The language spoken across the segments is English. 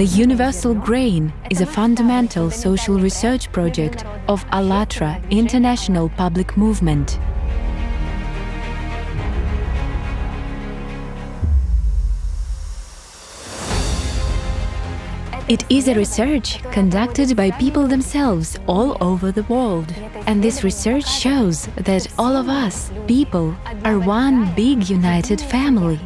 The Universal Grain is a fundamental social research project of ALLATRA International Public Movement. It is a research conducted by people themselves all over the world. And this research shows that all of us, people, are one big united family.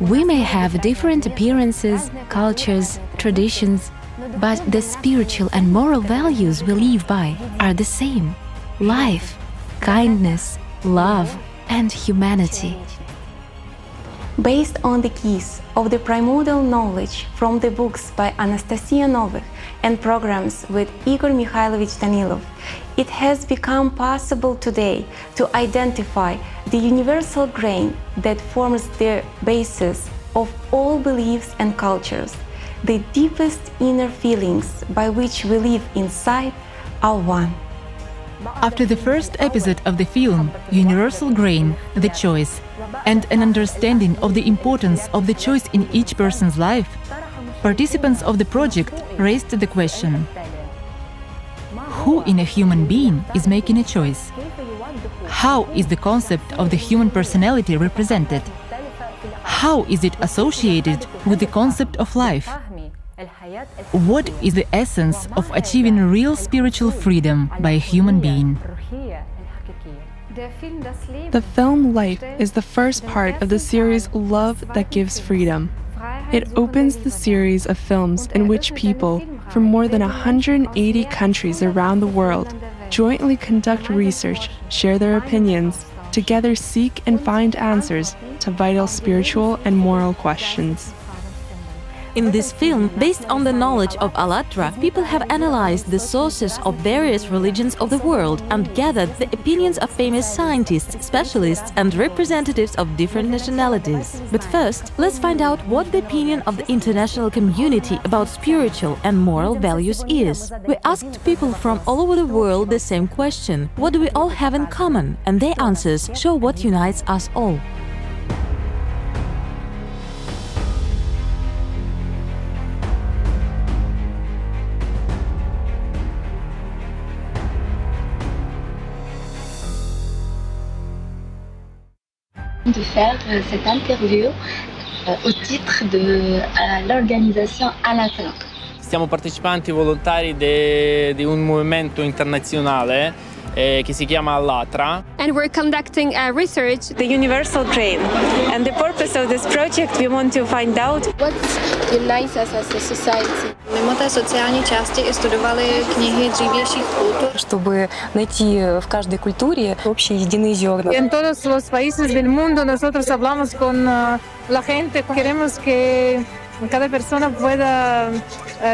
We may have different appearances, cultures, traditions, but the spiritual and moral values we live by are the same life, kindness, love, and humanity. Based on the keys of the primordial knowledge from the books by Anastasia Novykh and programs with Igor Mikhailovich Danilov, it has become possible today to identify the universal grain that forms the basis of all beliefs and cultures. The deepest inner feelings by which we live inside are one. After the first episode of the film, Universal Grain, The Choice, and an understanding of the importance of the choice in each person's life, participants of the project raised the question Who in a human being is making a choice? How is the concept of the human personality represented? How is it associated with the concept of life? What is the essence of achieving real spiritual freedom by a human being? The film Life is the first part of the series Love That Gives Freedom. It opens the series of films in which people from more than 180 countries around the world jointly conduct research, share their opinions, together seek and find answers to vital spiritual and moral questions. In this film, based on the knowledge of ALLATRA, people have analyzed the sources of various religions of the world and gathered the opinions of famous scientists, specialists, and representatives of different nationalities. But first, let's find out what the opinion of the international community about spiritual and moral values is. We asked people from all over the world the same question what do we all have in common? And their answers show what unites us all. De faire euh, cette interview euh, au titre de l'organisation Alatra. Siamo partecipanti volontari di un movimento internazionale eh, che si chiama Allatra. And we're conducting a research. The Universal Grain. And the purpose of this project, we want to find out what unites us as a society. Mimo té sociální části i studovali knihy dřívějších kultur. Чтобы найти в каждой культуре общие единые зерна. En todos los países del mundo nosotros hablamos con la gente. Queremos que cada persona pueda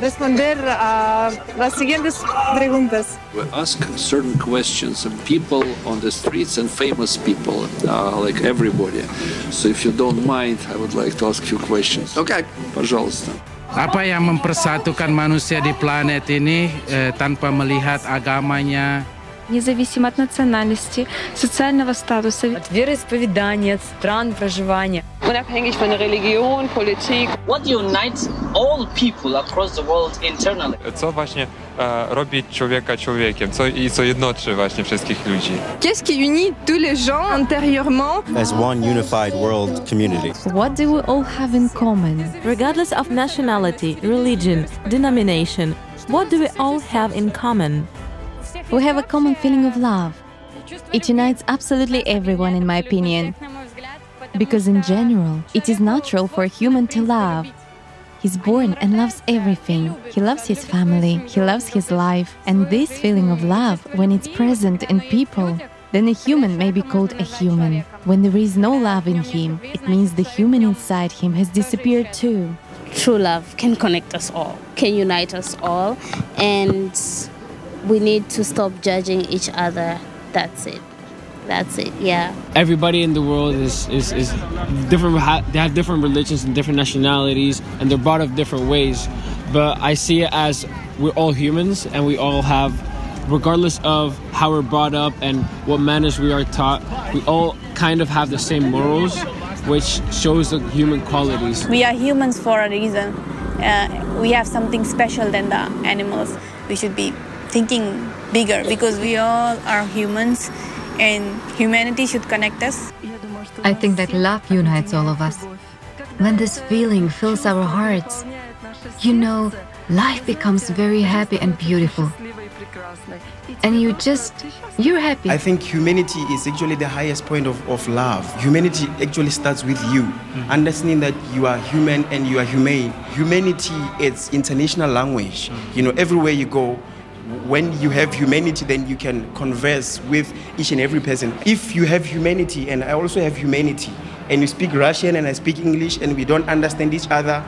responder a las siguientes preguntas. We ask certain questions of people on the streets and famous people, uh, like everybody. So if you don't mind, I would like to ask you questions. Okay. Пожалуйста. Apa yang mempersatukan manusia di planet ini eh, tanpa melihat agamanya, независимо от национальности, социального статуса, от вероисповедания, от стран проживания. Unabhängig von Religion, Politik. What unites all people across the world internally? Co właśnie e, robi człowieka człowiekiem? Co, I co jednoczy właśnie wszystkich ludzi? Qu'est-ce qui unit tous les gens intérieurement? As one unified world community. What do we all have in common? Regardless of nationality, religion, denomination, what do we all have in common? We have a common feeling of love. It unites absolutely everyone, in my opinion. Because in general, it is natural for a human to love. He's born and loves everything. He loves his family, he loves his life. And this feeling of love, when it's present in people, then a human may be called a human. When there is no love in him, it means the human inside him has disappeared too. True love can connect us all, can unite us all, and we need to stop judging each other. That's it. That's it. Yeah. Everybody in the world is is, is different. They have different religions and different nationalities, and they're brought up different ways. But I see it as we're all humans, and we all have, regardless of how we're brought up and what manners we are taught, we all kind of have the same morals, which shows the human qualities. We are humans for a reason uh, we have something special than the animals. We should be thinking bigger because we all are humans and humanity should connect us. I think that love unites all of us. When this feeling fills our hearts, you know, life becomes very happy and beautiful. And you just, you're happy. I think humanity is actually the highest point of, of love. Humanity actually starts with you, mm. understanding that you are human and you are humane. Humanity is international language. Mm. You know, everywhere you go, when you have humanity, then you can converse with each and every person. If you have humanity, and I also have humanity, and you speak Russian and I speak English, and we don't understand each other,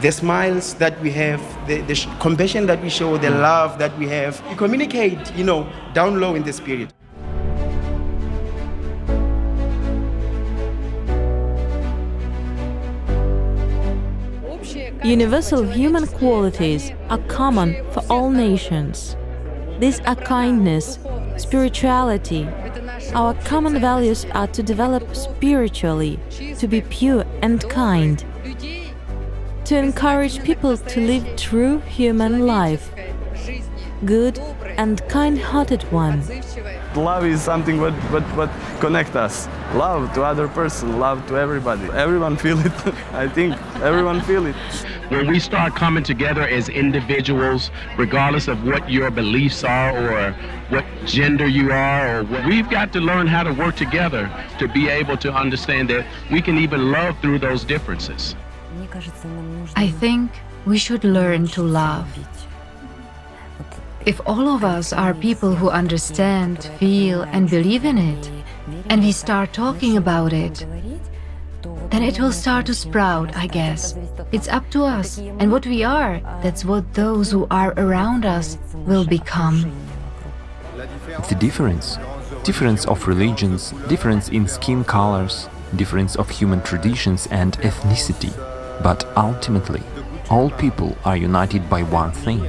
the smiles that we have, the, the compassion that we show, the mm. love that we have, we communicate, you know, down low in the spirit. Universal human qualities are common for all nations. These are kindness, spirituality. Our common values are to develop spiritually, to be pure and kind, to encourage people to live true human life, good and kind-hearted one. Love is something what, what, what connect us. Love to other person, love to everybody. Everyone feel it. I think everyone feel it. When we start coming together as individuals, regardless of what your beliefs are or what gender you are, or what, we've got to learn how to work together to be able to understand that we can even love through those differences. I think we should learn to love. If all of us are people who understand, feel, and believe in it, and we start talking about it, then it will start to sprout, I guess. It's up to us, and what we are, that's what those who are around us will become. The difference difference of religions, difference in skin colors, difference of human traditions and ethnicity. But ultimately, all people are united by one thing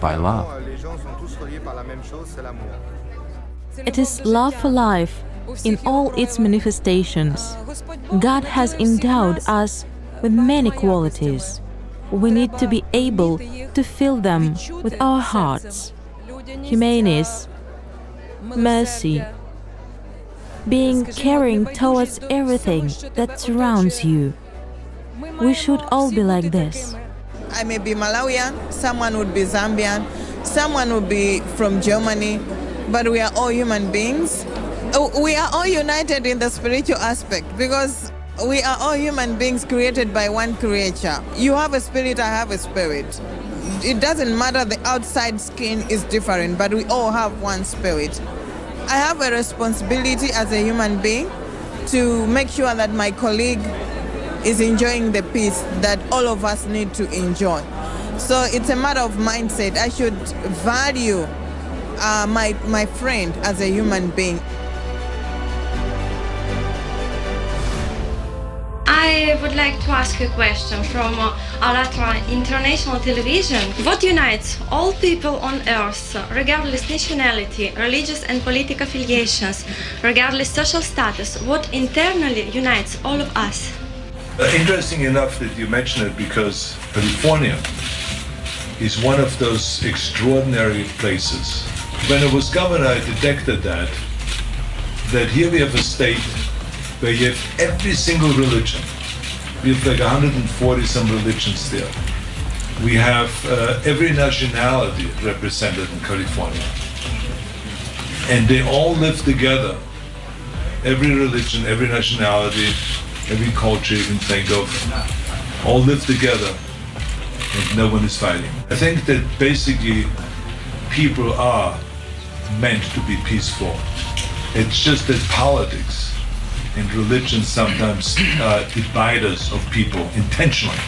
by love. It is love for life in all its manifestations. God has endowed us with many qualities. We need to be able to fill them with our hearts. Humaneness, mercy, being caring towards everything that surrounds you. We should all be like this. I may be Malawian, someone would be Zambian, someone will be from Germany, but we are all human beings Oh, we are all united in the spiritual aspect because we are all human beings created by one creator. You have a spirit, I have a spirit. It doesn't matter, the outside skin is different, but we all have one spirit. I have a responsibility as a human being to make sure that my colleague is enjoying the peace that all of us need to enjoy. So it's a matter of mindset. I should value uh, my, my friend as a human being. I would like to ask a question from uh, ALLATRA International Television. What unites all people on earth, regardless nationality, religious and political affiliations, regardless social status? What internally unites all of us? Uh, interesting enough that you mention it because California is one of those extraordinary places. When I was governor, I detected that, that here we have a state where you have every single religion we have like 140 some religions there. We have uh, every nationality represented in California. And they all live together. Every religion, every nationality, every culture you can think of, all live together and no one is fighting. I think that basically people are meant to be peaceful. It's just that politics and religion sometimes uh, divide us of people intentionally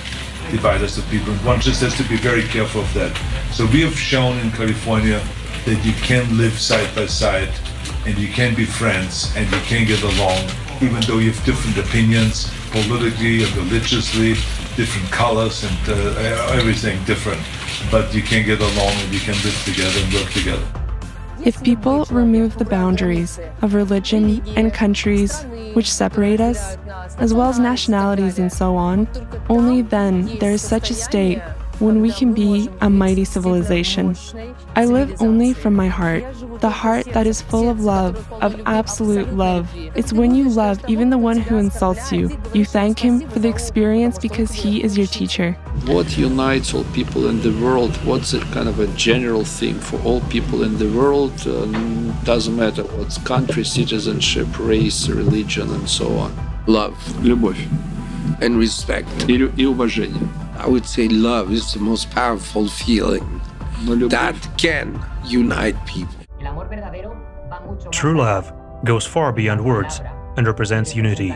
divide us of people and one just has to be very careful of that so we have shown in california that you can live side by side and you can be friends and you can get along even though you have different opinions politically and religiously different colors and uh, everything different but you can get along and you can live together and work together. If people remove the boundaries of religion and countries which separate us, as well as nationalities and so on, only then there is such a state when we can be a mighty civilization. I live only from my heart, the heart that is full of love, of absolute love. It's when you love even the one who insults you. You thank him for the experience because he is your teacher. What unites all people in the world? What's a kind of a general thing for all people in the world? Um, doesn't matter what's country, citizenship, race, religion, and so on. Love. Любовь. And respect. И, и уважение. I would say love is the most powerful feeling that can unite people. True love goes far beyond words and represents unity.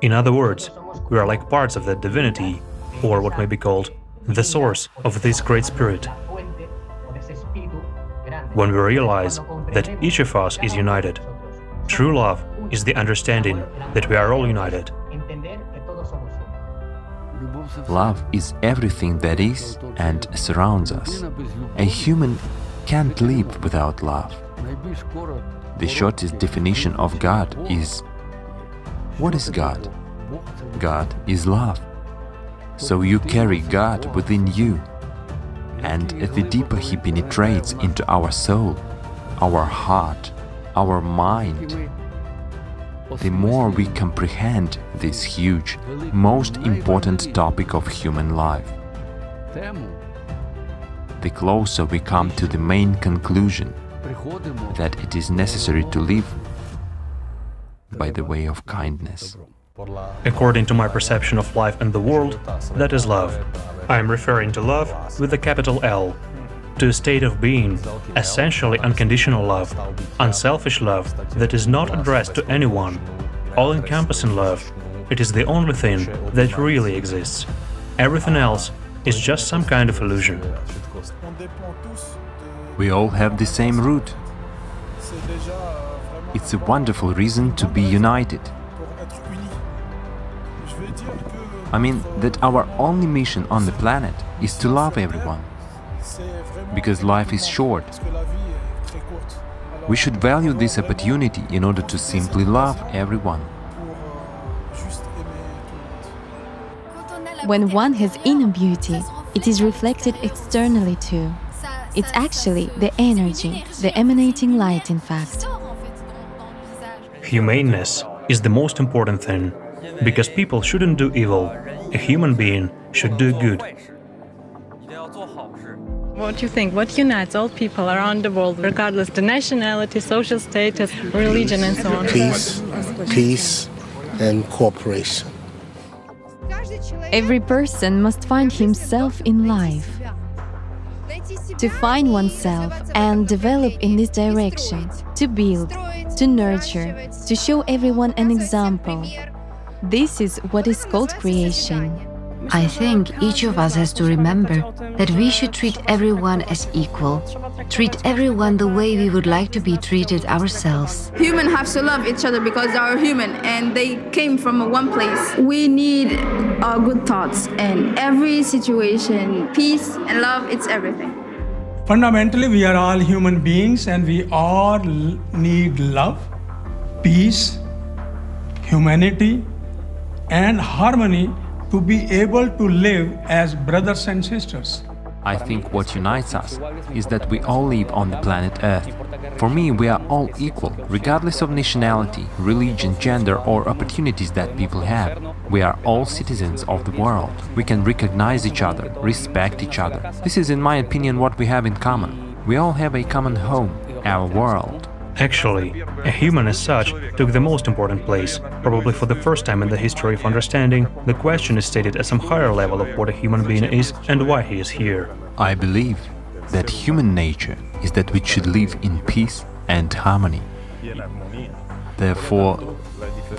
In other words, we are like parts of that divinity, or what may be called the source of this great spirit. When we realize that each of us is united, true love is the understanding that we are all united. Love is everything that is and surrounds us. A human can't live without love. The shortest definition of God is What is God? God is love. So you carry God within you. And the deeper He penetrates into our soul, our heart, our mind, the more we comprehend this huge, most important topic of human life, the closer we come to the main conclusion that it is necessary to live by the way of kindness. According to my perception of life and the world, that is love. I am referring to love with a capital L, to a state of being, essentially unconditional love, unselfish love that is not addressed to anyone, all-encompassing love. It is the only thing that really exists. Everything else is just some kind of illusion. We all have the same root. It's a wonderful reason to be united. I mean that our only mission on the planet is to love everyone. Because life is short. We should value this opportunity in order to simply love everyone. When one has inner beauty, it is reflected externally too. It's actually the energy, the emanating light, in fact. Humaneness is the most important thing, because people shouldn't do evil. A human being should do good. What do you think? What unites all people around the world, regardless the nationality, social status, religion, and so on? Peace, peace, and cooperation. Every person must find himself in life. To find oneself and develop in this direction, to build, to nurture, to show everyone an example. This is what is called creation. I think each of us has to remember that we should treat everyone as equal, treat everyone the way we would like to be treated ourselves. Humans have to love each other because they are human and they came from one place. We need uh, good thoughts in every situation. Peace and love, it's everything. Fundamentally, we are all human beings and we all need love, peace, humanity, and harmony to be able to live as brothers and sisters. I think what unites us is that we all live on the planet Earth. For me, we are all equal, regardless of nationality, religion, gender, or opportunities that people have. We are all citizens of the world. We can recognize each other, respect each other. This is, in my opinion, what we have in common. We all have a common home, our world. Actually, a human as such took the most important place. Probably for the first time in the history of understanding, the question is stated at some higher level of what a human being is and why he is here. I believe that human nature is that we should live in peace and harmony. Therefore,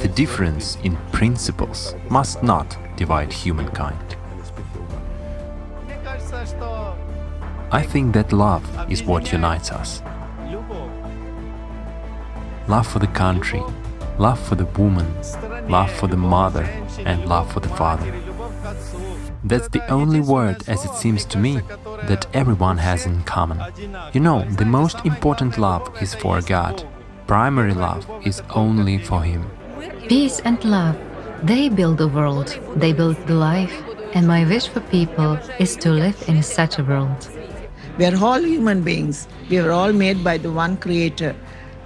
the difference in principles must not divide humankind. I think that love is what unites us love for the country, love for the woman, love for the mother, and love for the father. That's the only word, as it seems to me, that everyone has in common. You know, the most important love is for God. Primary love is only for Him. Peace and love, they build the world, they build the life, and my wish for people is to live in such a world. We are all human beings. We are all made by the one creator.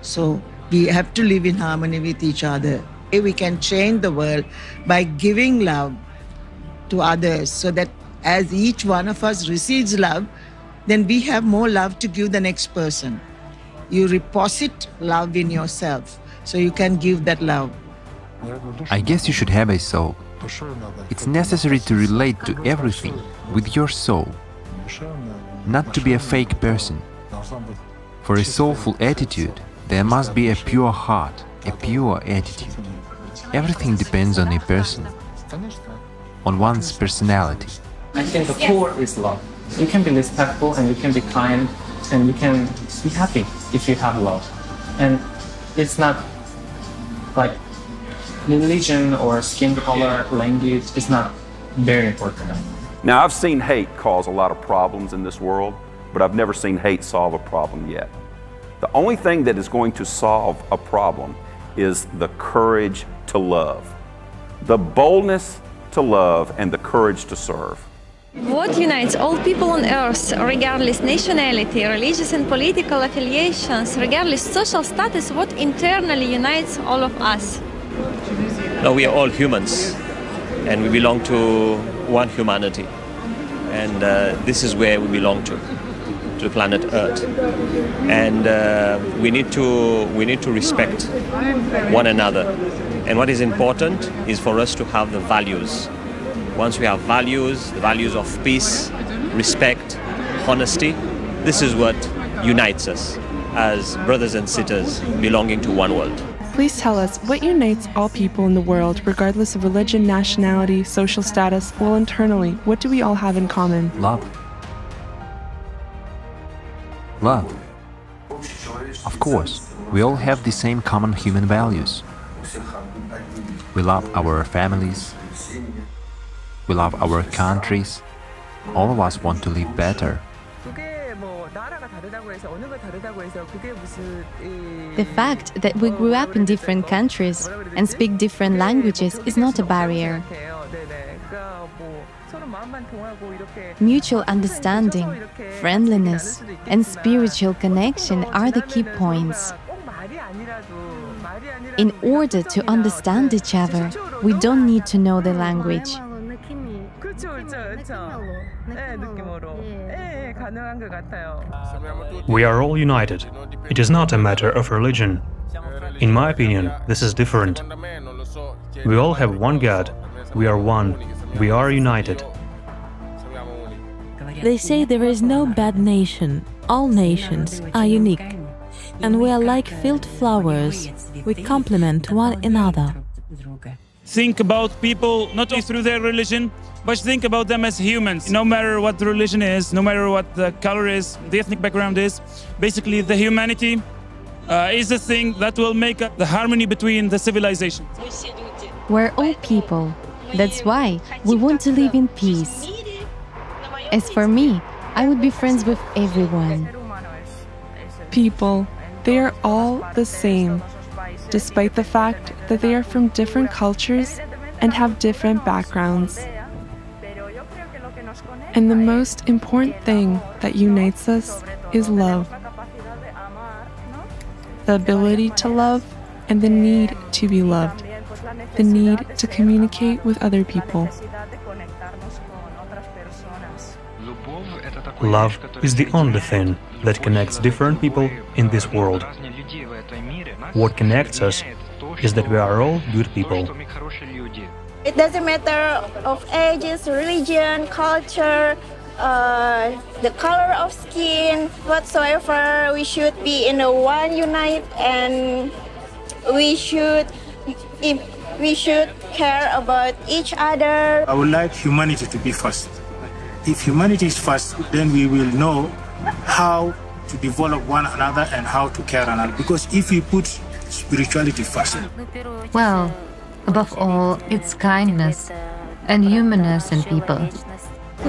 So we have to live in harmony with each other. We can change the world by giving love to others so that as each one of us receives love, then we have more love to give the next person. You reposit love in yourself so you can give that love. I guess you should have a soul. It's necessary to relate to everything with your soul, not to be a fake person. For a soulful attitude, there must be a pure heart, a pure attitude. Everything depends on a person, on one's personality. I think the core is love. You can be respectful and you can be kind and you can be happy if you have love. And it's not like religion or skin color, language it's not very important. Now, I've seen hate cause a lot of problems in this world, but I've never seen hate solve a problem yet. The only thing that is going to solve a problem is the courage to love, the boldness to love, and the courage to serve. What unites all people on earth, regardless nationality, religious and political affiliations, regardless social status, what internally unites all of us? No, we are all humans and we belong to one humanity. And uh, this is where we belong to, to the planet Earth. And uh, we, need to, we need to respect one another. And what is important is for us to have the values once we have values, the values of peace, respect, honesty, this is what unites us as brothers and sisters belonging to one world. Please tell us what unites all people in the world, regardless of religion, nationality, social status, well, internally, what do we all have in common? Love. Love. Of course, we all have the same common human values. We love our families, we love our countries. All of us want to live better. The fact that we grew up in different countries and speak different languages is not a barrier. Mutual understanding, friendliness, and spiritual connection are the key points. In order to understand each other, we don't need to know the language. We are all united. It is not a matter of religion. In my opinion, this is different. We all have one God. We are one. We are united. They say there is no bad nation. All nations are unique. And we are like field flowers. We complement one another. Think about people not only through their religion, but think about them as humans. No matter what the religion is, no matter what the color is, the ethnic background is, basically the humanity uh, is the thing that will make the harmony between the civilizations. We're all people. That's why we want to live in peace. As for me, I would be friends with everyone. People, they are all the same, despite the fact that they are from different cultures and have different backgrounds. And the most important thing that unites us is love. The ability to love and the need to be loved. The need to communicate with other people. Love is the only thing that connects different people in this world. What connects us is that we are all good people. It doesn't matter of ages, religion, culture, uh, the color of skin, whatsoever. We should be in a one unite, and we should we should care about each other. I would like humanity to be first. If humanity is first, then we will know how to develop one another and how to care another. Because if we put spirituality first. Well, above all, it's kindness and humanness in people.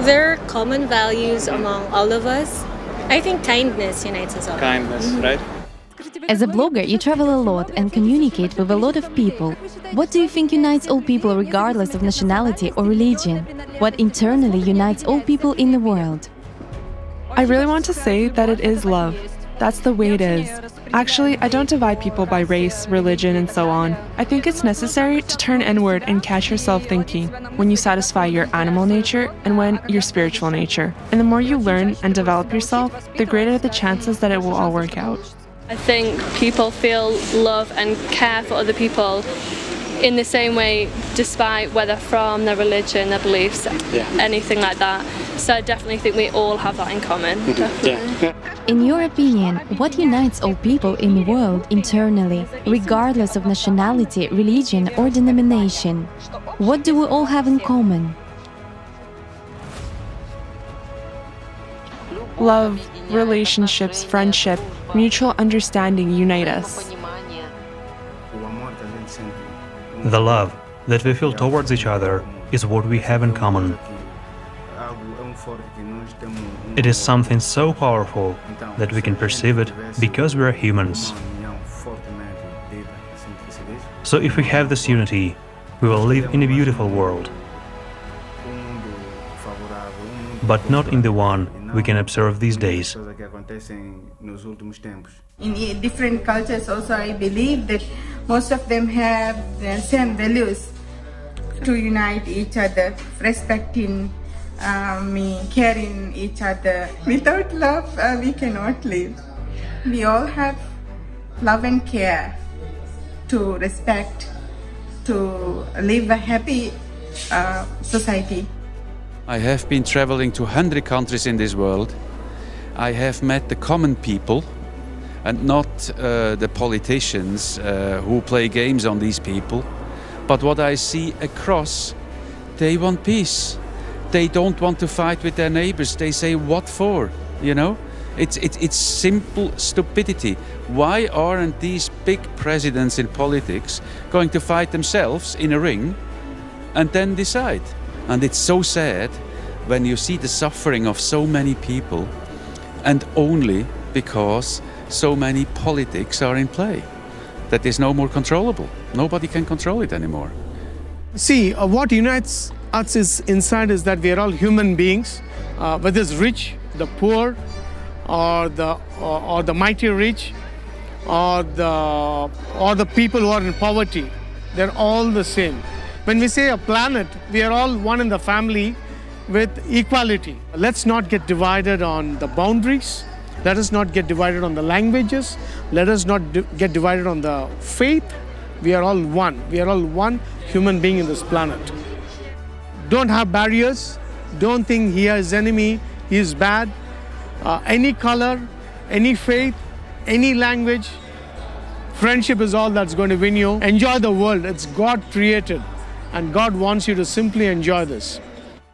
There are common values among all of us. I think kindness unites us all. Kindness, mm-hmm. right? As a blogger, you travel a lot and communicate with a lot of people. What do you think unites all people regardless of nationality or religion? What internally unites all people in the world? I really want to say that it is love. That's the way it is. Actually, I don't divide people by race, religion, and so on. I think it's necessary to turn inward and catch yourself thinking when you satisfy your animal nature and when your spiritual nature. And the more you learn and develop yourself, the greater the chances that it will all work out. I think people feel love and care for other people in the same way, despite where they're from, their religion, their beliefs, yeah. anything like that. So I definitely think we all have that in common. Mm-hmm. Yeah. In your opinion, what unites all people in the world internally, regardless of nationality, religion, or denomination? What do we all have in common? Love, relationships, friendship, mutual understanding unite us. The love that we feel towards each other is what we have in common. It is something so powerful that we can perceive it because we are humans. So if we have this unity, we will live in a beautiful world. But not in the one we can observe these days. In different cultures also I believe that most of them have the same values to unite each other, respecting, um, caring each other. Without love, uh, we cannot live. We all have love and care to respect, to live a happy uh, society. I have been traveling to 100 countries in this world. I have met the common people and not uh, the politicians uh, who play games on these people. But what I see across, they want peace. They don't want to fight with their neighbors. They say, what for? You know? It's, it, it's simple stupidity. Why aren't these big presidents in politics going to fight themselves in a ring and then decide? And it's so sad when you see the suffering of so many people and only because so many politics are in play that is no more controllable. Nobody can control it anymore. See, uh, what unites us is inside is that we are all human beings, uh, whether it's rich, the poor, or the or, or the mighty rich, or the or the people who are in poverty. They're all the same. When we say a planet, we are all one in the family with equality. Let's not get divided on the boundaries. Let us not get divided on the languages. Let us not get divided on the faith. We are all one. We are all one human being in this planet. Don't have barriers. Don't think he is enemy, he is bad. Uh, any color, any faith, any language, friendship is all that's going to win you. Enjoy the world. It's God created, and God wants you to simply enjoy this.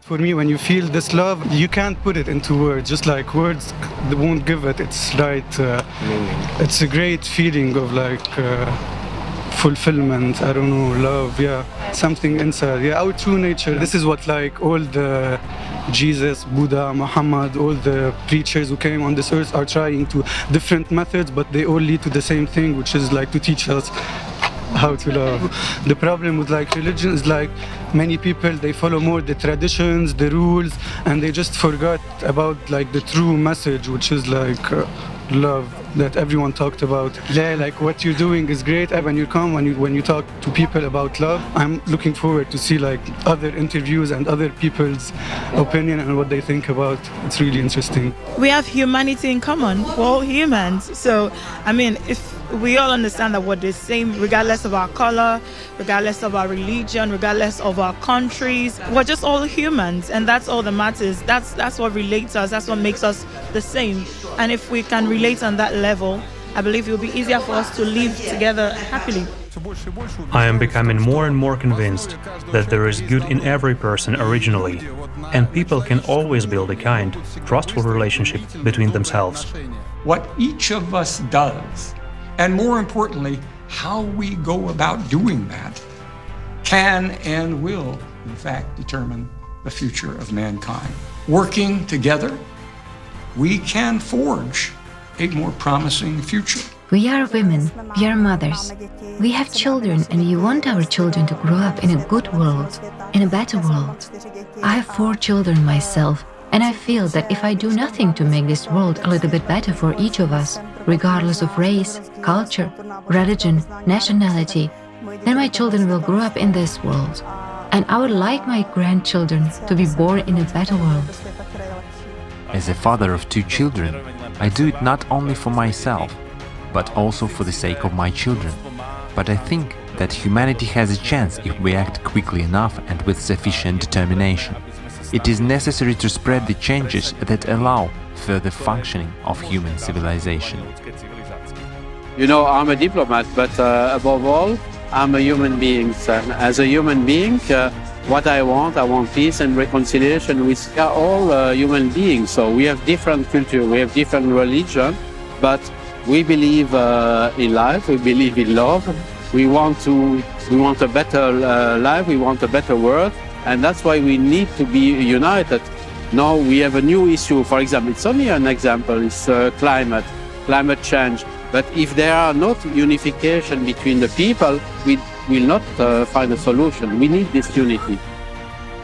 For me, when you feel this love, you can't put it into words. Just like words won't give it its right. Uh, it's a great feeling of like uh, fulfillment. I don't know, love. Yeah, something inside. Yeah, our true nature. This is what like all the Jesus, Buddha, Muhammad, all the preachers who came on this earth are trying to different methods, but they all lead to the same thing, which is like to teach us how to love. The problem with like religion is like many people they follow more the traditions, the rules, and they just forgot about like the true message, which is like uh, love that everyone talked about. Yeah, like what you're doing is great. When you come, when you when you talk to people about love, I'm looking forward to see like other interviews and other people's opinion and what they think about. It's really interesting. We have humanity in common. We're all humans. So, I mean, if we all understand that we're the same, regardless of our color, regardless of our religion, regardless of our countries. We're just all humans, and that's all that matters. That's that's what relates us. That's what makes us the same. And if we can relate on that level, I believe it will be easier for us to live together happily. I am becoming more and more convinced that there is good in every person originally, and people can always build a kind, trustful relationship between themselves. What each of us does and more importantly, how we go about doing that can and will, in fact, determine the future of mankind. working together, we can forge a more promising future. We are women, we are mothers. We have children and we want our children to grow up in a good world, in a better world. I have four children myself, and I feel that if I do nothing to make this world a little bit better for each of us, regardless of race, culture, religion, nationality, then my children will grow up in this world. And I would like my grandchildren to be born in a better world. As a father of two children, I do it not only for myself, but also for the sake of my children. But I think that humanity has a chance if we act quickly enough and with sufficient determination. It is necessary to spread the changes that allow further functioning of human civilization. You know, I'm a diplomat, but uh, above all, I'm a human being. And as a human being, uh, what I want, I want peace and reconciliation with all uh, human beings. So we have different culture, we have different religion, but we believe uh, in life, we believe in love. We want to, we want a better uh, life, we want a better world, and that's why we need to be united. Now we have a new issue, for example, it's only an example, it's uh, climate, climate change. But if there are not unification between the people, we will not uh, find a solution. We need this unity.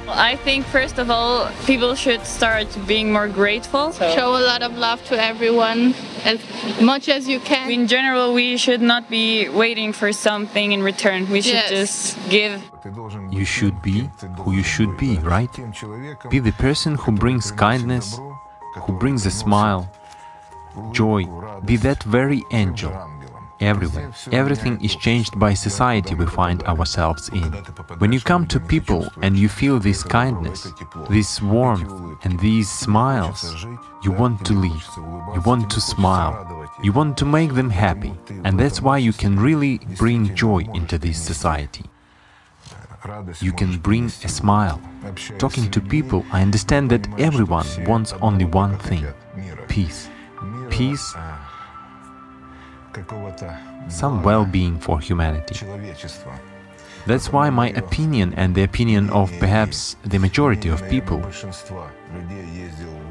I think first of all, people should start being more grateful. So. Show a lot of love to everyone as much as you can. In general, we should not be waiting for something in return. We should yes. just give. You should be who you should be, right? Be the person who brings kindness, who brings a smile, joy. Be that very angel everywhere. Everything is changed by society we find ourselves in. When you come to people and you feel this kindness, this warmth and these smiles, you want to live, you want to smile, you want to make them happy, and that's why you can really bring joy into this society. You can bring a smile. Talking to people, I understand that everyone wants only one thing – peace. Peace some well-being for humanity. That's why my opinion and the opinion of perhaps the majority of people.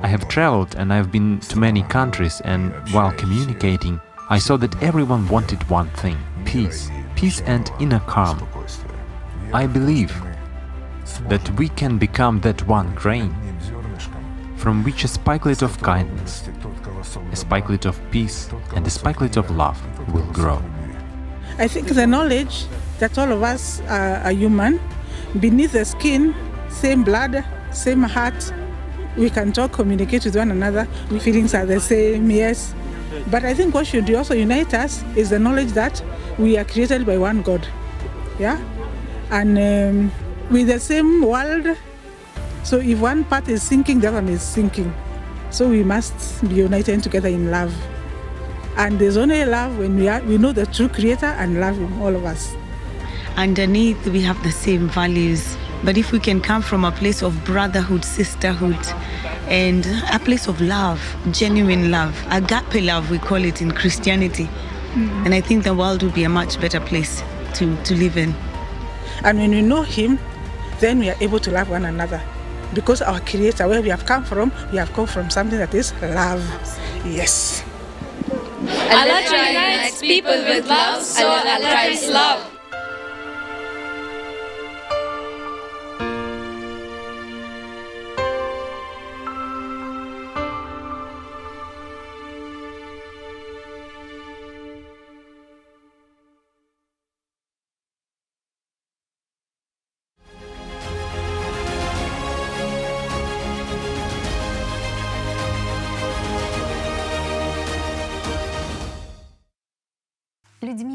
I have traveled and I've been to many countries and while communicating, I saw that everyone wanted one thing – peace, peace and inner calm. I believe that we can become that one grain from which a spikelet of kindness, a spikelet of peace and a spikelet of love will grow. I think the knowledge that all of us are, are human, beneath the skin, same blood, same heart, we can talk, communicate with one another, the feelings are the same, yes. But I think what should also unite us is the knowledge that we are created by one God, yeah? And um, with the same world, so if one part is sinking, the other one is sinking. So we must be united together in love. And there's only love when we, are, we know the true Creator and love Him, all of us. Underneath, we have the same values. But if we can come from a place of brotherhood, sisterhood, and a place of love, genuine love, agape love, we call it in Christianity, mm-hmm. and I think the world will be a much better place to, to live in. And when we know Him, then we are able to love one another because our Creator, where we have come from, we have come from something that is love. Yes. allah unites people with love, so Allatra is love.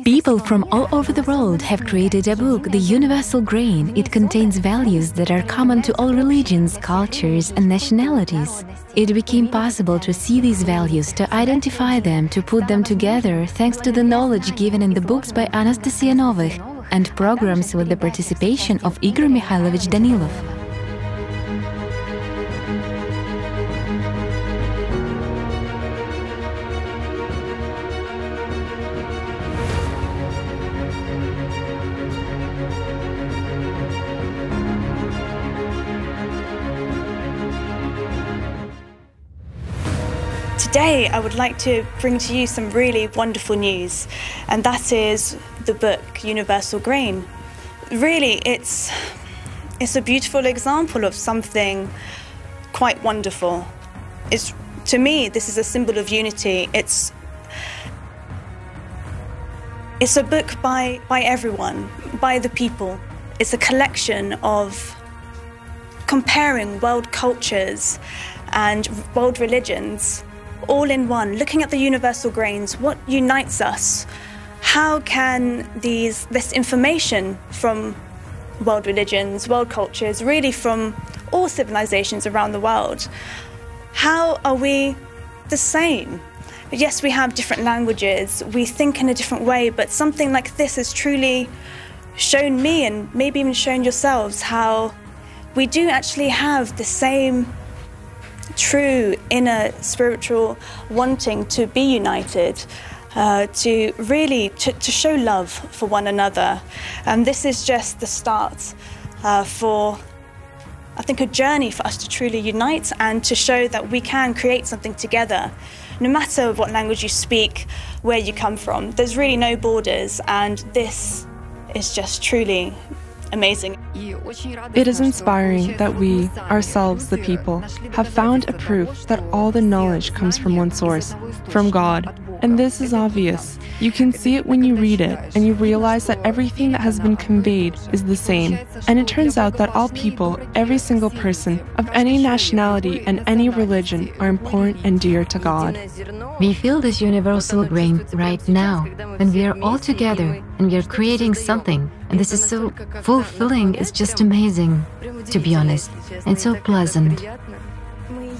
People from all over the world have created a book, The Universal Grain. It contains values that are common to all religions, cultures, and nationalities. It became possible to see these values, to identify them, to put them together, thanks to the knowledge given in the books by Anastasia Novykh and programs with the participation of Igor Mikhailovich Danilov. Today I would like to bring to you some really wonderful news, and that is the book Universal Grain. Really, it's it's a beautiful example of something quite wonderful. It's to me this is a symbol of unity. It's it's a book by by everyone, by the people. It's a collection of comparing world cultures and world religions all in one, looking at the universal grains, what unites us? How can these this information from world religions, world cultures, really from all civilizations around the world, how are we the same? Yes, we have different languages, we think in a different way, but something like this has truly shown me and maybe even shown yourselves how we do actually have the same true inner spiritual wanting to be united. Uh, to really to, to, show love for one another and this is just the start uh, for i think a journey for us to truly unite and to show that we can create something together no matter what language you speak where you come from there's really no borders and this is just truly amazing. It is inspiring that we, ourselves the people, have found a proof that all the knowledge comes from one source, from God, and this is obvious. You can see it when you read it, and you realize that everything that has been conveyed is the same. And it turns out that all people, every single person, of any nationality and any religion, are important and dear to God. We feel this universal grain right now, when we are all together and we are creating something. And this is so fulfilling, it's just amazing, to be honest, and so pleasant.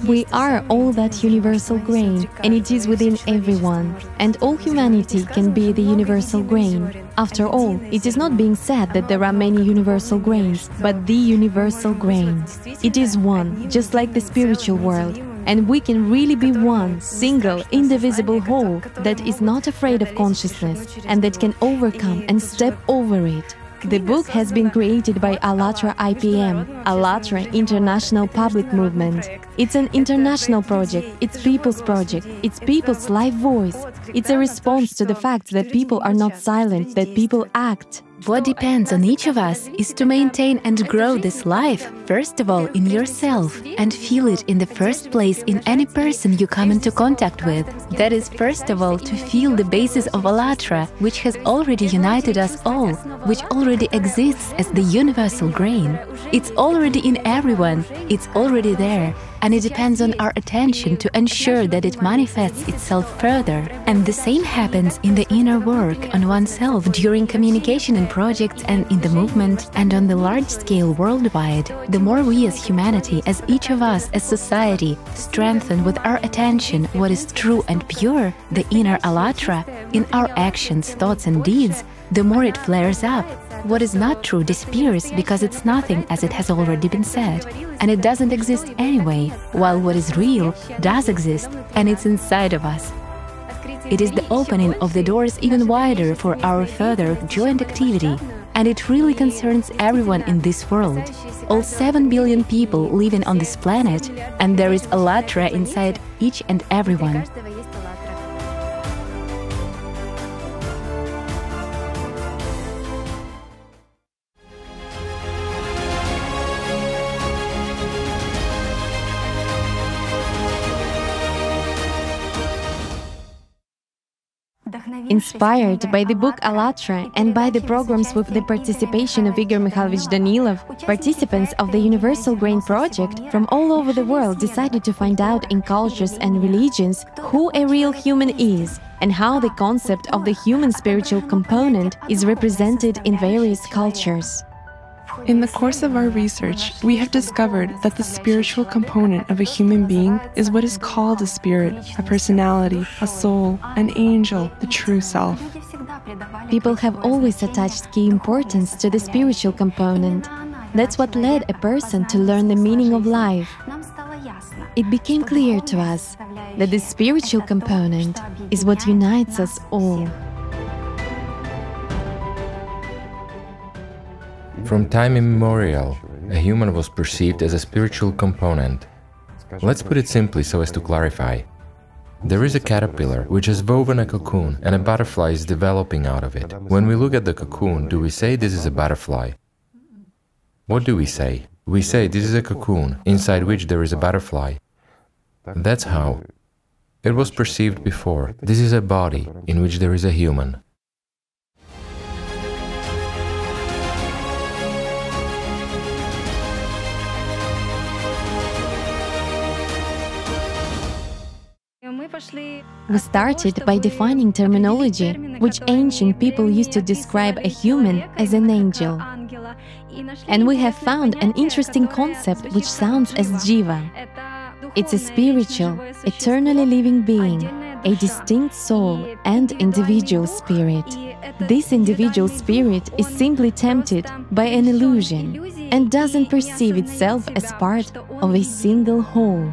We are all that universal grain, and it is within everyone. And all humanity can be the universal grain. After all, it is not being said that there are many universal grains, but the universal grain. It is one, just like the spiritual world. And we can really be one, single, indivisible whole that is not afraid of consciousness and that can overcome and step over it. The book has been created by ALLATRA IPM, ALLATRA International Public Movement. It's an international project, it's people's project, it's people's live voice. It's a response to the fact that people are not silent, that people act. What depends on each of us is to maintain and grow this life, first of all, in yourself, and feel it in the first place in any person you come into contact with. That is, first of all, to feel the basis of Allatra, which has already united us all, which already exists as the universal grain. It's already in everyone, it's already there, and it depends on our attention to ensure that it manifests itself further. And the same happens in the inner work on oneself during communication and projects and in the movement and on the large scale worldwide. The more we as humanity, as each of us as society, strengthen with our attention what is true and pure, the inner Allatra, in our actions, thoughts, and deeds, the more it flares up. What is not true disappears because it's nothing as it has already been said, and it doesn't exist anyway, while what is real does exist and it's inside of us. It is the opening of the doors even wider for our further joint activity, and it really concerns everyone in this world. All 7 billion people living on this planet, and there is Allatra inside each and everyone. Inspired by the book *ALLATRA* and by the programs with the participation of Igor Mikhailovich Danilov, participants of the Universal Grain Project from all over the world decided to find out in cultures and religions who a real human is and how the concept of the human spiritual component is represented in various cultures. In the course of our research, we have discovered that the spiritual component of a human being is what is called a spirit, a personality, a soul, an angel, the true self. People have always attached key importance to the spiritual component. That's what led a person to learn the meaning of life. It became clear to us that the spiritual component is what unites us all. From time immemorial, a human was perceived as a spiritual component. Let's put it simply so as to clarify. There is a caterpillar which has woven a cocoon and a butterfly is developing out of it. When we look at the cocoon, do we say this is a butterfly? What do we say? We say this is a cocoon inside which there is a butterfly. That's how it was perceived before. This is a body in which there is a human. We started by defining terminology, which ancient people used to describe a human as an angel. And we have found an interesting concept which sounds as jiva. It's a spiritual, eternally living being, a distinct soul and individual spirit. This individual spirit is simply tempted by an illusion and doesn't perceive itself as part of a single whole.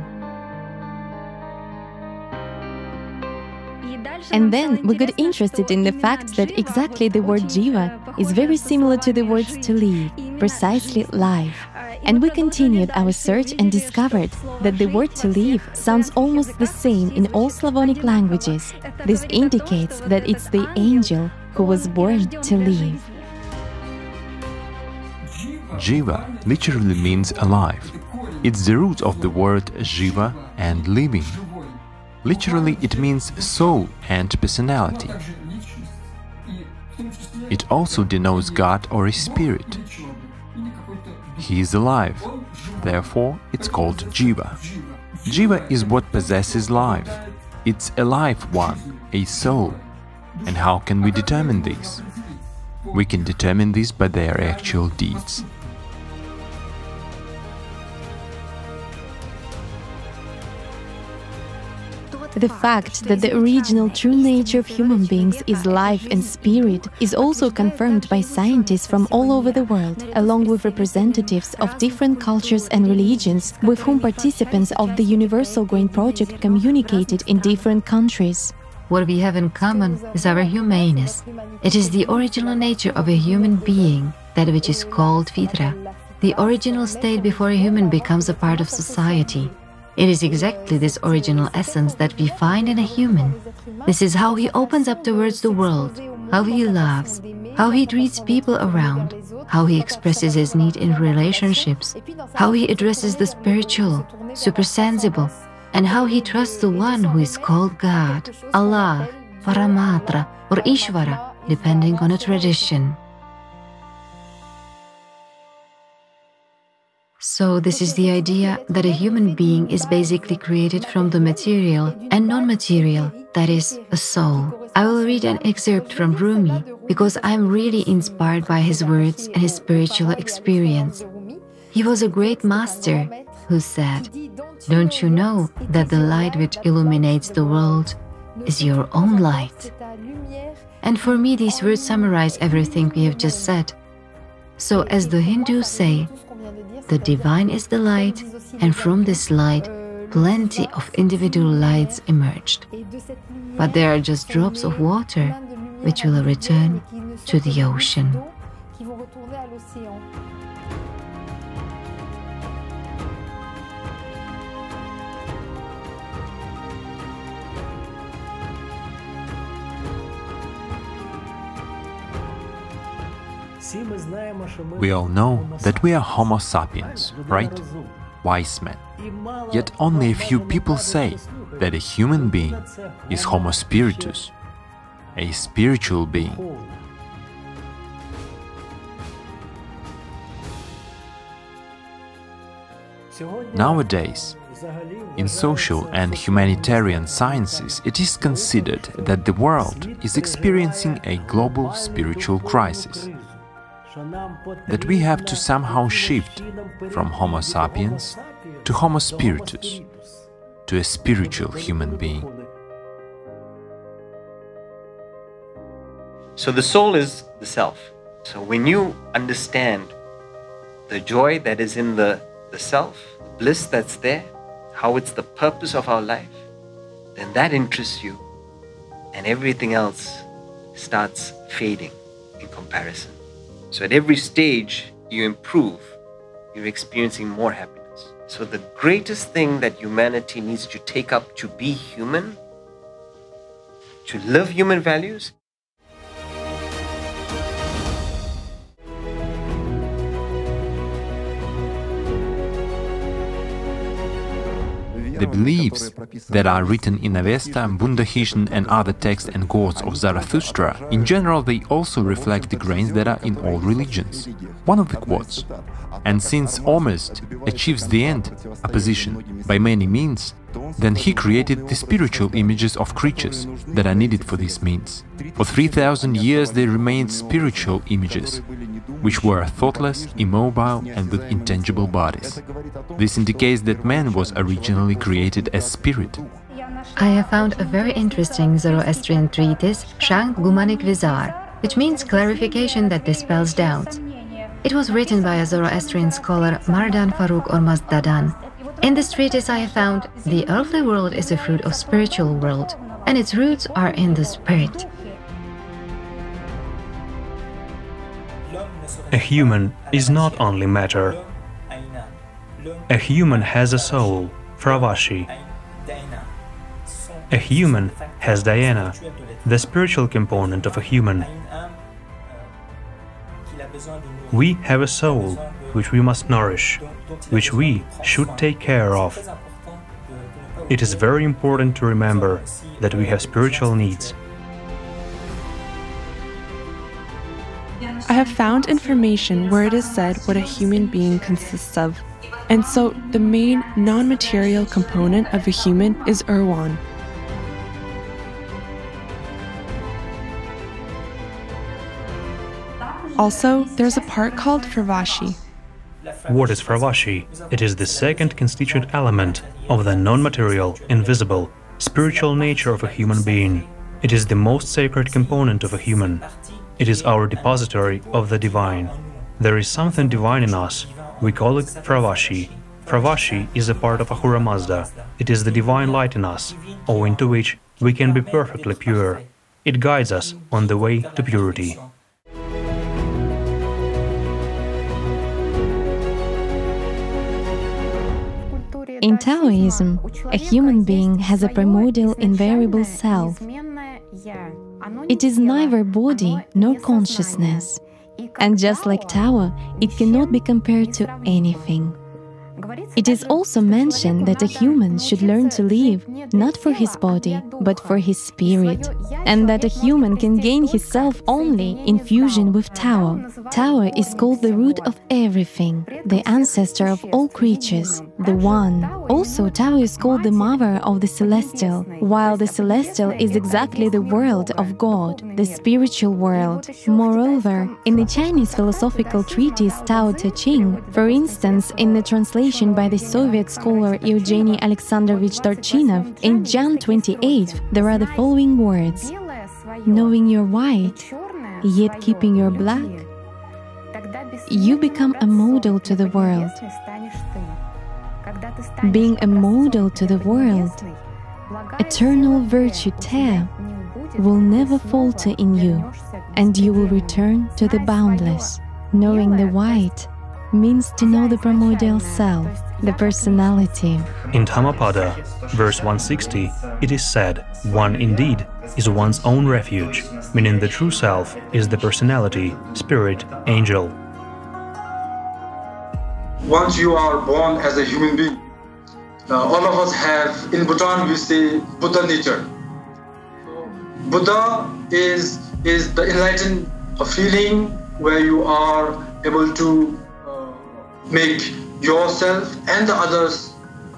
And then we got interested in the fact that exactly the word jiva is very similar to the words to live, precisely life. And we continued our search and discovered that the word to live sounds almost the same in all Slavonic languages. This indicates that it's the angel who was born to live. Jiva literally means alive. It's the root of the word jiva and living. Literally, it means soul and personality. It also denotes God or a spirit. He is alive, therefore it's called Jiva. Jiva is what possesses life. It's a life one, a soul. And how can we determine this? We can determine this by their actual deeds. The fact that the original true nature of human beings is life and spirit is also confirmed by scientists from all over the world, along with representatives of different cultures and religions with whom participants of the Universal Grain Project communicated in different countries. What we have in common is our humaneness. It is the original nature of a human being, that which is called fitra, the original state before a human becomes a part of society. It is exactly this original essence that we find in a human. This is how he opens up towards the world, how he loves, how he treats people around, how he expresses his need in relationships, how he addresses the spiritual, supersensible, and how he trusts the one who is called God, Allah, Paramatma, or Ishvara, depending on a tradition. So, this is the idea that a human being is basically created from the material and non material, that is, a soul. I will read an excerpt from Rumi because I am really inspired by his words and his spiritual experience. He was a great master who said, Don't you know that the light which illuminates the world is your own light? And for me, these words summarize everything we have just said. So, as the Hindus say, the divine is the light, and from this light, plenty of individual lights emerged. But they are just drops of water which will return to the ocean. We all know that we are Homo sapiens, right? Wise men. Yet only a few people say that a human being is Homo spiritus, a spiritual being. Nowadays, in social and humanitarian sciences, it is considered that the world is experiencing a global spiritual crisis that we have to somehow shift from Homo sapiens to Homo spiritus, to a spiritual human being. So the soul is the self. So when you understand the joy that is in the, the self, the bliss that's there, how it's the purpose of our life, then that interests you and everything else starts fading in comparison. So at every stage you improve, you're experiencing more happiness. So the greatest thing that humanity needs to take up to be human, to live human values, The beliefs that are written in Avesta, Bundahishn and other texts and quotes of Zarathustra, in general they also reflect the grains that are in all religions. One of the quotes, and since almost achieves the end, opposition, by many means, then he created the spiritual images of creatures that are needed for these means. For 3000 years they remained spiritual images, which were thoughtless, immobile and with intangible bodies. This indicates that man was originally created as spirit. I have found a very interesting Zoroastrian treatise, Shkand-Gumanik Vizar, which means clarification that dispels doubts. It was written by a Zoroastrian scholar Mardan Farooq Ormazdadan. In this treatise I have found the earthly world is a fruit of spiritual world, and its roots are in the spirit. A human is not only matter. A human has a soul, Fravashi. A human has Daena, the spiritual component of a human. We have a soul which we must nourish, which we should take care of. It is very important to remember that we have spiritual needs. I have found information where it is said what a human being consists of. And so the main non material component of a human is Urvan. Also, there's a part called Fravashi. What is Fravashi? It is the second constituent element of the non material, invisible, spiritual nature of a human being. It is the most sacred component of a human. It is our depository of the divine. There is something divine in us. We call it Fravashi. Fravashi is a part of Ahura Mazda. It is the divine light in us, owing to which we can be perfectly pure. It guides us on the way to purity. In Taoism, a human being has a primordial invariable self. It is neither body nor consciousness. And just like Tao, it cannot be compared to anything. It is also mentioned that a human should learn to live not for his body, but for his spirit, and that a human can gain his self only in fusion with Tao. Tao is called the root of everything, the ancestor of all creatures, the One. Also, Tao is called the mother of the celestial, while the celestial is exactly the world of God, the spiritual world. Moreover, in the Chinese philosophical treatise Tao Te Ching, for instance, in the translation by the Soviet scholar Eugeny Alexandrovich Torchinov, in Jan 28, there are the following words Knowing your white, yet keeping your black, you become a model to the world. Being a model to the world, eternal virtue Te will never falter in you, and you will return to the boundless. Knowing the white means to know the primordial self, the personality. In Dhammapada, verse 160, it is said, One indeed is one's own refuge, meaning the true self is the personality, spirit, angel. Once you are born as a human being, uh, all of us have, in Bhutan, we say Buddha nature. Buddha is, is the enlightened feeling where you are able to make yourself and the others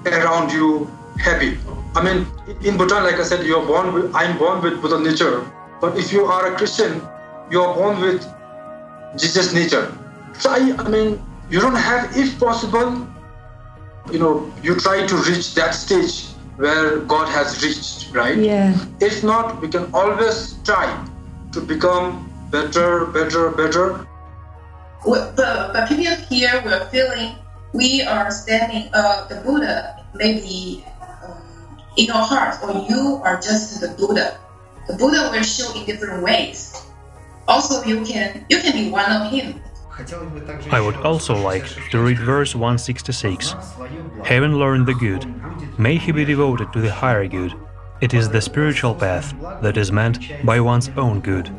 around you happy. I mean, in Bhutan, like I said, you're born with, I'm born with Buddha nature. But if you are a Christian, you're born with Jesus nature. Try, I mean, you don't have, if possible, you know, you try to reach that stage where God has reached, right? Yeah. If not, we can always try to become better, better, better, but, but people here we're feeling we are standing uh, the Buddha maybe um, in your heart or you are just the Buddha. The Buddha will show in different ways. Also you can you can be one of him. I would also like to read verse 166. Having learned the good, may he be devoted to the higher good. It is the spiritual path that is meant by one's own good.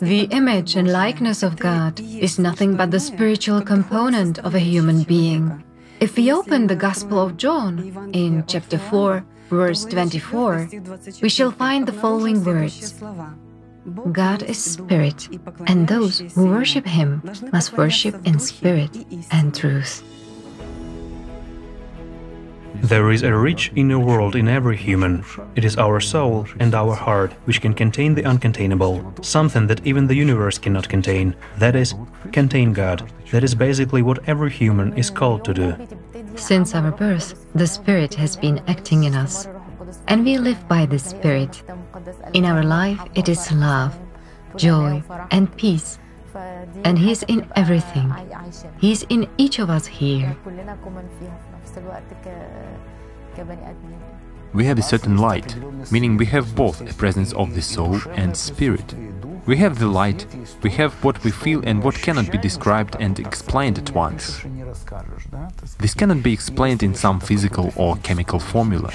The image and likeness of God is nothing but the spiritual component of a human being. If we open the Gospel of John in chapter 4, verse 24, we shall find the following words God is spirit, and those who worship him must worship in spirit and truth. There is a rich inner world in every human. It is our soul and our heart which can contain the uncontainable, something that even the universe cannot contain. That is, contain God. That is basically what every human is called to do. Since our birth, the Spirit has been acting in us, and we live by the Spirit. In our life, it is love, joy, and peace. And He is in everything. He is in each of us here. We have a certain light, meaning we have both a presence of the soul and spirit. We have the light, we have what we feel and what cannot be described and explained at once. This cannot be explained in some physical or chemical formula.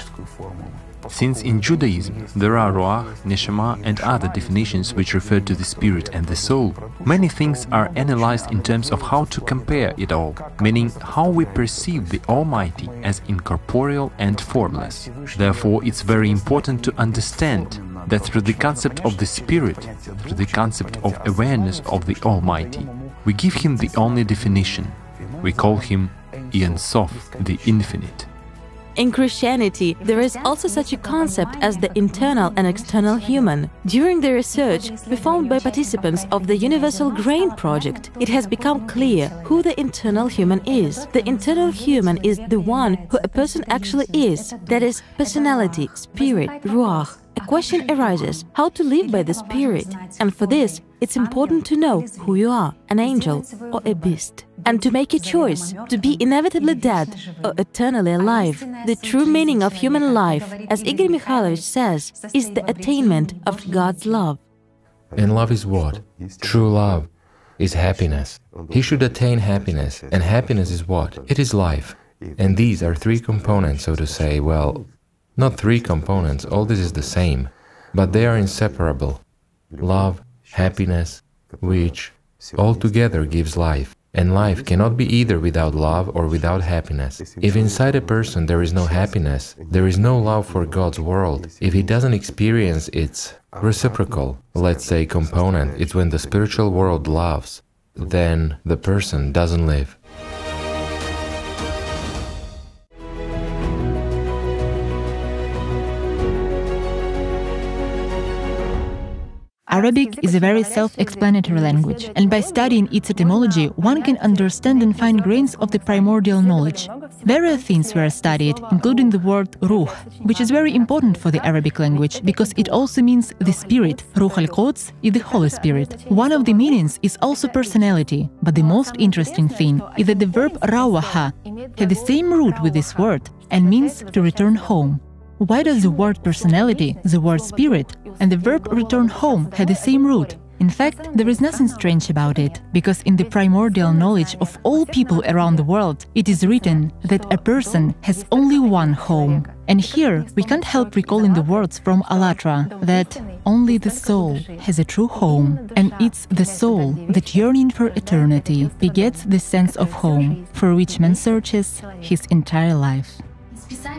Since in Judaism there are Ruach, Neshama and other definitions which refer to the spirit and the soul, many things are analyzed in terms of how to compare it all, meaning how we perceive the Almighty as incorporeal and formless. Therefore, it's very important to understand that through the concept of the Spirit, through the concept of awareness of the Almighty, we give Him the only definition. We call Him Ein Sof, the Infinite. In Christianity, there is also such a concept as the internal and external human. During the research performed by participants of the Universal Grain Project, it has become clear who the internal human is. The internal human is the one who a person actually is, that is, personality, spirit, ruach. A question arises how to live by the spirit, and for this, it's important to know who you are an angel or a beast and to make a choice to be inevitably dead or eternally alive. The true meaning of human life, as Igor Mikhailovich says, is the attainment of God's love. And love is what? True love is happiness. He should attain happiness, and happiness is what? It is life. And these are three components, so to say, well, not three components, all this is the same, but they are inseparable. Love, happiness, which altogether gives life. And life cannot be either without love or without happiness. If inside a person there is no happiness, there is no love for God's world, if he doesn't experience its reciprocal, let's say, component, it's when the spiritual world loves, then the person doesn't live. Arabic is a very self-explanatory language, and by studying its etymology, one can understand and find grains of the primordial knowledge. Various things were studied, including the word ruh, which is very important for the Arabic language because it also means the spirit. Ruh al-Quds is the Holy Spirit. One of the meanings is also personality, but the most interesting thing is that the verb rawaha had the same root with this word and means to return home. Why does the word personality, the word spirit, and the verb return home have the same root? In fact, there is nothing strange about it, because in the primordial knowledge of all people around the world, it is written that a person has only one home. And here we can't help recalling the words from ALLATRA that only the soul has a true home, and it's the soul that yearning for eternity begets the sense of home, for which man searches his entire life.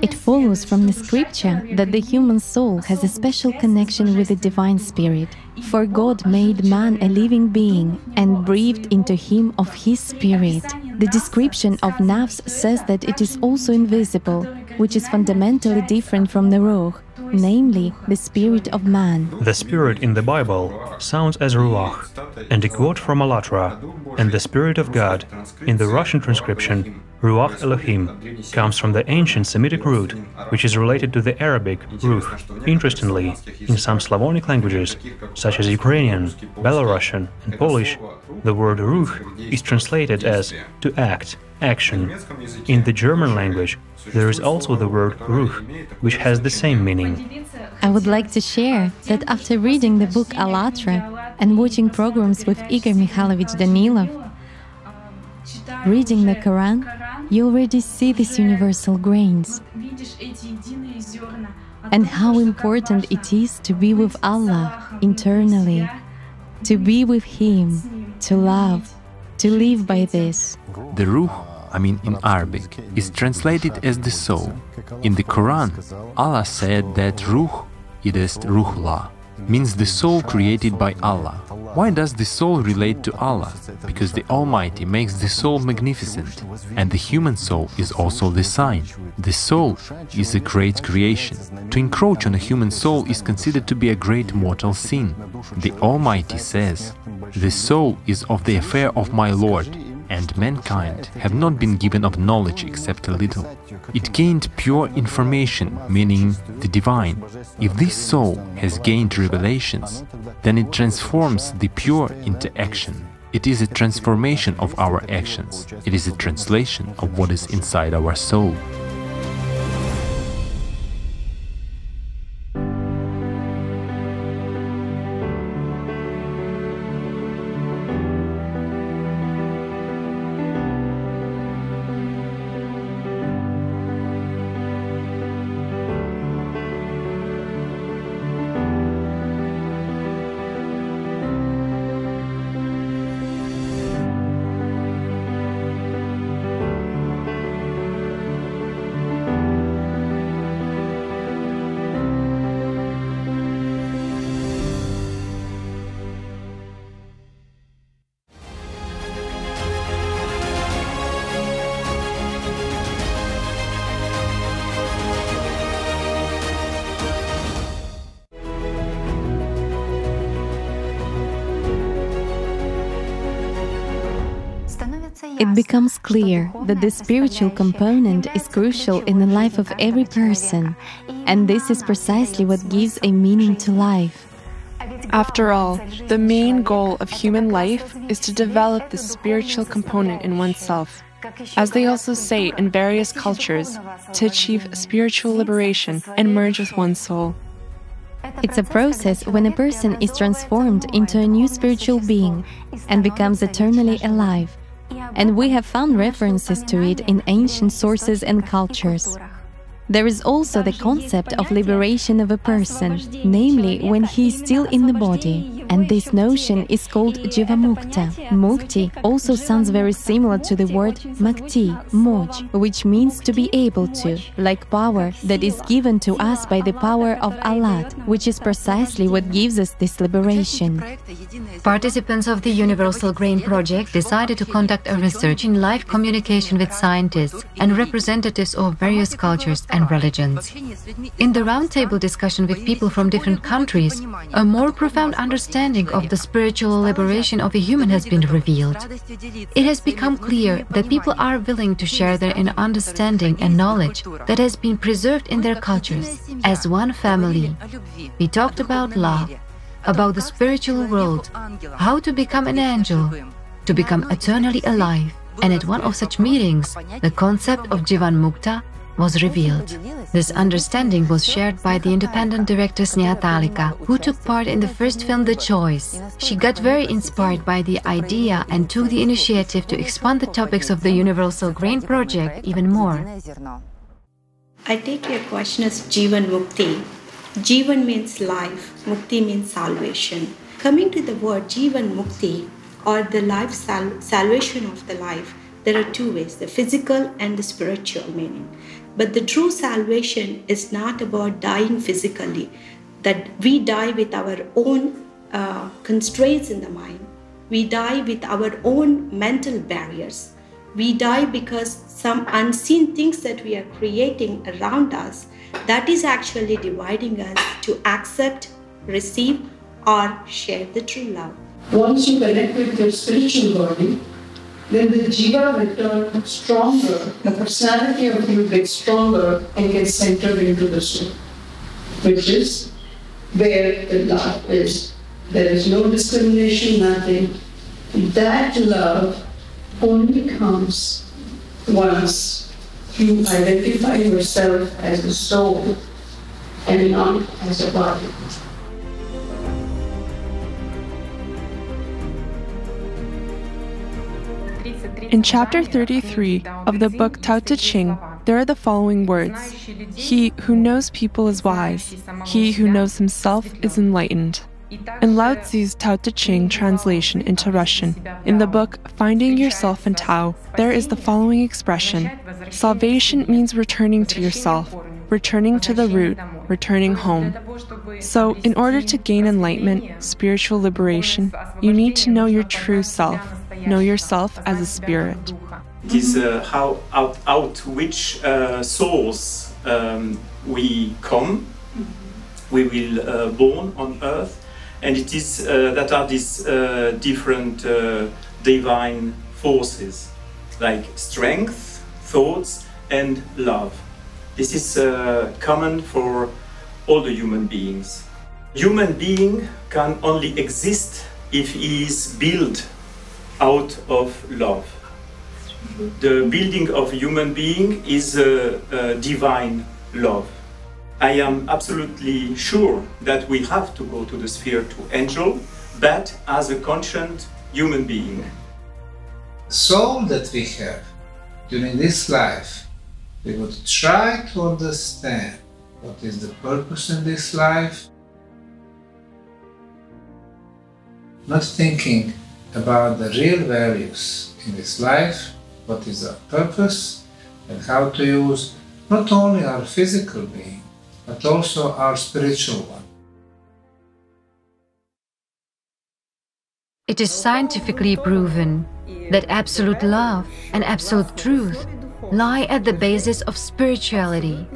It follows from the scripture that the human soul has a special connection with the divine spirit. For God made man a living being and breathed into him of his spirit. The description of nafs says that it is also invisible, which is fundamentally different from the ruh, namely the spirit of man. The spirit in the Bible sounds as ruach, and a quote from Allatra, and the spirit of God, in the Russian transcription, Ruach Elohim, comes from the ancient Semitic root, which is related to the Arabic ruh. Interestingly, in some Slavonic languages, such as Ukrainian, Belarusian, and Polish, the word ruh is translated as to act, action. In the German language, there is also the word ruh, which has the same meaning. I would like to share that after reading the book Allatra, and watching programs with Igor Mikhailovich Danilov, reading the Quran, you already see these universal grains and how important it is to be with Allah internally, to be with Him, to love, to live by this. The Ruh, I mean in Arabic, is translated as the soul. In the Quran, Allah said that Ruh, it is Ruhullah, means the soul created by Allah. Why does the soul relate to Allah? Because the Almighty makes the soul magnificent, and the human soul is also the sign. The soul is a great creation. To encroach on a human soul is considered to be a great mortal sin. The Almighty says, The soul is of the affair of my Lord, and mankind have not been given of knowledge except a little. It gained pure information, meaning the divine. If this soul has gained revelations, then it transforms the pure into action. It is a transformation of our actions. It is a translation of what is inside our soul. Clear that the spiritual component is crucial in the life of every person, and this is precisely what gives a meaning to life. After all, the main goal of human life is to develop the spiritual component in oneself. As they also say in various cultures, to achieve spiritual liberation and merge with one's soul. It's a process when a person is transformed into a new spiritual being and becomes eternally alive and we have found references to it in ancient sources and cultures. There is also the concept of liberation of a person, namely when he is still in the body, and this notion is called Jivamukta. Mukti also sounds very similar to the word Makti, Moj, which means to be able to, like power that is given to us by the power of Allah, which is precisely what gives us this liberation. Participants of the Universal Grain Project decided to conduct a research in live communication with scientists and representatives of various cultures and religions. In the roundtable discussion with people from different countries, a more profound understanding of the spiritual liberation of a human has been revealed. It has become clear that people are willing to share their inner understanding and knowledge that has been preserved in their cultures as one family. We talked about love, about the spiritual world, how to become an angel, to become eternally alive. And at one of such meetings, the concept of Jivan Mukta was revealed. This understanding was shared by the independent director Sneha who took part in the first film The Choice. She got very inspired by the idea and took the initiative to expand the topics of the Universal Grain Project even more. I take your question as Jivan Mukti. Jivan means life, Mukti means salvation. Coming to the word Jivan Mukti, or the life sal- salvation of the life, there are two ways the physical and the spiritual meaning. But the true salvation is not about dying physically, that we die with our own uh, constraints in the mind. We die with our own mental barriers. We die because some unseen things that we are creating around us that is actually dividing us to accept, receive, or share the true love. Once you connect with your spiritual body, then the jiva will turn stronger, the personality of you gets stronger and gets centered into the soul, which is where the love is. There is no discrimination, nothing. That love only comes once you identify yourself as a soul and not as a body. In chapter 33 of the book Tao Te Ching, there are the following words He who knows people is wise, he who knows himself is enlightened. In Lao Tzu's Tao Te Ching translation into Russian, in the book Finding Yourself in Tao, there is the following expression Salvation means returning to yourself, returning to the root, returning home. So, in order to gain enlightenment, spiritual liberation, you need to know your true self, know yourself as a spirit. It is uh, how out, out which uh, source um, we come, we will uh, born on earth, and it is uh, that are these uh, different uh, divine forces like strength, thoughts, and love. This is common for all the human beings. Human being can only exist if he is built out of love the building of human being is a, a divine love. I am absolutely sure that we have to go to the sphere to angel, but as a conscient human being. The soul that we have during this life, we would try to understand what is the purpose in this life, not thinking about the real values in this life, what is our purpose, and how to use not only our physical being, but also our spiritual one. It is scientifically proven that absolute love and absolute truth lie at the basis of spirituality.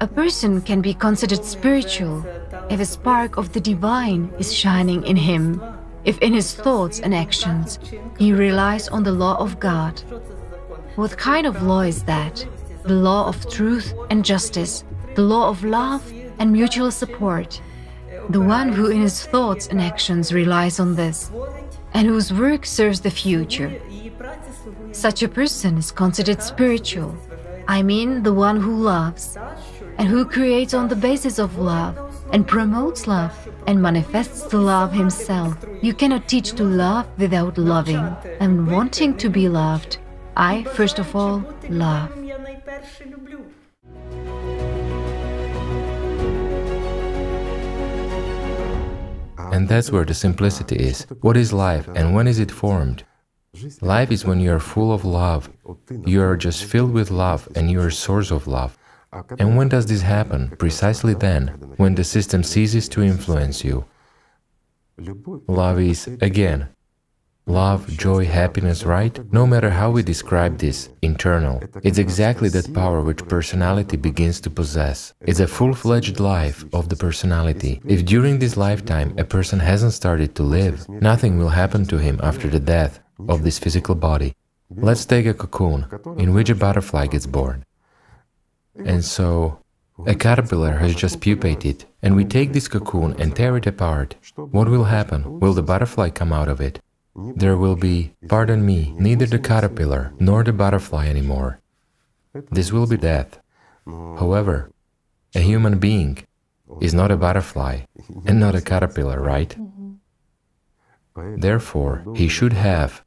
A person can be considered spiritual if a spark of the divine is shining in him if in his thoughts and actions he relies on the law of God. What kind of law is that? The law of truth and justice, the law of love and mutual support. The one who in his thoughts and actions relies on this, and whose work serves the future. Such a person is considered spiritual, I mean the one who loves, and who creates on the basis of love and promotes love and manifests the love himself. You cannot teach to love without loving and wanting to be loved. I, first of all, love. And that's where the simplicity is. What is life and when is it formed? Life is when you are full of love. You are just filled with love and you are source of love. And when does this happen? Precisely then, when the system ceases to influence you. Love is, again, love, joy, happiness, right? No matter how we describe this, internal. It's exactly that power which personality begins to possess. It's a full-fledged life of the personality. If during this lifetime a person hasn't started to live, nothing will happen to him after the death of this physical body. Let's take a cocoon in which a butterfly gets born. And mm. so, a caterpillar has just pupated, and we take this cocoon and tear it apart. What will happen? Will the butterfly come out of it? There will be, pardon me, neither the caterpillar nor the butterfly anymore. This will be death. However, a human being is not a butterfly and not a caterpillar, right? Mm-hmm. Therefore, he should have,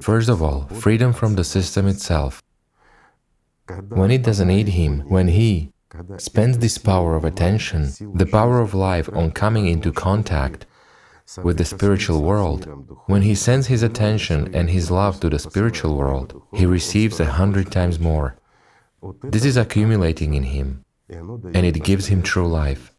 first of all, freedom from the system itself, when it doesn't need him, when he spends this power of attention, the power of life on coming into contact with the spiritual world, when he sends his attention and his love to the spiritual world, he receives a hundred times more. This is accumulating in him, and it gives him true life.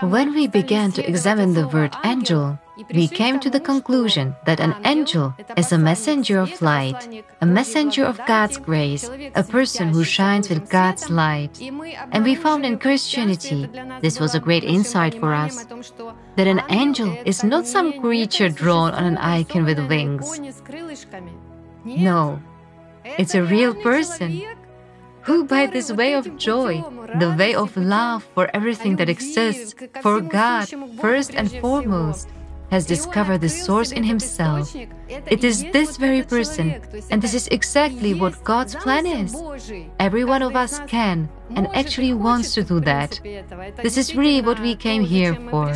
When we began to examine the word angel, we came to the conclusion that an angel is a messenger of light, a messenger of God's grace, a person who shines with God's light. And we found in Christianity, this was a great insight for us, that an angel is not some creature drawn on an icon with wings. No, it's a real person who by this way of joy, the way of love for everything that exists, for God first and foremost, has discovered the source in himself. It is this very person, and this is exactly what God's plan is. Every one of us can and actually wants to do that. This is really what we came here for.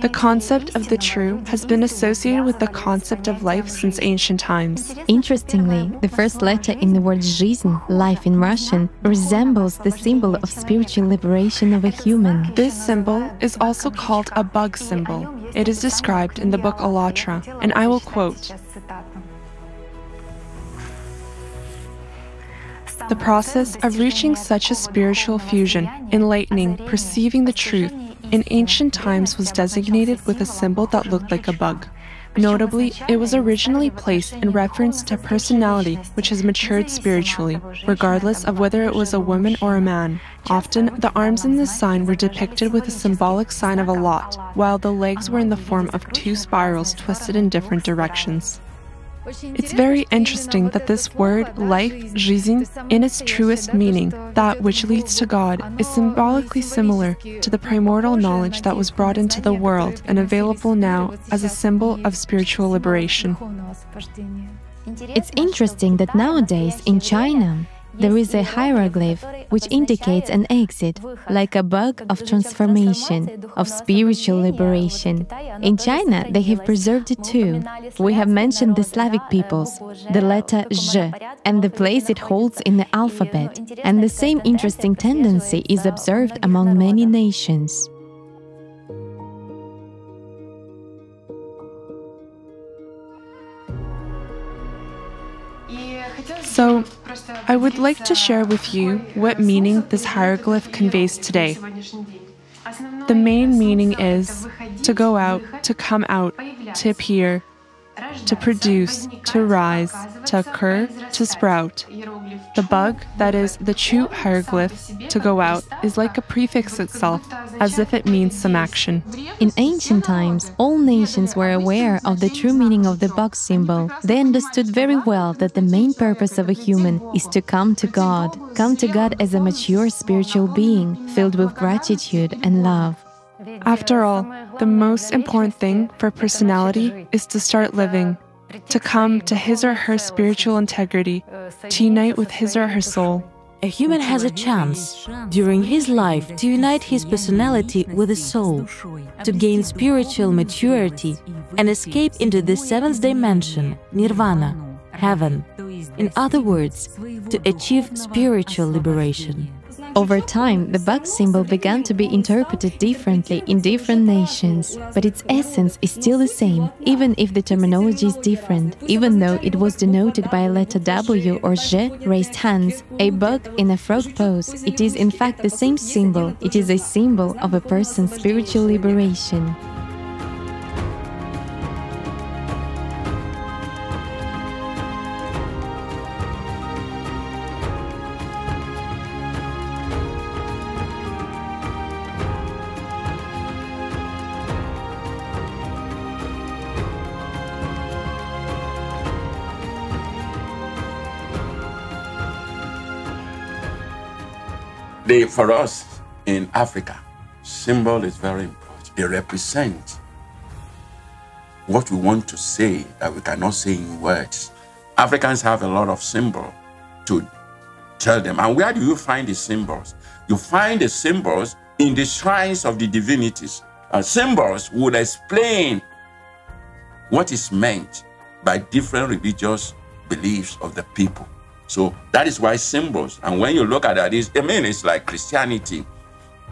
The concept of the true has been associated with the concept of life since ancient times. Interestingly, the first letter in the word жизнь, life in Russian, resembles the symbol of spiritual liberation of a human. This symbol is also called a bug symbol. It is described in the book ALLATRA, and I will quote. The process of reaching such a spiritual fusion, enlightening, perceiving the truth, in ancient times was designated with a symbol that looked like a bug. Notably, it was originally placed in reference to personality which has matured spiritually, regardless of whether it was a woman or a man. Often, the arms in this sign were depicted with a symbolic sign of Allat, while the legs were in the form of two spirals twisted in different directions. It's very interesting that this word, life, жизнь, in its truest meaning, that which leads to God, is symbolically similar to the primordial knowledge that was brought into the world and available now as a symbol of spiritual liberation. It's interesting that nowadays in China, there is a hieroglyph which indicates an exit, like a bug of transformation, of spiritual liberation. In China, they have preserved it too. We have mentioned the Slavic peoples, the letter Z, and the place it holds in the alphabet, and the same interesting tendency is observed among many nations. So, I would like to share with you what meaning this hieroglyph conveys today. The main meaning is to go out, to come out, to appear, to produce, to rise, to occur, to sprout. The bug, that is, the true hieroglyph, to go out, is like a prefix itself, as if it means some action. In ancient times, all nations were aware of the true meaning of the bug symbol. They understood very well that the main purpose of a human is to come to God, come to God as a mature spiritual being, filled with gratitude and love. After all, the most important thing for personality is to start living, to come to his or her spiritual integrity, to unite with his or her soul. A human has a chance during his life to unite his personality with the soul, to gain spiritual maturity and escape into the seventh dimension, nirvana, heaven. In other words, to achieve spiritual liberation. Over time, the bug symbol began to be interpreted differently in different nations, but its essence is still the same, even if the terminology is different. Even though it was denoted by a letter W or Z, raised hands, a bug in a frog pose, it is in fact the same symbol. It is a symbol of a person's spiritual liberation. They, for us in Africa, symbol is very important. They represent what we want to say that we cannot say in words. Africans have a lot of symbol to tell them. And where do you find the symbols? You find the symbols in the shrines of the divinities. Symbols would explain what is meant by different religious beliefs of the people. So that is why symbols, and when you look at that, is I mean, it's like Christianity.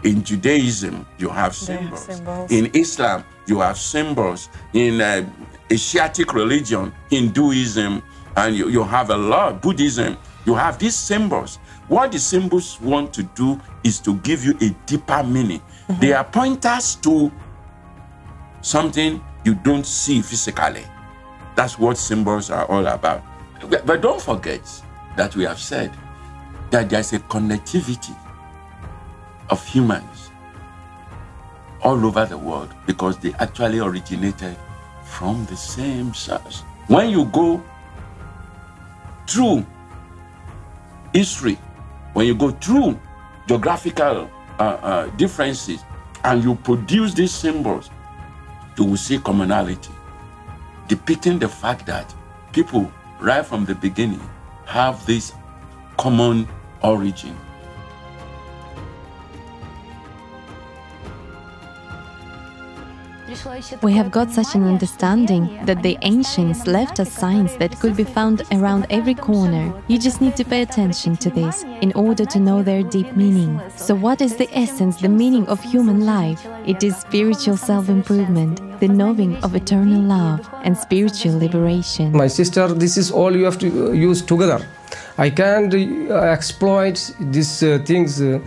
In Judaism, you have symbols. symbols. In Islam, you have symbols. In uh, Asiatic religion, Hinduism, and you, you have a lot, Buddhism, you have these symbols. What the symbols want to do is to give you a deeper meaning. Mm-hmm. They are pointers to something you don't see physically. That's what symbols are all about. But don't forget, that we have said that there's a connectivity of humans all over the world because they actually originated from the same source. When you go through history, when you go through geographical uh, uh, differences, and you produce these symbols, you will see commonality, depicting the fact that people, right from the beginning, have this common origin. We have got such an understanding that the ancients left us signs that could be found around every corner. You just need to pay attention to this in order to know their deep meaning. So, what is the essence, the meaning of human life? It is spiritual self improvement, the knowing of eternal love, and spiritual liberation. My sister, this is all you have to use together. I can't uh, exploit these uh, things uh,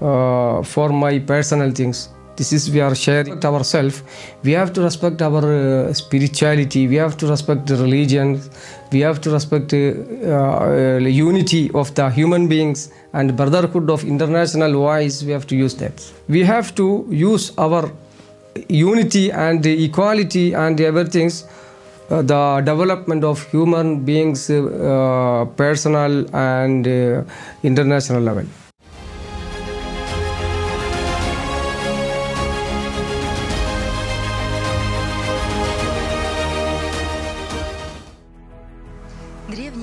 uh, for my personal things this is we are sharing ourselves we have to respect our uh, spirituality. We have to respect the religion. We have to respect the uh, uh, unity of the human beings and brotherhood of international wise we have to use that. We have to use our unity and equality and everything uh, the development of human beings uh, personal and uh, international level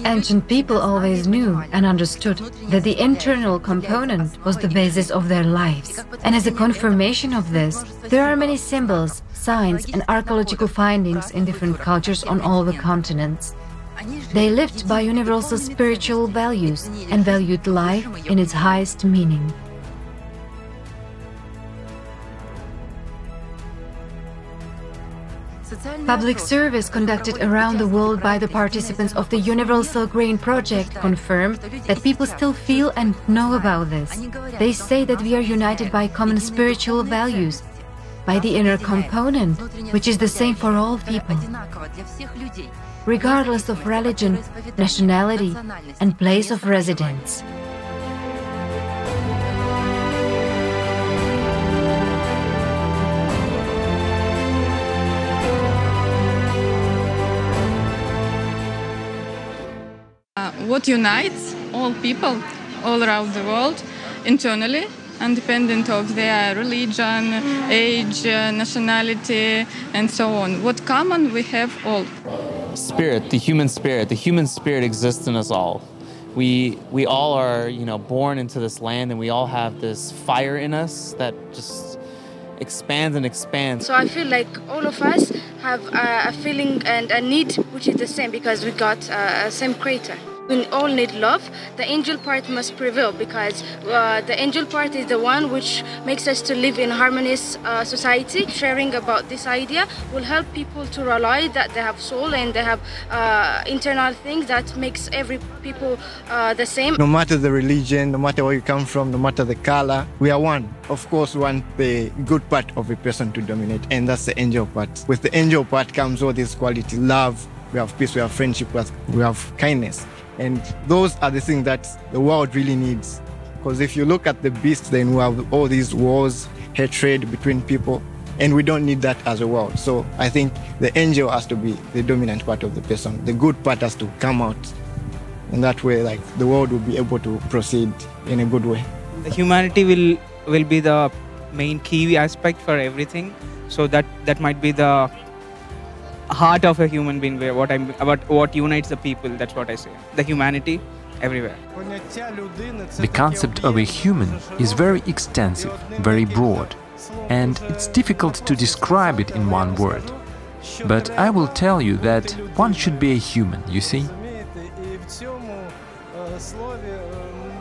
Ancient people always knew and understood that the internal component was the basis of their lives. And as a confirmation of this, there are many symbols, signs, and archaeological findings in different cultures on all the continents. They lived by universal spiritual values and valued life in its highest meaning. Public service conducted around the world by the participants of the Universal Grain Project confirm that people still feel and know about this. They say that we are united by common spiritual values, by the inner component, which is the same for all people, regardless of religion, nationality, and place of residence. What unites all people all around the world internally independent of their religion, age, uh, nationality, and so on. What common we have all? Spirit, the human spirit. The human spirit exists in us all. We we all are, you know, born into this land, and we all have this fire in us that just expands and expands. So I feel like all of us have a, a feeling and a need which is the same because we got uh, a same creator. We all need love. The angel part must prevail because uh, the angel part is the one which makes us to live in harmonious uh, society. Sharing about this idea will help people to realize that they have soul and they have uh, internal things that makes every people uh, the same. No matter the religion, no matter where you come from, no matter the color, we are one. Of course, want the good part of a person to dominate, and that's the angel part. With the angel part comes all these qualities: love, we have peace, we have friendship, we have kindness. And those are the things that the world really needs. Because if you look at the beast, then we have all these wars, hatred between people, and we don't need that as a world. So I think the angel has to be the dominant part of the person. The good part has to come out. And that way, like the world will be able to proceed in a good way. The humanity will will be the main key aspect for everything. So that that might be the heart of a human being what i'm about what unites the people that's what i say. The humanity everywhere. The concept of a human is very extensive very broad and it's difficult to describe it in one word. But i will tell you that one should be a human you see?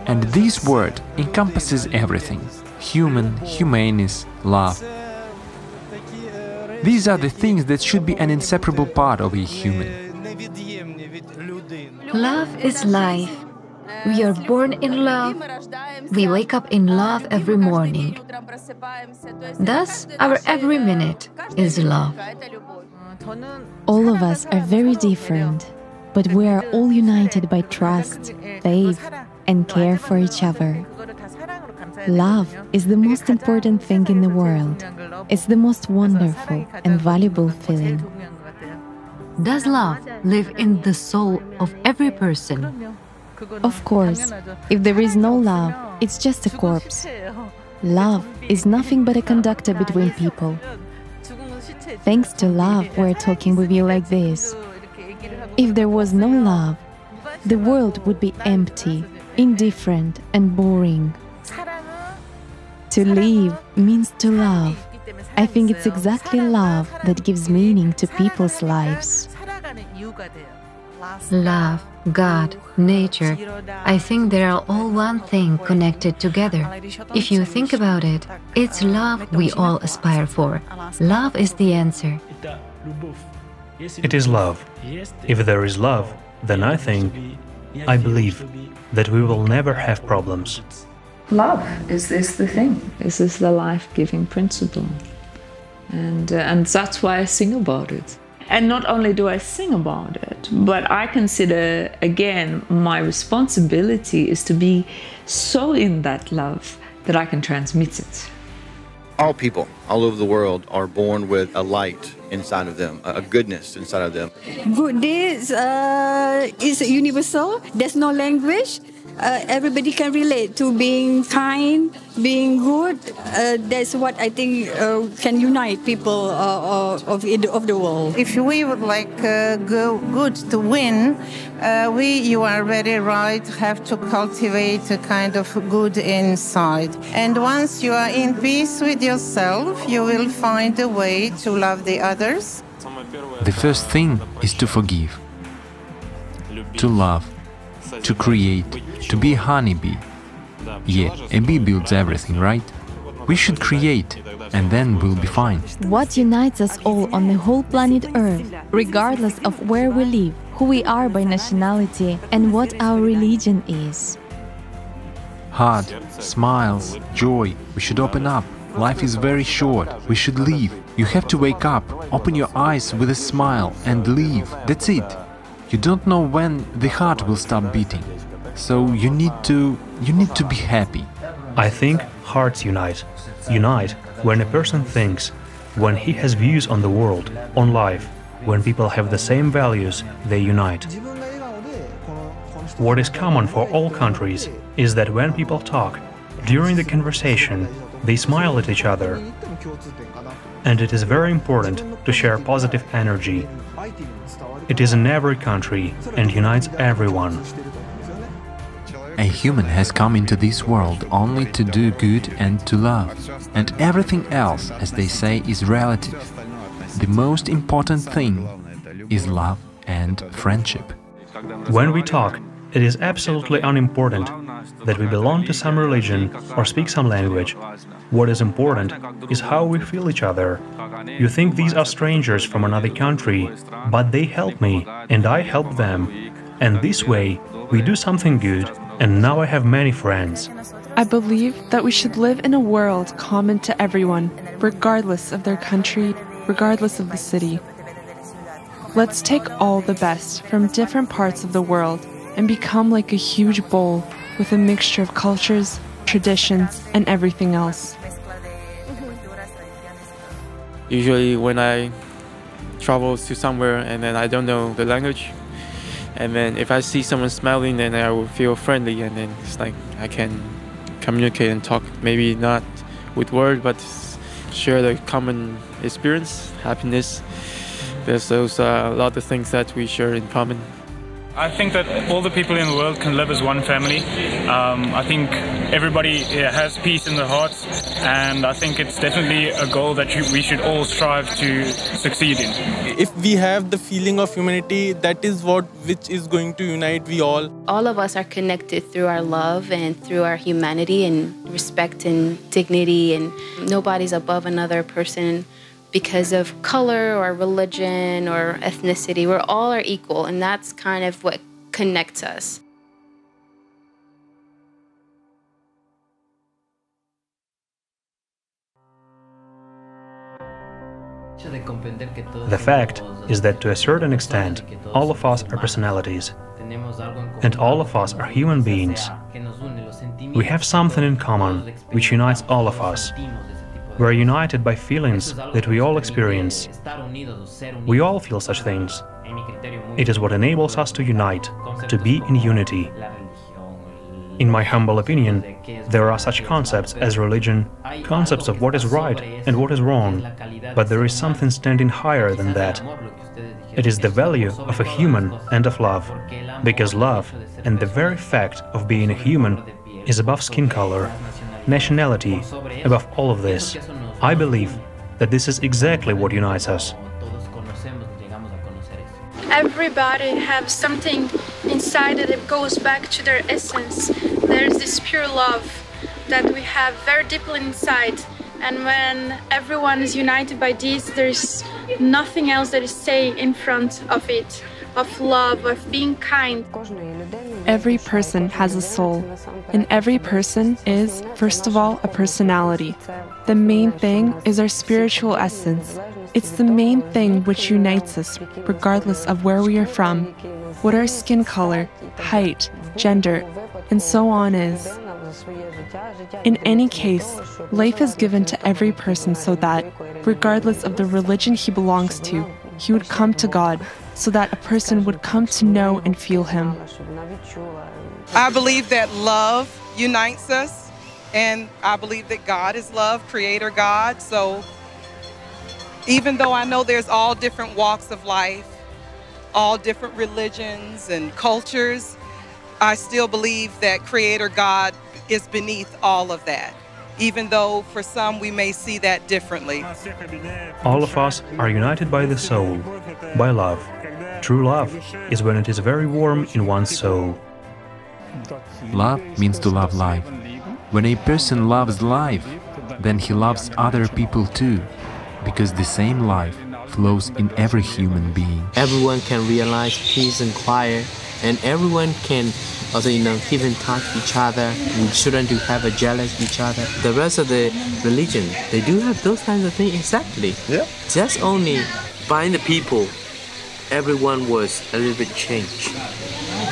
And this word encompasses everything human humaneness love these are the things that should be an inseparable part of a human. Love is life. We are born in love. We wake up in love every morning. Thus, our every minute is love. All of us are very different, but we are all united by trust, faith, and care for each other. Love is the most important thing in the world. It's the most wonderful and valuable feeling. Does love live in the soul of every person? Of course. If there is no love, it's just a corpse. Love is nothing but a conductor between people. Thanks to love, we're talking with you like this. If there was no love, the world would be empty, indifferent, and boring. To live means to love. I think it's exactly love that gives meaning to people's lives. Love, God, nature, I think they are all one thing connected together. If you think about it, it's love we all aspire for. Love is the answer. It is love. If there is love, then I think, I believe, that we will never have problems. Love is, this the thing. This is the life-giving principle. And, uh, and that's why I sing about it. And not only do I sing about it, but I consider, again, my responsibility is to be so in that love that I can transmit it. All people all over the world are born with a light inside of them, a goodness inside of them. Goodness uh, is universal. There's no language. Uh, everybody can relate to being kind, being good. Uh, that's what I think uh, can unite people uh, uh, of, of the world. If we would like uh, go good to win, we, you are very right, have to cultivate a kind of good inside. And once you are in peace with yourself, you will find a way to love the others. The first thing is to forgive, to love, to create, to be a honeybee. Yeah, a bee builds everything, right? We should create, and then we'll be fine. What unites us all on the whole planet Earth, regardless of where we live, who we are by nationality, and what our religion is? Heart, smiles, joy. We should open up. Life is very short. We should live. You have to wake up, open your eyes with a smile, and live. That's it. You don't know when the heart will stop beating. So you need to you need to be happy. I think hearts unite. Unite when a person thinks, when he has views on the world, on life, when people have the same values, they unite. What is common for all countries is that when people talk, during the conversation, they smile at each other. And it is very important to share positive energy. It is in every country and unites everyone. A human has come into this world only to do good and to love, and everything else, as they say, is relative. The most important thing is love and friendship. When we talk, it is absolutely unimportant that we belong to some religion or speak some language. What is important is how we feel each other. You think these are strangers from another country, but they help me and I help them. And this way, we do something good and now I have many friends. I believe that we should live in a world common to everyone, regardless of their country, regardless of the city. Let's take all the best from different parts of the world and become like a huge bowl with a mixture of cultures, traditions, and everything else. Usually, when I travel to somewhere and then I don't know the language, and then if I see someone smiling, then I will feel friendly, and then it's like I can communicate and talk. Maybe not with words, but share the common experience, happiness. There's those uh, a lot of things that we share in common. I think that all the people in the world can live as one family. Um, I think everybody has peace in their hearts, and I think it's definitely a goal that we should all strive to succeed in. If we have the feeling of humanity, that is what which is going to unite we all. All of us are connected through our love and through our humanity and respect and dignity, and nobody's above another person because of color or religion or ethnicity. We're all are equal, and that's kind of what connects us. The fact is that to a certain extent, all of us are personalities, and all of us are human beings. We have something in common which unites all of us. We're united by feelings that we all experience. We all feel such things. It is what enables us to unite, to be in unity. In my humble opinion, there are such concepts as religion, concepts of what is right and what is wrong, but there is something standing higher than that. It is the value of a human and of love, because love and the very fact of being a human is above skin color, nationality, above all of this. I believe that this is exactly what unites us. Everybody has something inside that goes back to their essence. There's this pure love that we have very deeply inside. And when everyone is united by this, there's nothing else that is saying in front of it, of love, of being kind. Every person has a soul, and every person is, first of all, a personality. The main thing is our spiritual essence. It's the main thing which unites us, regardless of where we are from, what our skin color, height, gender, and so on is. In any case, life is given to every person so that, regardless of the religion he belongs to, he would come to God, so that a person would come to know and feel him. I believe that love unites us, and I believe that God is love, Creator God. So even though I know there's all different walks of life, all different religions and cultures, I still believe that Creator God is beneath all of that, even though for some we may see that differently. All of us are united by the soul, by love. True love is when it is very warm in one's soul. Love means to love life. When a person loves life, then he loves other people too, because the same life flows in every human being. Everyone can realize peace and quiet, and everyone can also, you know, even touch each other. We shouldn't have a jealous each other. The rest of the religion, they do have those kinds of things exactly. Yeah. Just only find the people, everyone was a little bit changed.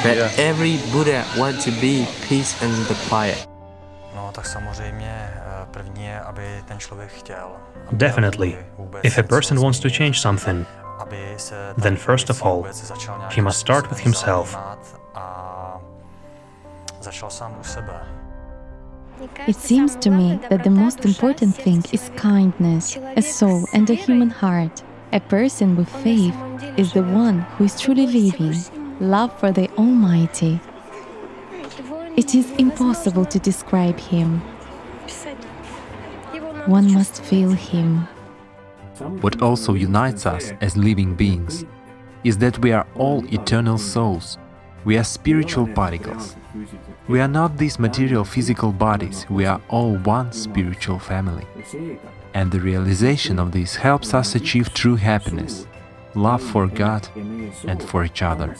But Yeah. every Buddha want to be peace and the quiet. No, tak samozřejmě eh, první je, aby ten člověk chtěl. Definitely, if a person wants to change something, then first of all, he must start with himself. A začal sám u sebe. It seems to me that the most important thing is kindness, a soul, and a human heart. A person with faith is the one who is truly living love for the Almighty. It is impossible to describe Him. One must feel Him. What also unites us as living beings is that we are all eternal souls. We are spiritual particles. We are not these material physical bodies, we are all one spiritual family. And the realization of this helps us achieve true happiness, love for God and for each other.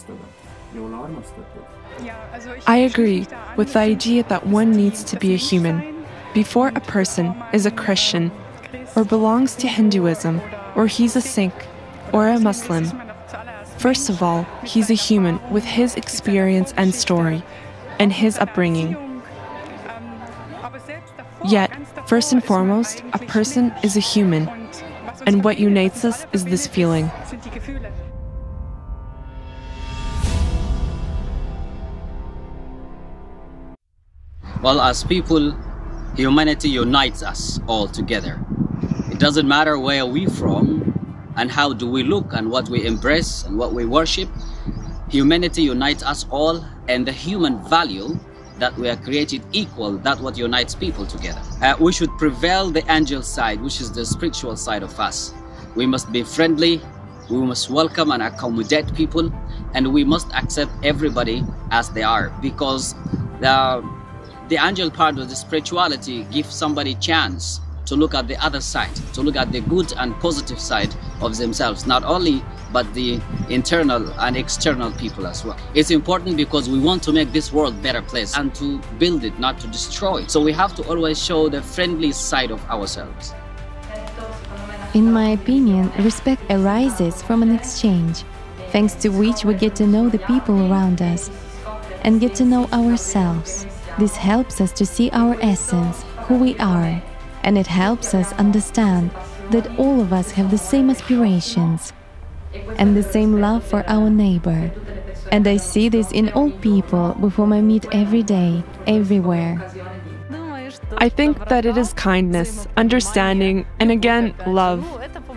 I agree with the idea that one needs to be a human before a person is a Christian or belongs to Hinduism or he's a Sikh or a Muslim. First of all, he's a human with his experience and story and his upbringing. Yet, first and foremost, a person is a human, and what unites us is this feeling. Well, as people, humanity unites us all together. It doesn't matter where we from and how do we look and what we embrace and what we worship. Humanity unites us all and the human value that we are created equal, that what unites people together. Uh, we should prevail the angel side, which is the spiritual side of us. We must be friendly, we must welcome and accommodate people, and we must accept everybody as they are because the the angel part of the spirituality gives somebody chance to look at the other side, to look at the good and positive side of themselves, not only but the internal and external people as well. It's important because we want to make this world better place and to build it, not to destroy it. So we have to always show the friendly side of ourselves. In my opinion, respect arises from an exchange, thanks to which we get to know the people around us and get to know ourselves. This helps us to see our essence, who we are, and it helps us understand that all of us have the same aspirations and the same love for our neighbor. And I see this in all people with whom I meet every day, everywhere. I think that it is kindness, understanding, and again, love.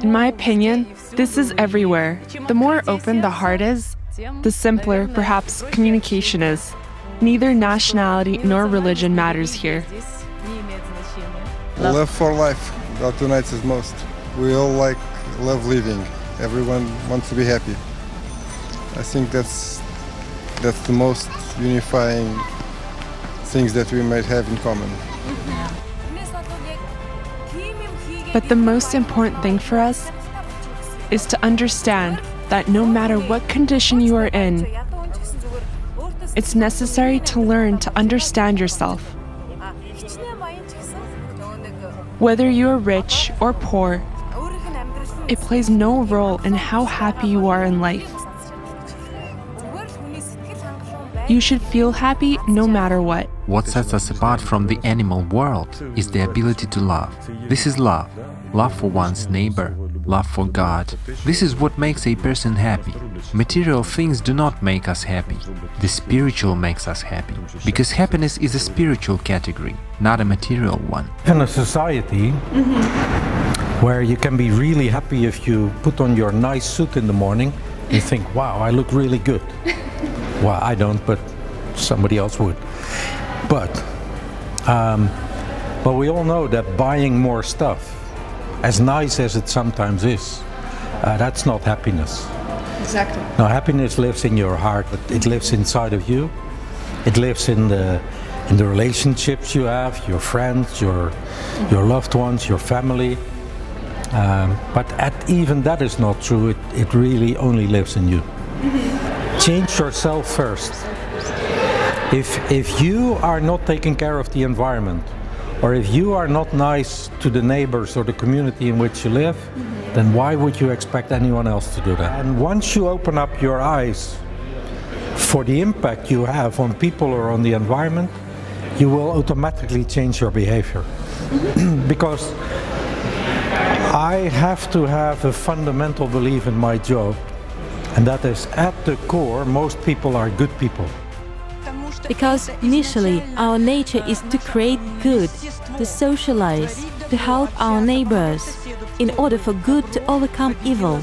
In my opinion, this is everywhere. The more open the heart is, the simpler, perhaps, communication is. Neither nationality nor religion matters here. Love for life, that unites us most. We all like love living. Everyone wants to be happy. I think that's that's the most unifying things that we might have in common. But the most important thing for us is to understand that no matter what condition you are in, it's necessary to learn to understand yourself. Whether you are rich or poor, it plays no role in how happy you are in life. You should feel happy no matter what. What sets us apart from the animal world is the ability to love. This is love. Love for one's neighbor, love for God. This is what makes a person happy. Material things do not make us happy. The spiritual makes us happy. Because happiness is a spiritual category, not a material one. In a society where you can be really happy if you put on your nice suit in the morning, you think, wow, I look really good. well, I don't, but somebody else would. But, um, but we all know that buying more stuff, as nice as it sometimes is, uh, that's not happiness. Exactly. Now, happiness lives in your heart, but it lives inside of you. It lives in the in the relationships you have, your friends, your your loved ones, your family. Um, but at, even that is not true. It, it really only lives in you. Change yourself first. If if you are not taking care of the environment, or if you are not nice to the neighbors or the community in which you live, mm-hmm. then why would you expect anyone else to do that? And once you open up your eyes for the impact you have on people or on the environment, you will automatically change your behavior. Mm-hmm. because I have to have a fundamental belief in my job, and that is at the core, most people are good people. Because initially our nature is to create good, to socialize, to help our neighbors, in order for good to overcome evil.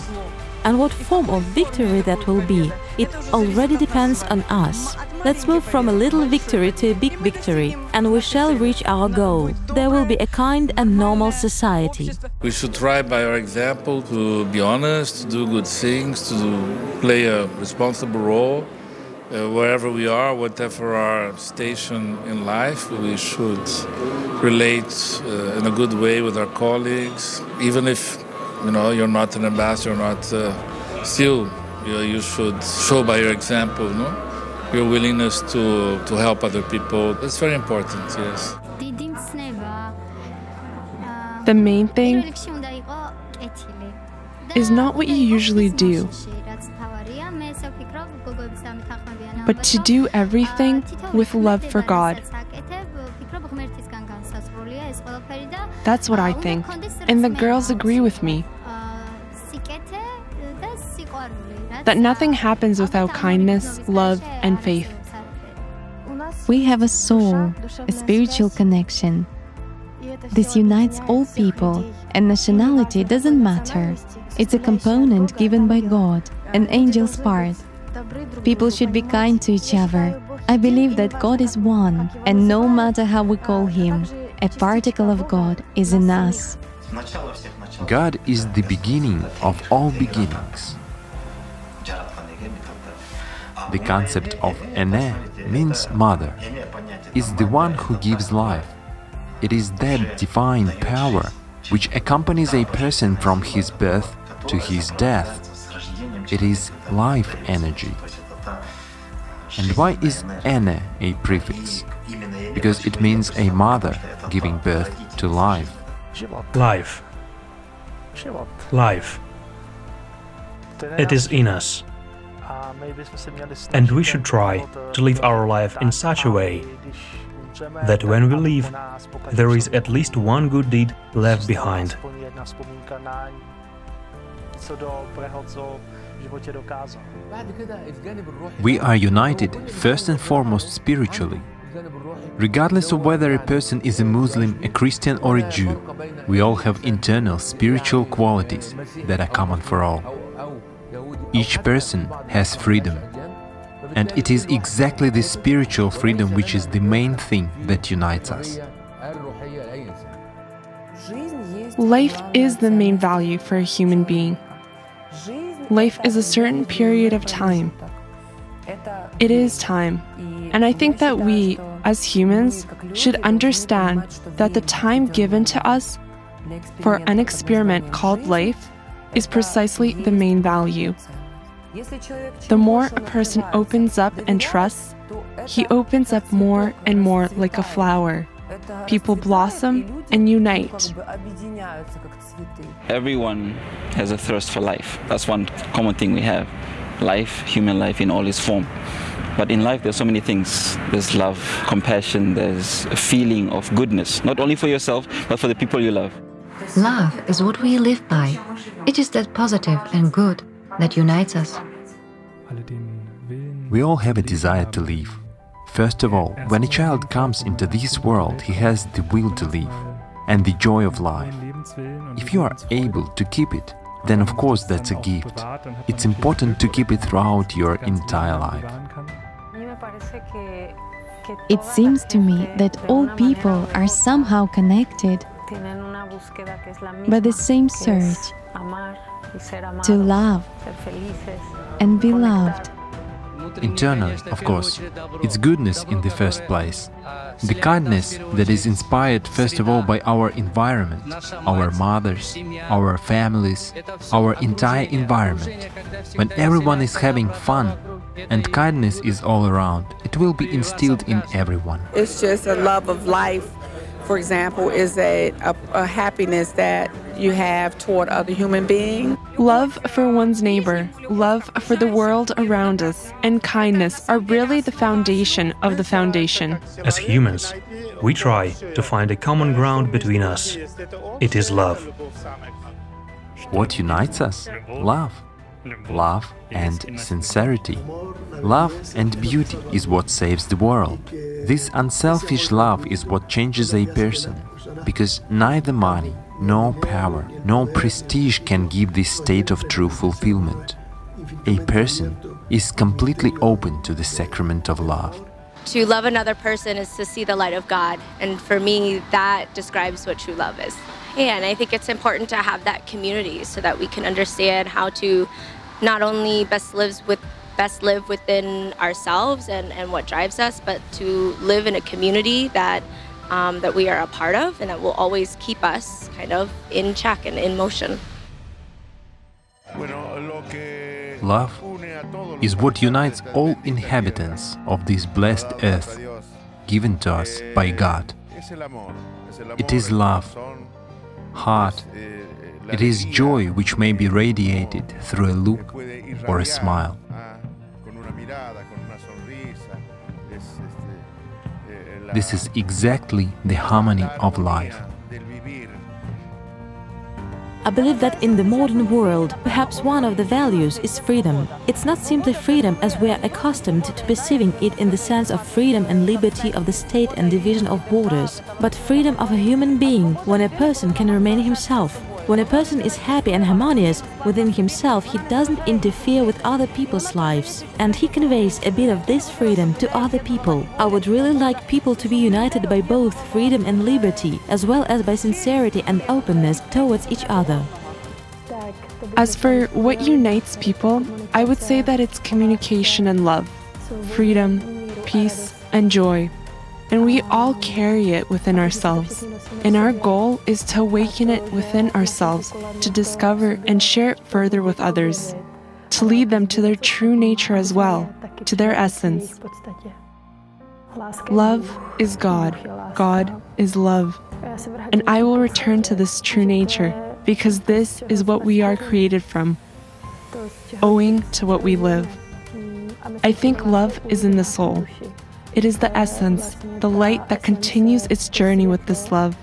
And what form of victory that will be, it already depends on us. Let's move from a little victory to a big victory, and we shall reach our goal. There will be a kind and normal society. We should try by our example to be honest, to do good things, to play a responsible role. Uh, wherever we are, whatever our station in life, we should relate uh, in a good way with our colleagues, even if you know you're not an ambassador, not uh, still you, you, should show by your example, no? your willingness to to help other people. It's very important. Yes. The main thing is not what you usually do, but to do everything with love for God. That's what I think, and the girls agree with me. That nothing happens without kindness, love, and faith. We have a soul, a spiritual connection. This unites all people, and nationality doesn't matter. It's a component given by God, an angel's part. People should be kind to each other. I believe that God is one, and no matter how we call Him, a particle of God is in us. God is the beginning of all beginnings. The concept of Ene means mother. Is the one who gives life. It is that divine power which accompanies a person from his birth to his death. It is life energy. And why is Ene a prefix? Because it means a mother giving birth to life. Life. Life. It is in us. And we should try to live our life in such a way that when we leave, there is at least one good deed left behind. We are united first and foremost spiritually. Regardless of whether a person is a Muslim, a Christian, or a Jew, we all have internal spiritual qualities that are common for all. Each person has freedom. And it is exactly this spiritual freedom which is the main thing that unites us. Life is the main value for a human being. Life is a certain period of time. It is time. And I think that we, as humans, should understand that the time given to us for an experiment called life is precisely the main value. The more a person opens up and trusts, he opens up more and more like a flower. People blossom and unite. Everyone has a thirst for life. That's one common thing we have life, human life in all its form. But in life, there's so many things. There's love, compassion, there's a feeling of goodness, not only for yourself, but for the people you love. Love is what we live by. It is that positive and good that unites us. We all have a desire to live. First of all, when a child comes into this world, he has the will to live and the joy of life. If you are able to keep it, then of course that's a gift. It's important to keep it throughout your entire life. It seems to me that all people are somehow connected by the same search to love and be loved. Internally, of course, it's goodness in the first place. The kindness that is inspired first of all by our environment, our mothers, our families, our entire environment. When everyone is having fun and kindness is all around, it will be instilled in everyone. It's just a love of life for example, is a, a, a, happiness that you have toward other human beings. Love for one's neighbor, love for the world around us, and kindness are really the foundation of the foundation. As humans, we try to find a common ground between us. It is love. What unites us? Love. Love and sincerity. Love and beauty is what saves the world. This unselfish love is what changes a person, because neither money, nor power, nor prestige can give this state of true fulfillment. A person is completely open to the sacrament of love. To love another person is to see the light of God, and for me, that describes what true love is. And I think it's important to have that community so that we can understand how to not only best lives with best live within ourselves and, and what drives us, but to live in a community that um, that we are a part of and that will always keep us kind of in check and in motion. Love is what unites all inhabitants of this blessed earth given to us by God. It is love, heart, it is joy which may be radiated through a look or a smile. This is exactly the harmony of life. I believe that in the modern world, perhaps one of the values is freedom. It's not simply freedom as we are accustomed to perceiving it in the sense of freedom and liberty of the state and division of borders, but freedom of a human being when a person can remain himself, when a person is happy and harmonious within himself, he doesn't interfere with other people's lives, and he conveys a bit of this freedom to other people. I would really like people to be united by both freedom and liberty, as well as by sincerity and openness towards each other. As for what unites people, I would say that it's communication and love, freedom, peace, and joy and we all carry it within ourselves. And our goal is to awaken it within ourselves, to discover and share it further with others, to lead them to their true nature as well, to their essence. Love is God, God is love. And I will return to this true nature because this is what we are created from, owing to what we live. I think love is in the soul. It is the essence, the light that continues its journey with this love.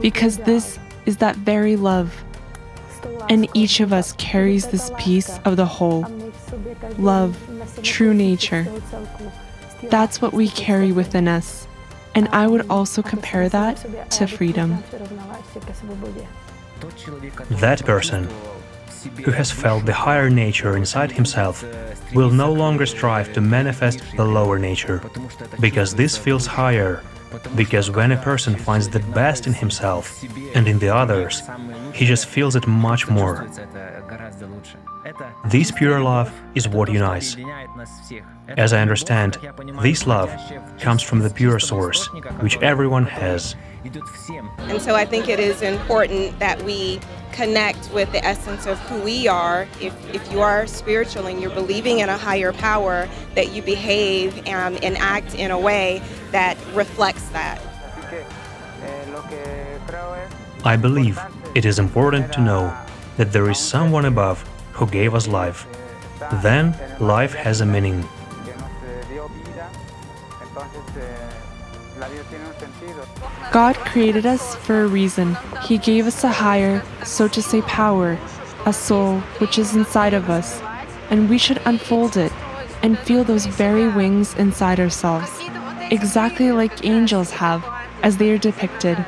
Because this is that very love. and each of us carries this piece of the whole love, true nature. That's what we carry within us. And I would also compare that to freedom. That person who has felt the higher nature inside himself will no longer strive to manifest the lower nature, because this feels higher. Because when a person finds the best in himself and in the others, he just feels it much more. This pure love is what unites. As I understand, this love comes from the pure source, which everyone has. And so I think it is important that we connect with the essence of who we are. If, if you are spiritual and you're believing in a higher power, that you behave um, and act in a way that reflects that. I believe it is important to know that there is someone above who gave us life. Then life has a meaning. God created us for a reason. He gave us a higher, so to say, power, a soul which is inside of us, and we should unfold it and feel those very wings inside ourselves, exactly like angels have as they are depicted.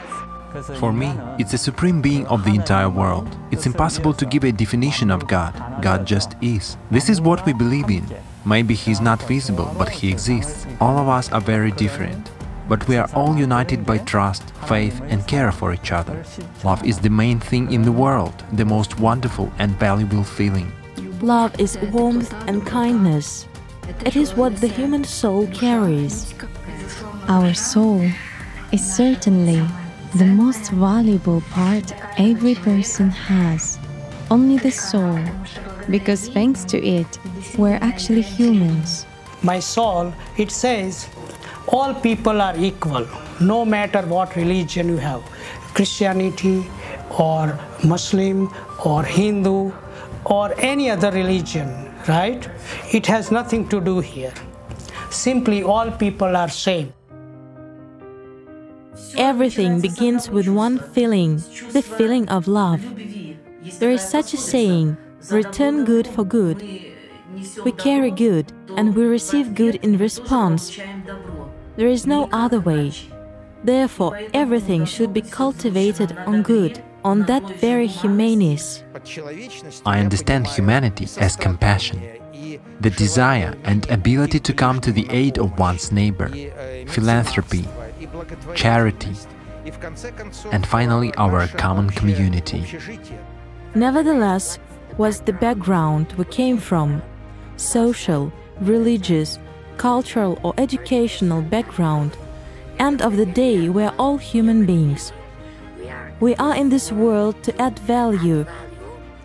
For me, it's the supreme being of the entire world. It's impossible to give a definition of God. God just is. This is what we believe in. Maybe He's not visible, but He exists. All of us are very different. But we are all united by trust, faith and care for each other. Love is the main thing in the world, the most wonderful and valuable feeling. Love is warmth and kindness. It is what the human soul carries. Our soul is certainly the most valuable part every person has. Only the soul, because thanks to it, we're actually humans. My soul, it says, all people are equal, no matter what religion you have Christianity or Muslim or Hindu or any other religion, right? It has nothing to do here. Simply, all people are same. Everything begins with one feeling, the feeling of love. There is such a saying return good for good. We carry good and we receive good in response. There is no other way. Therefore, everything should be cultivated on good, on that very humaneness. I understand humanity as compassion, the desire and ability to come to the aid of one's neighbor, philanthropy, charity, and finally our common community. Nevertheless, was the background we came from social, religious, cultural, or educational background end of the day we are all human beings. We are in this world to add value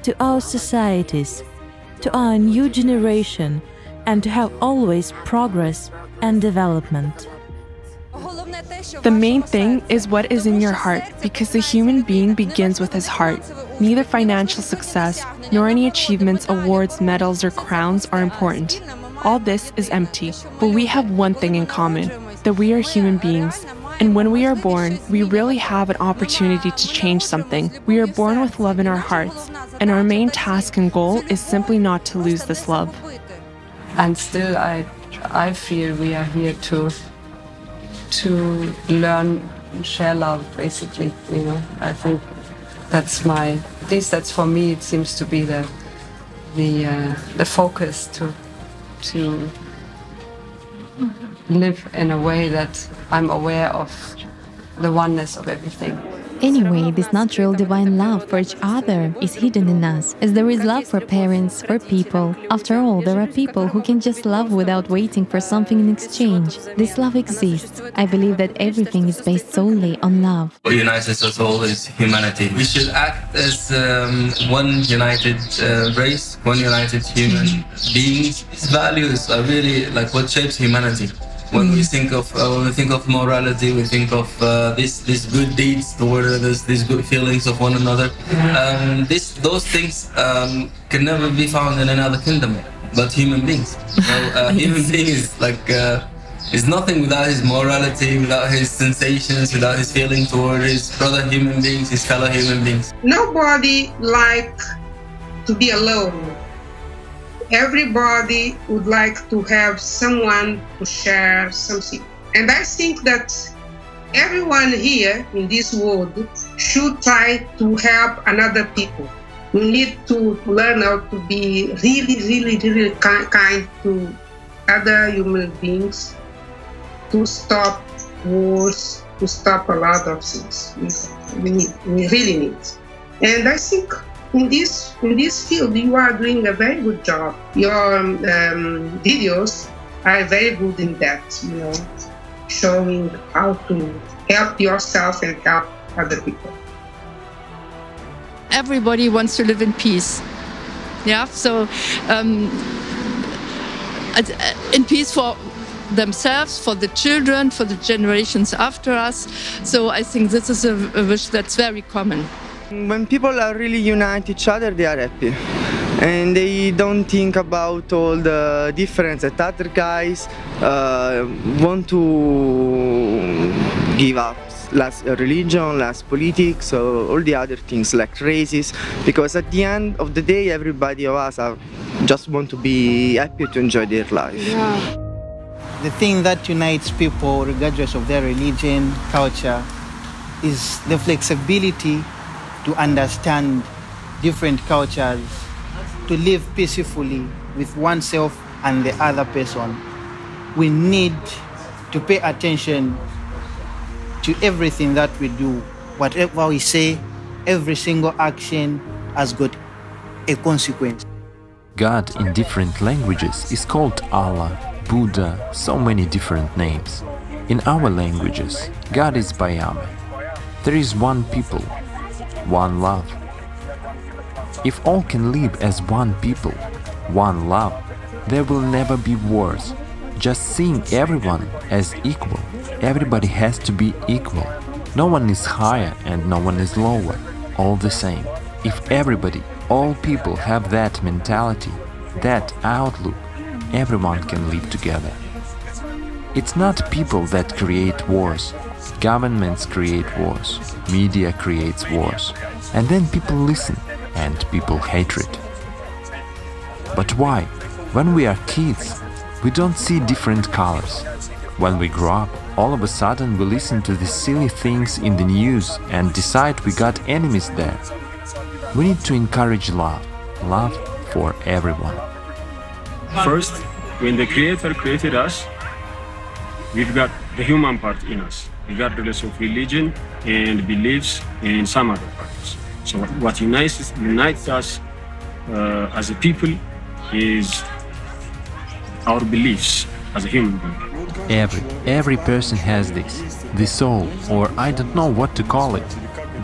to our societies, to our new generation, and to have always progress and development. The main thing is what is in your heart because the human being begins with his heart. Neither financial success nor any achievements, awards, medals, or crowns are important. All this is empty, but we have one thing in common that we are human beings. And when we are born, we really have an opportunity to change something. We are born with love in our hearts, and our main task and goal is simply not to lose this love. And still, I, I feel we are here to, to learn and share love, basically. You know, I think that's my, at least that's for me. It seems to be the, the, uh, the focus to, to live in a way that I'm aware of the oneness of everything. Anyway, this natural divine love for each other is hidden in us, as there is love for parents, for people. After all, there are people who can just love without waiting for something in exchange. This love exists. I believe that everything is based solely on love. What unites us all is humanity. We should act as um, one united uh, race, one united human beings. These values are really like what shapes humanity when we think of uh, when we think of morality, we think of uh, these these good deeds toward others, these good feelings of one another. Um, this those things um, can never be found in another kingdom, but human beings. So uh, human beings like. Uh, is nothing without his morality, without his sensations, without his feeling toward his brother human beings, his fellow human beings. Nobody like to be alone. Everybody would like to have someone to share something. And I think that everyone here in this world should try to help another people. We need to learn how to be really, really, really kind to other human beings to stop wars, to stop a lot of things. We, need, we really need. And I think in this in this field you are doing a very good job. Your um, videos are very good in that, you know, showing how to help yourself and help other people. Everybody wants to live in peace. Yeah, so um, in peace for themselves, for the children, for the generations after us. So I think this is a wish that's very common. When people are really unite each other, they are happy. And they don't think about all the difference that other guys uh, want to give up less religion, less politics, or all the other things like races, because at the end of the day, everybody of us are, just want to be happy to enjoy their life. Yeah. The thing that unites people, regardless of their religion, culture, is the flexibility to understand different cultures, to live peacefully with oneself and the other person. We need to pay attention to everything that we do. Whatever we say, every single action has got a consequence. God in different languages is called Allah, Buddha, so many different names. In our languages, God is Bayame. There is one people, one love. If all can live as one people, one love, there will never be wars. Just seeing everyone as equal, everybody has to be equal. No one is higher and no one is lower, all the same. If everybody, all people have that mentality, that outlook, everyone can live together. It's not people that create wars. Governments create wars. Media creates wars. And then people listen and people hatred. But why? When we are kids, we don't see different colors. When we grow up, all of a sudden we listen to these silly things in the news and decide we got enemies there. We need to encourage love, love for everyone. First, when the Creator created us, we've got the human part in us, regardless of religion and beliefs and some other parts. So what unites, unites us uh, as a people is our beliefs as a human being. Every, every person has this, the soul, or I don't know what to call it,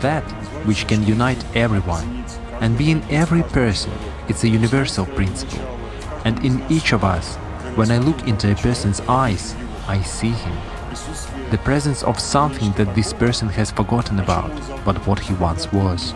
that which can unite everyone. And being every person, it's a universal principle. And in each of us, when I look into a person's eyes, I see him. The presence of something that this person has forgotten about, but what he once was.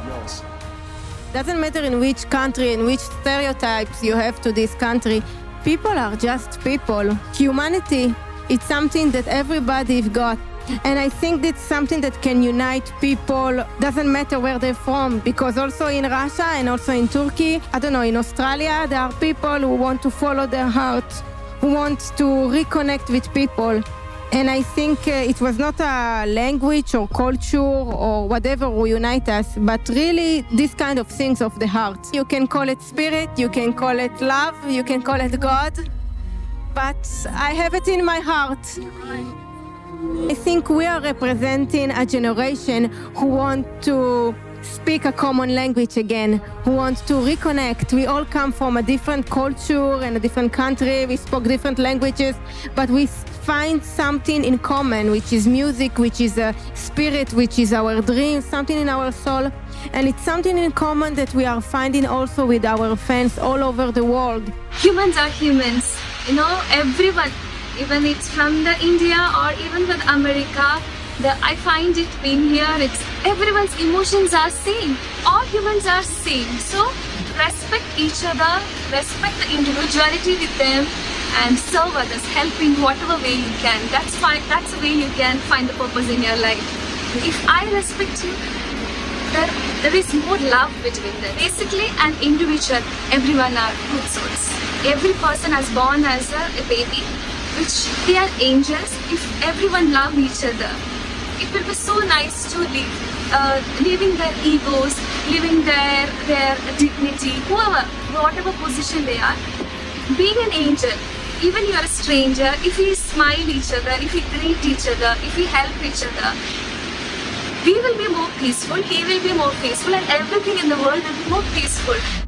Doesn't matter in which country and which stereotypes you have to this country, people are just people. Humanity, it's something that everybody's got. And I think that's something that can unite people, doesn't matter where they're from, because also in Russia and also in Turkey, I don't know, in Australia, there are people who want to follow their heart, who want to reconnect with people. And I think uh, it was not a language or culture or whatever will unite us, but really this kind of things of the heart. You can call it spirit, you can call it love, you can call it God, but I have it in my heart. I think we are representing a generation who want to speak a common language again, who want to reconnect. We all come from a different culture and a different country. We spoke different languages, but we find something in common, which is music, which is a spirit, which is our dream, something in our soul. And it's something in common that we are finding also with our fans all over the world. Humans are humans. You know, everyone even it's from the India or even with America. The, I find it being here, it's everyone's emotions are same. All humans are same. So respect each other, respect the individuality with them, and serve others, helping whatever way you can. That's fine. That's the way you can find the purpose in your life. If I respect you, there, there is more love between them. Basically, an individual, everyone are good souls. Every person is born as a, a baby, which they are angels. If everyone love each other, it will be so nice to live, uh, leaving their egos, leaving their their dignity, whoever, whatever position they are. Being an angel, even you are a stranger, if we smile each other, if we greet each other, if we help each other, we will be more peaceful, he will be more peaceful, and everything in the world will be more peaceful.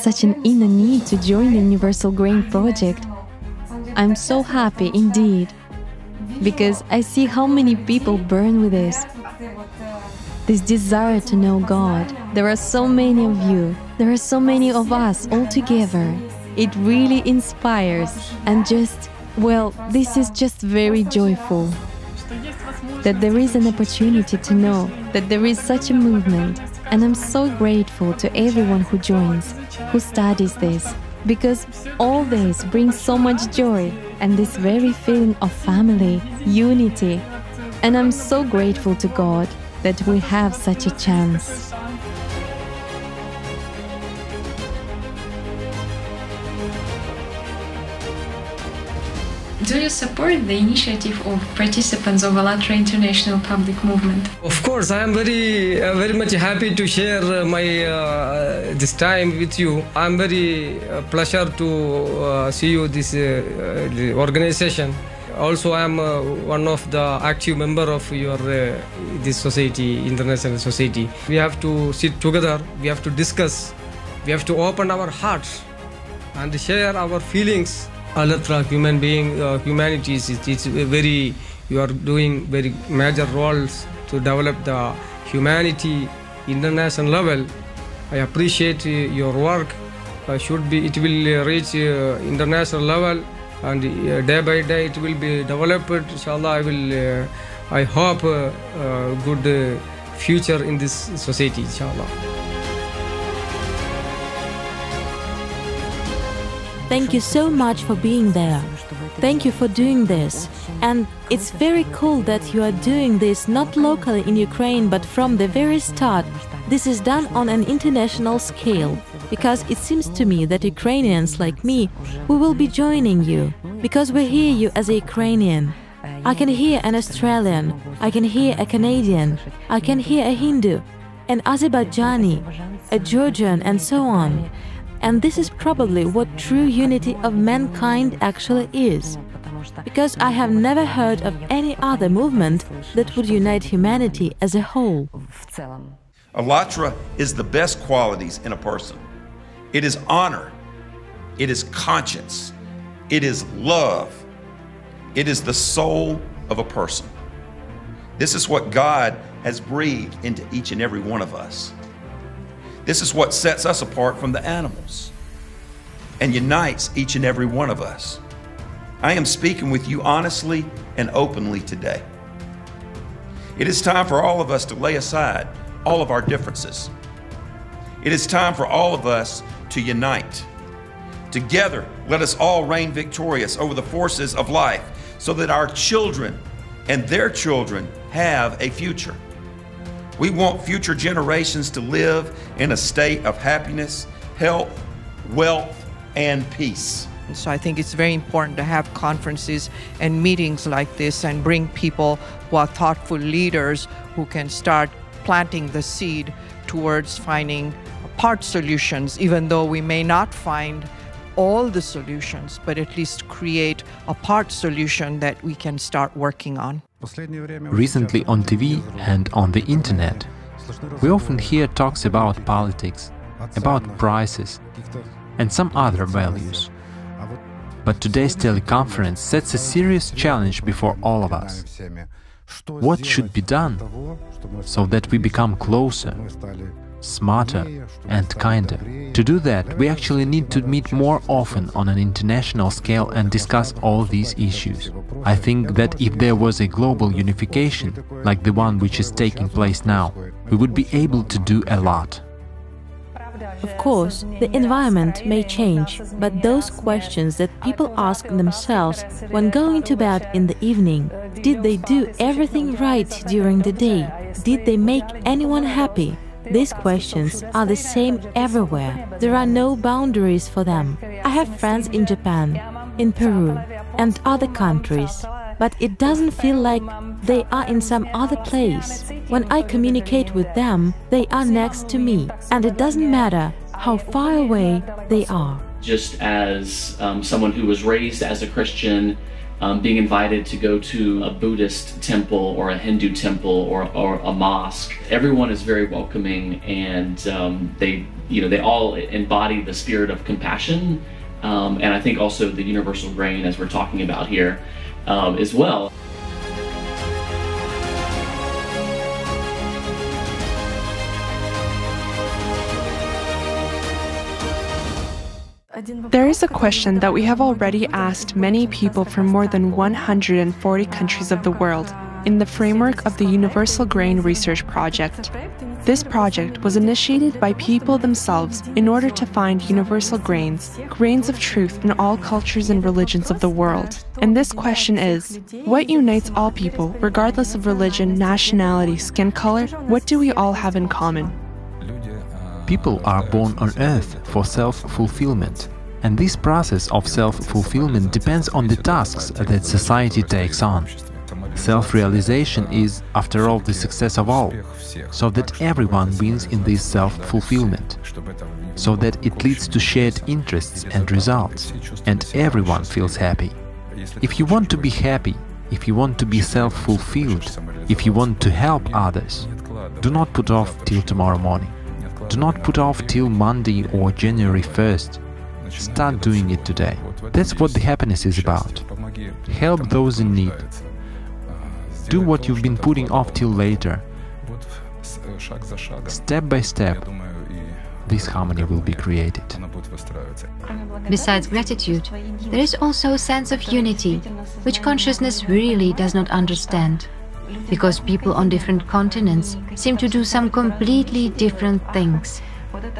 Such an inner need to join the Universal Grain Project. I'm so happy indeed because I see how many people burn with this. This desire to know God. There are so many of you, there are so many of us all together. It really inspires and just, well, this is just very joyful. That there is an opportunity to know that there is such a movement and I'm so grateful to everyone who joins, who studies this, because all this brings so much joy and this very feeling of family, unity. And I'm so grateful to God that we have such a chance. Support the initiative of participants of ALLATRA International Public Movement? Of course, I am very, uh, very much happy to share uh, my uh, this time with you. I'm very uh, pleasure to uh, see you this organization. Also, I am one of the active member of your this society, international society. We have to sit together. We have to discuss. We have to open our hearts and share our feelings Allatra human being uh, humanities it's, it's very you are doing very major roles to develop the humanity international level. I appreciate uh, your work. Uh, should be it will reach uh, international level and uh, day by day it will be developed. Inshallah i will uh, i hope good future in this society inshallah Thank you so much for being there. Thank you for doing this. And it's very cool that you are doing this not locally in Ukraine but from the very start. This is done on an international scale because it seems to me that Ukrainians like me, we will be joining you. because we hear you as a Ukrainian. I can hear an Australian, I can hear a Canadian, I can hear a Hindu, an Azerbaijani, a Georgian, and so on. And this is probably what true unity of mankind actually is. Because I have never heard of any other movement that would unite humanity as a whole. ALLATRA is the best qualities in a person. It is honor, it is conscience, it is love, it is the soul of a person. This is what God has breathed into each and every one of us. This is what sets us apart from the animals and unites each and every one of us. I am speaking with you honestly and openly today. It is time for all of us to lay aside all of our differences. It is time for all of us to unite. Together, let us all reign victorious over the forces of life so that our children and their children have a future. We want future generations to live in a state of happiness, health, wealth, and peace. So I think it's very important to have conferences and meetings like this and bring people who are thoughtful leaders who can start planting the seed towards finding part solutions, even though we may not find all the solutions, but at least create a part solution that we can start working on. Recently on TV and on the internet, we often hear talks about politics, about prices, and some other values. But today's teleconference sets a serious challenge before all of us. What should be done so that we become closer, smarter and kinder. To do that, we actually need to meet more often on an international scale and discuss all these issues. I think that if there was a global unification, like the one which is taking place now, we would be able to do a lot. Of course, the environment may change, but those questions that people ask themselves when going to bed in the evening did they do everything right during the day? Did they make anyone happy? These questions are the same everywhere. There are no boundaries for them. I have friends in Japan, in Peru, and other countries, but it doesn't feel like they are in some other place. When I communicate with them, they are next to me, and it doesn't matter how far away they are. Just as um, someone who was raised as a Christian um, being invited to go to a Buddhist temple or a Hindu temple or, or a mosque. Everyone is very welcoming, and um, they, you know, they all embody the spirit of compassion, um, and I think also the universal grain, as we're talking about here, um, as well. There is a question that we have already asked many people from more than 140 countries of the world in the framework of the Universal Grain Research Project. This project was initiated by people themselves in order to find universal grains, grains of truth in all cultures and religions of the world. And this question is What unites all people, regardless of religion, nationality, skin color? What do we all have in common? People are born on earth for self-fulfillment. And this process of self-fulfillment depends on the tasks that society takes on. Self-realization is, after all, the success of all, so that everyone wins in this self-fulfillment, so that it leads to shared interests and results, and everyone feels happy. If you want to be happy, if you want to be self-fulfilled, if you want to help others, do not put off till tomorrow morning. Do not put off till Monday or January 1st. Start doing it today. That's what the happiness is about. Help those in need. Do what you've been putting off till later. Step by step, this harmony will be created. Besides gratitude, there is also a sense of unity, which consciousness really does not understand because people on different continents seem to do some completely different things.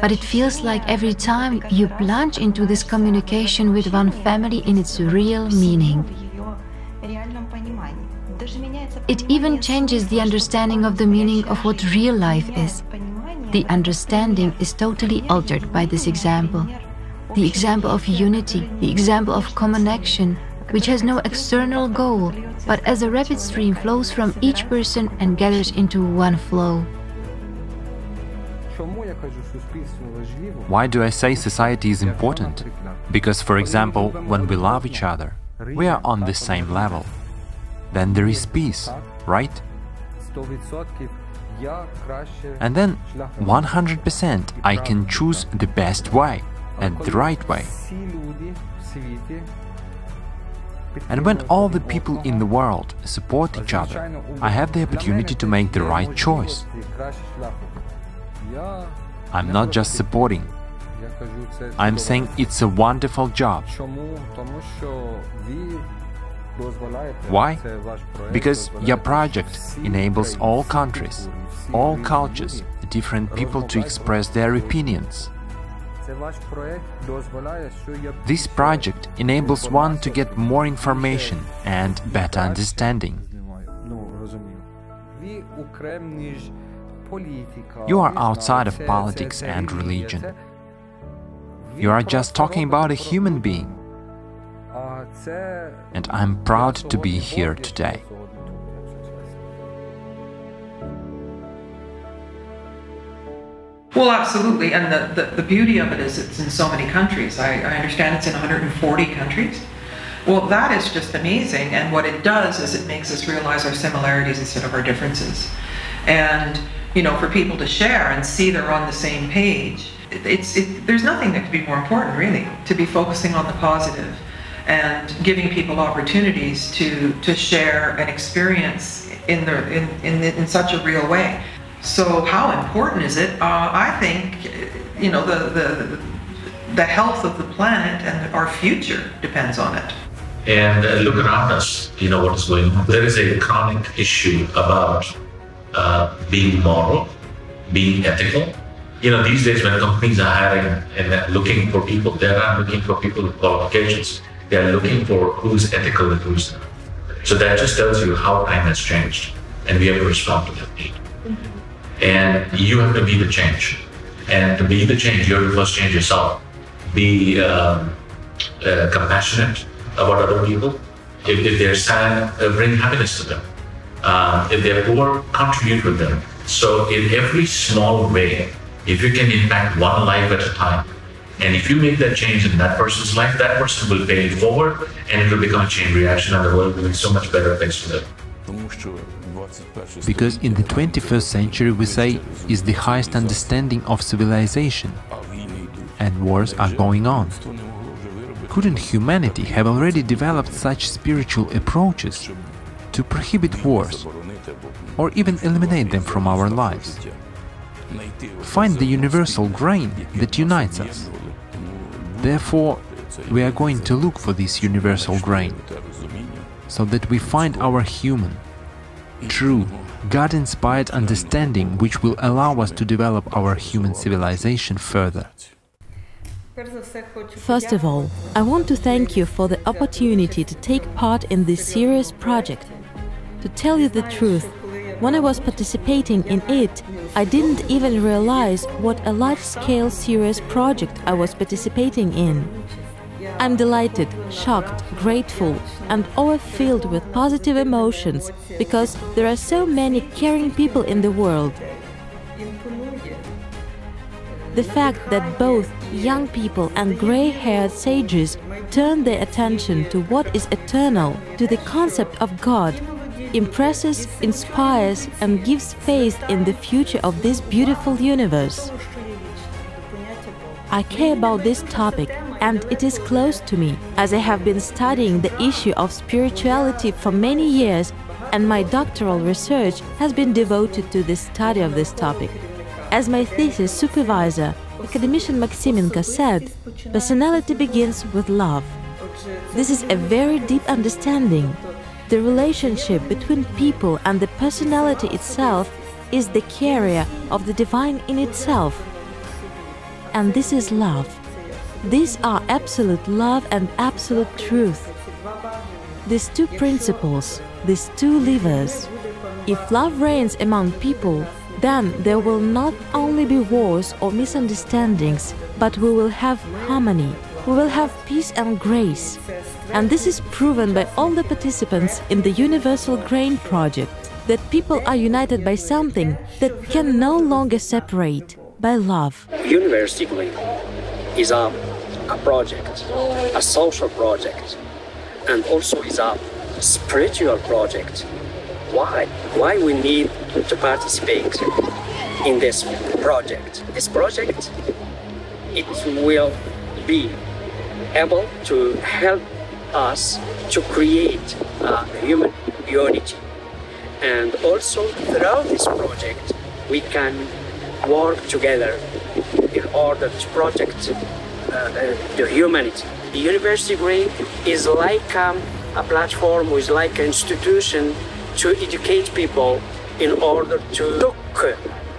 But it feels like every time you plunge into this communication with one family in its real meaning. It even changes the understanding of the meaning of what real life is. The understanding is totally altered by this example. The example of unity, the example of common action, which has no external goal, but as a rapid stream flows from each person and gathers into one flow. Why do I say society is important? Because, for example, when we love each other, we are on the same level. Then there is peace, right? And then 100% I can choose the best way and the right way. And when all the people in the world support each other, I have the opportunity to make the right choice. I'm not just supporting. I'm saying it's a wonderful job. Why? Because your project enables all countries, all cultures, different people to express their opinions. This project enables one to get more information and better understanding. You are outside of politics and religion. You are just talking about a human being. And I'm proud to be here today. Well, absolutely. And the, the, the, beauty of it is it's in so many countries. I, I understand it's in 140 countries. Well, that is just amazing. And what it does is it makes us realize our similarities instead of our differences. And, you know, for people to share and see they're on the same page, it, it's, it, there's nothing that could be more important, really, to be focusing on the positive and giving people opportunities to, to share an experience in, their, in, in, in such a real way. So how important is it? Uh, I think, you know, the, the, the health of the planet and our future depends on it. And uh, look around us, you know what is going on. There is a chronic issue about uh, being moral, being ethical. You know, these days when companies are hiring and looking for people, they're not looking for people with qualifications. They're looking for who's ethical and who's not. So that just tells you how time has changed, and we have to respond to that need. And you have to be the change. And to be the change, you have to first change yourself. Be um, uh, compassionate about other people. If, if they're sad, uh, bring happiness to them. Uh, if they're poor, contribute with them. So, in every small way, if you can impact one life at a time, and if you make that change in that person's life, that person will pay it forward and it will become a chain reaction and the world will be so much better thanks to them. Because in the 21st century we say is the highest understanding of civilization and wars are going on. Couldn't humanity have already developed such spiritual approaches to prohibit wars or even eliminate them from our lives? Find the universal grain that unites us. Therefore, we are going to look for this universal grain, so that we find our human, true, God-inspired understanding which will allow us to develop our human civilization further. First of all, I want to thank you for the opportunity to take part in this serious project. To tell you the truth, when I was participating in it, I didn't even realize what a large-scale serious project I was participating in. I'm delighted, shocked, grateful, and overfilled with positive emotions because there are so many caring people in the world. The fact that both young people and gray-haired sages turn their attention to what is eternal, to the concept of God, impresses, inspires, and gives faith in the future of this beautiful universe. I care about this topic and it is close to me as I have been studying the issue of spirituality for many years and my doctoral research has been devoted to the study of this topic. As my thesis supervisor, academician Maximenko said, personality begins with love. This is a very deep understanding the relationship between people and the personality itself is the carrier of the divine in itself. And this is love. These are absolute love and absolute truth. These two principles, these two levers. If love reigns among people, then there will not only be wars or misunderstandings, but we will have harmony, we will have peace and grace. And this is proven by all the participants in the Universal Grain Project that people are united by something that can no longer separate by love. Grain is a, a project, a social project, and also is a spiritual project. Why? Why we need to participate in this project? This project, it will be able to help us to create a human unity. And also throughout this project, we can work together in order to protect uh, the, the, humanity. The University Grain is like um, a platform, is like an institution to educate people in order to look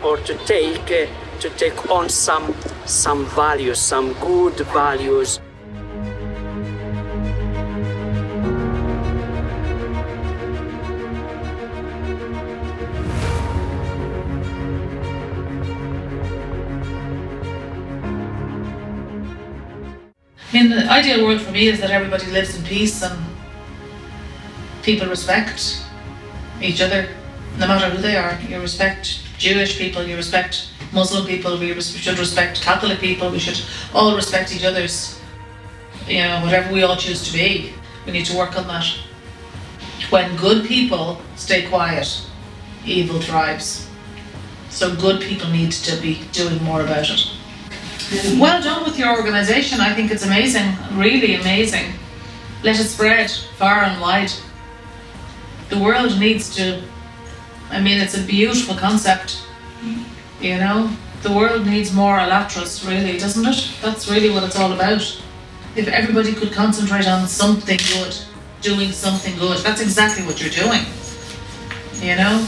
or to take uh, to take on some some values, some good values. Mean, the ideal world for me is that everybody lives in peace and people respect each other, no matter who they are. You respect Jewish people, you respect Muslim people, we should respect Catholic people, we should all respect each other's, you know, whatever we all choose to be. We need to work on that. When good people stay quiet, evil thrives. So good people need to be doing more about it. Well done with your organisation. I think it's amazing, really amazing. Let it spread far and wide. The world needs to, I mean, it's a beautiful concept. You know, the world needs more Allatras, really, doesn't it? That's really what it's all about. If everybody could concentrate on something good, doing something good, that's exactly what you're doing. You know?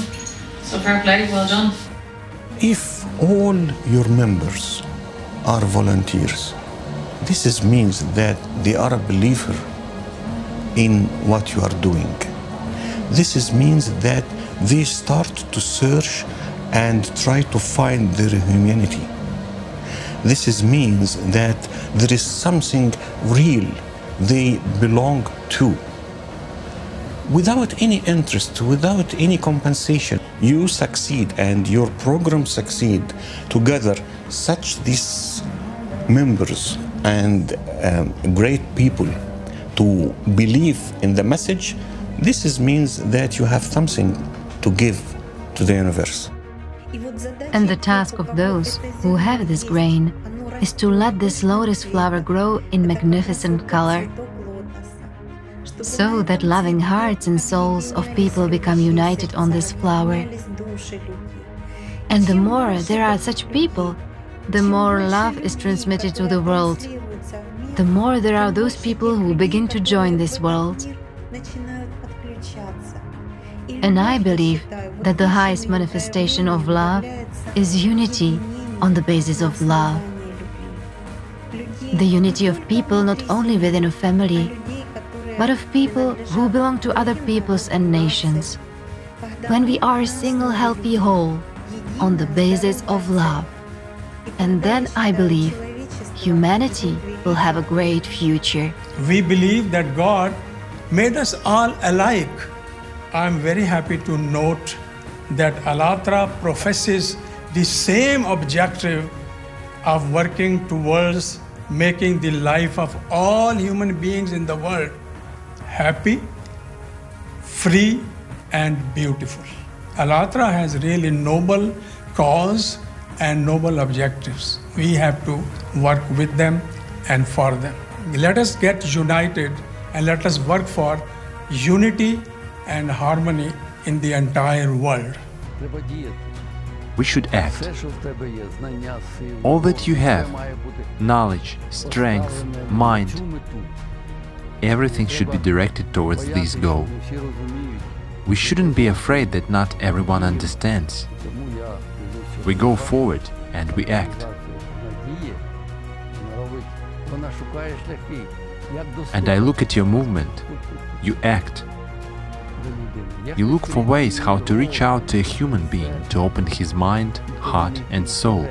So fair play, well done. If all your members are volunteers. This is, means that they are a believer in what you are doing. This is, means that they start to search and try to find their humanity. This is, means that there is something real they belong to. Without any interest, without any compensation, you succeed and your program succeed together such these members and um, great people to believe in the message, this is, means that you have something to give to the universe. And the task of those who have this grain is to let this lotus flower grow in magnificent color so that loving hearts and souls of people become united on this flower. And the more there are such people, the more love is transmitted to the world, the more there are those people who begin to join this world. And I believe that the highest manifestation of love is unity on the basis of love. The unity of people not only within a family, but of people who belong to other peoples and nations. When we are a single healthy whole on the basis of love. And then I believe humanity will have a great future. We believe that God made us all alike. I'm very happy to note that ALLATRA professes the same objective of working towards making the life of all human beings in the world happy, free, and beautiful. ALLATRA has really noble cause and noble objectives. We have to work with them and for them. Let us get united and let us work for unity and harmony in the entire world. We should act. All that you have knowledge, strength, mind everything should be directed towards this goal. We shouldn't be afraid that not everyone understands. We go forward and we act. And I look at your movement. You act. You look for ways how to reach out to a human being to open his mind, heart and soul.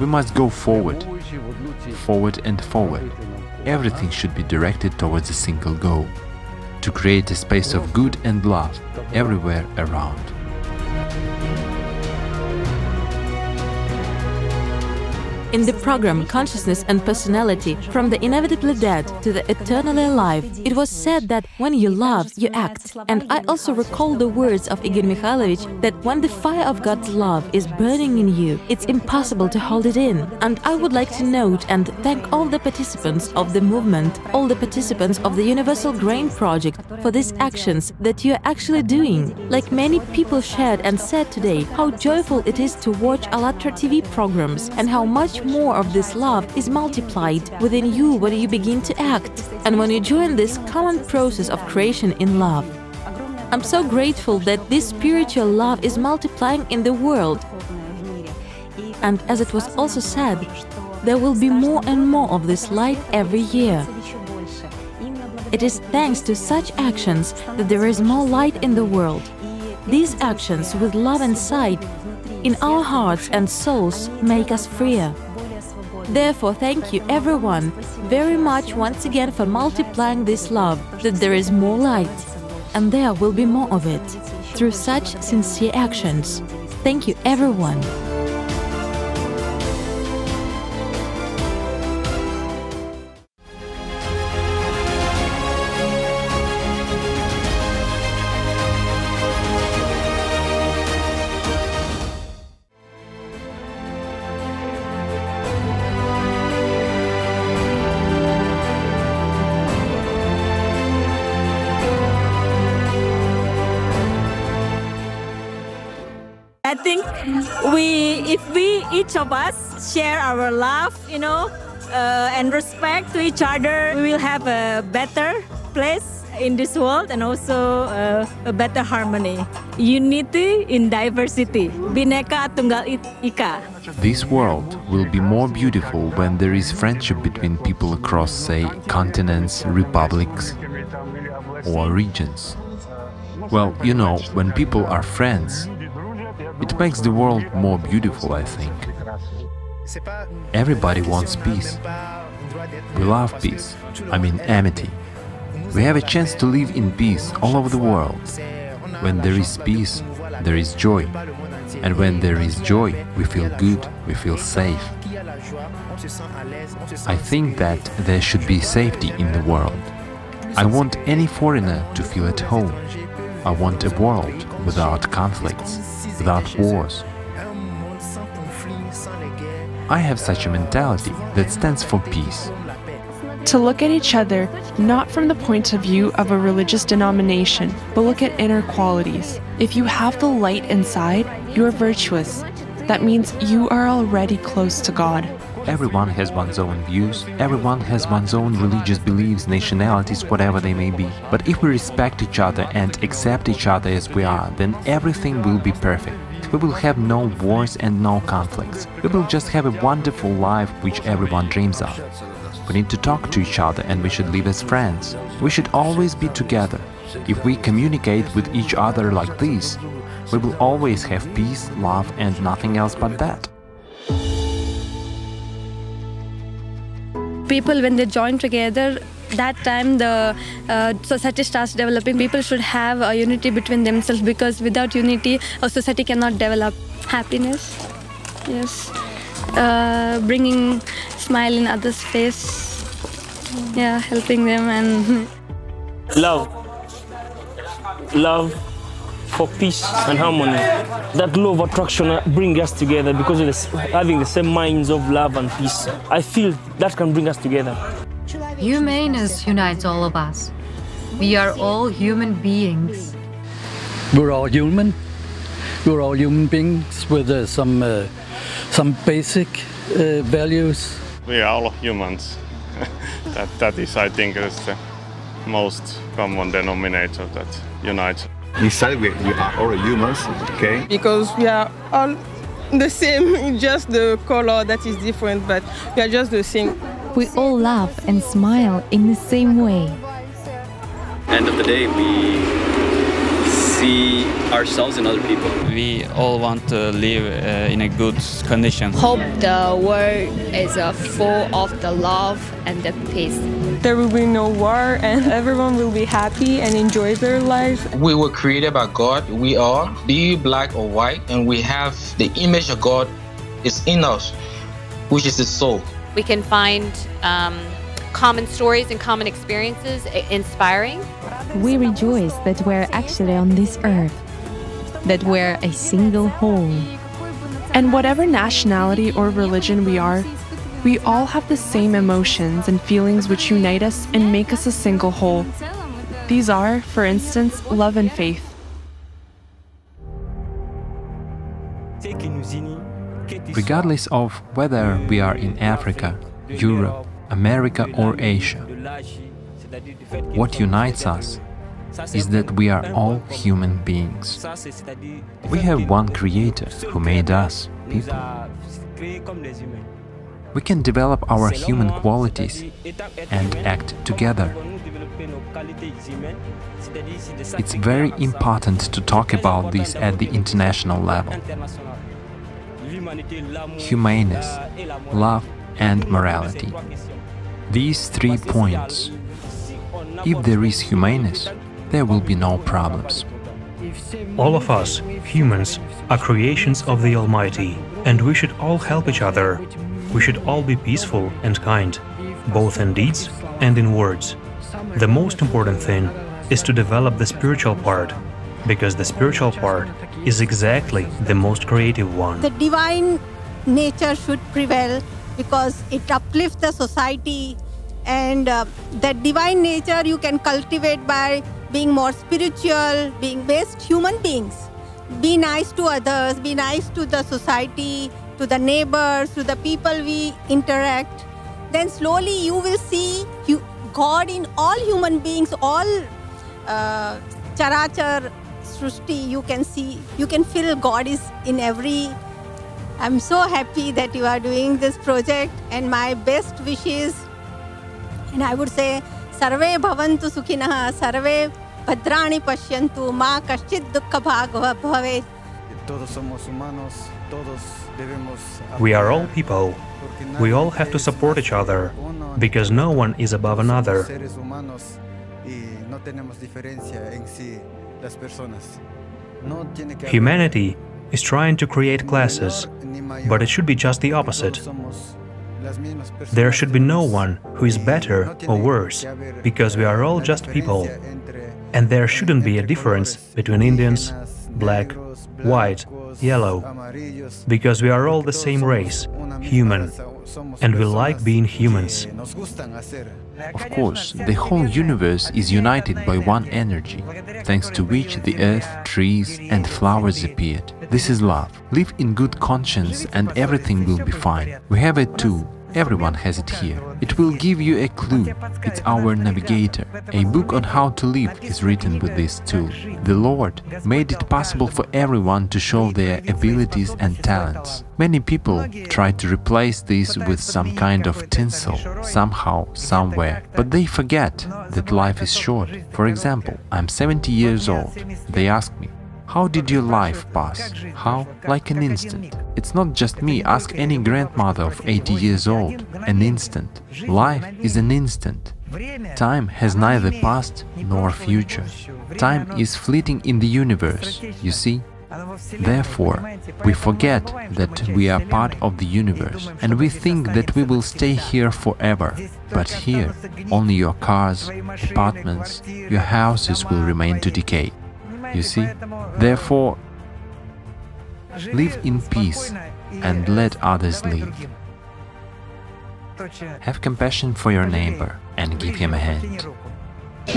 We must go forward, forward and forward. Everything should be directed towards a single goal to create a space of good and love everywhere around. In the program Consciousness and Personality From the Inevitably Dead to the Eternally Alive, it was said that when you love, you act. And I also recall the words of Igor Mikhailovich that when the fire of God's love is burning in you, it's impossible to hold it in. And I would like to note and thank all the participants of the movement, all the participants of the Universal Grain Project for these actions that you are actually doing. Like many people shared and said today, how joyful it is to watch ALLATRA TV programs and how much more of this love is multiplied within you when you begin to act and when you join this common process of creation in love. I'm so grateful that this spiritual love is multiplying in the world. And as it was also said, there will be more and more of this light every year. It is thanks to such actions that there is more light in the world. These actions with love inside, in our hearts and souls, make us freer. Therefore, thank you everyone very much once again for multiplying this love, that there is more light, and there will be more of it, through such sincere actions. Thank you everyone. Each of us share our love, you know, uh, and respect to each other, we will have a better place in this world and also uh, a better harmony. Unity in diversity. Bhinneka Tunggal Ika. This world will be more beautiful when there is friendship between people across, say, continents, republics, or regions. Well, you know, when people are friends, it makes the world more beautiful, I think. Everybody wants peace. We love peace, I mean amity. We have a chance to live in peace all over the world. When there is peace, there is joy. And when there is joy, we feel good, we feel safe. I think that there should be safety in the world. I want any foreigner to feel at home. I want a world without conflicts, without wars. I have such a mentality that stands for peace. To look at each other not from the point of view of a religious denomination, but look at inner qualities. If you have the light inside, you are virtuous. That means you are already close to God. Everyone has one's own views, everyone has one's own religious beliefs, nationalities, whatever they may be. But if we respect each other and accept each other as we are, then everything will be perfect. We will have no wars and no conflicts. We will just have a wonderful life which everyone dreams of. We need to talk to each other and we should live as friends. We should always be together. If we communicate with each other like this, we will always have peace, love and nothing else but that. People when they join together that time the uh, society starts developing. People should have a unity between themselves because without unity a society cannot develop. Happiness yes. Uh, bringing smile in others face yeah helping them and love. Love for peace and harmony. That law of attraction brings us together because of this, having the same minds of love and peace. I feel that can bring us together. Humanus unites all of us. We are all human beings. We're all human. We're all human beings with uh, some uh, some basic uh, values. We are all humans. that that is, I think, is the most common denominator that unites. Inside, we, we are all humans, okay? Because we are all the same, just the color that is different, but we are just the same. We all laugh and smile in the same way. End of the day, we see ourselves in other people. We all want to live uh, in a good condition. Hope the world is uh, full of the love and the peace. There will be no war and everyone will be happy and enjoy their life. We were created by God. We are, be black or white, and we have the image of God is in us, which is the soul. We can find um, common stories and common experiences inspiring. We rejoice that we're actually on this earth, that we're a single whole. And whatever nationality or religion we are, we all have the same emotions and feelings which unite us and make us a single whole. These are, for instance, love and faith. Regardless of whether we are in Africa, Europe, America or Asia, what unites us is that we are all human beings. We have one Creator who made us, people. We can develop our human qualities and act together. It's very important to talk about this at the international level. Humaneness, love and morality. These three points. If there is humaneness, there will be no problems. All of us, humans, are creations of the Almighty, and we should all help each other. We should all be peaceful and kind, both in deeds and in words. The most important thing is to develop the spiritual part, because the spiritual part is exactly the most creative one. The divine nature should prevail because it uplifts the society and uh, that divine nature you can cultivate by being more spiritual, being best human beings. Be nice to others, be nice to the society, to the neighbors, to the people we interact. Then slowly you will see God in all human beings, all uh, charachar srushti, you can see, you can feel God is in every. I'm so happy that you are doing this project and my best wishes. And I would say, Sarve Bhavantu Sukhinaha, Sarve Bhadrani Pashyantu, Ma Kashchit Dukkha Bhagavet. We are all people. We all have to support each other because no one is above another. Humanity is trying to create classes, but it should be just the opposite. There should be no one who is better or worse, because we are all just people. And there shouldn't be a difference between Indians, black, white, yellow, because we are all the same race, human, and we like being humans. Of course, the whole universe is united by one energy, thanks to which the earth, trees and flowers appeared. This is love. Live in good conscience and everything will be fine. We have it too. Everyone has it here. It will give you a clue. It's our navigator. A book on how to live is written with this tool. The Lord made it possible for everyone to show their abilities and talents. Many people try to replace this with some kind of tinsel, somehow, somewhere. But they forget that life is short. For example, I'm 70 years old. They ask me, how did your life pass? How? Like an instant. It's not just me, ask any grandmother of 80 years old. An instant. Life is an instant. Time has neither past nor future. Time is fleeting in the universe, you see? Therefore, we forget that we are part of the universe and we think that we will stay here forever. But here, only your cars, apartments, your houses will remain to decay. You see? Therefore, live in peace and let others live. Have compassion for your neighbor and give him a hand.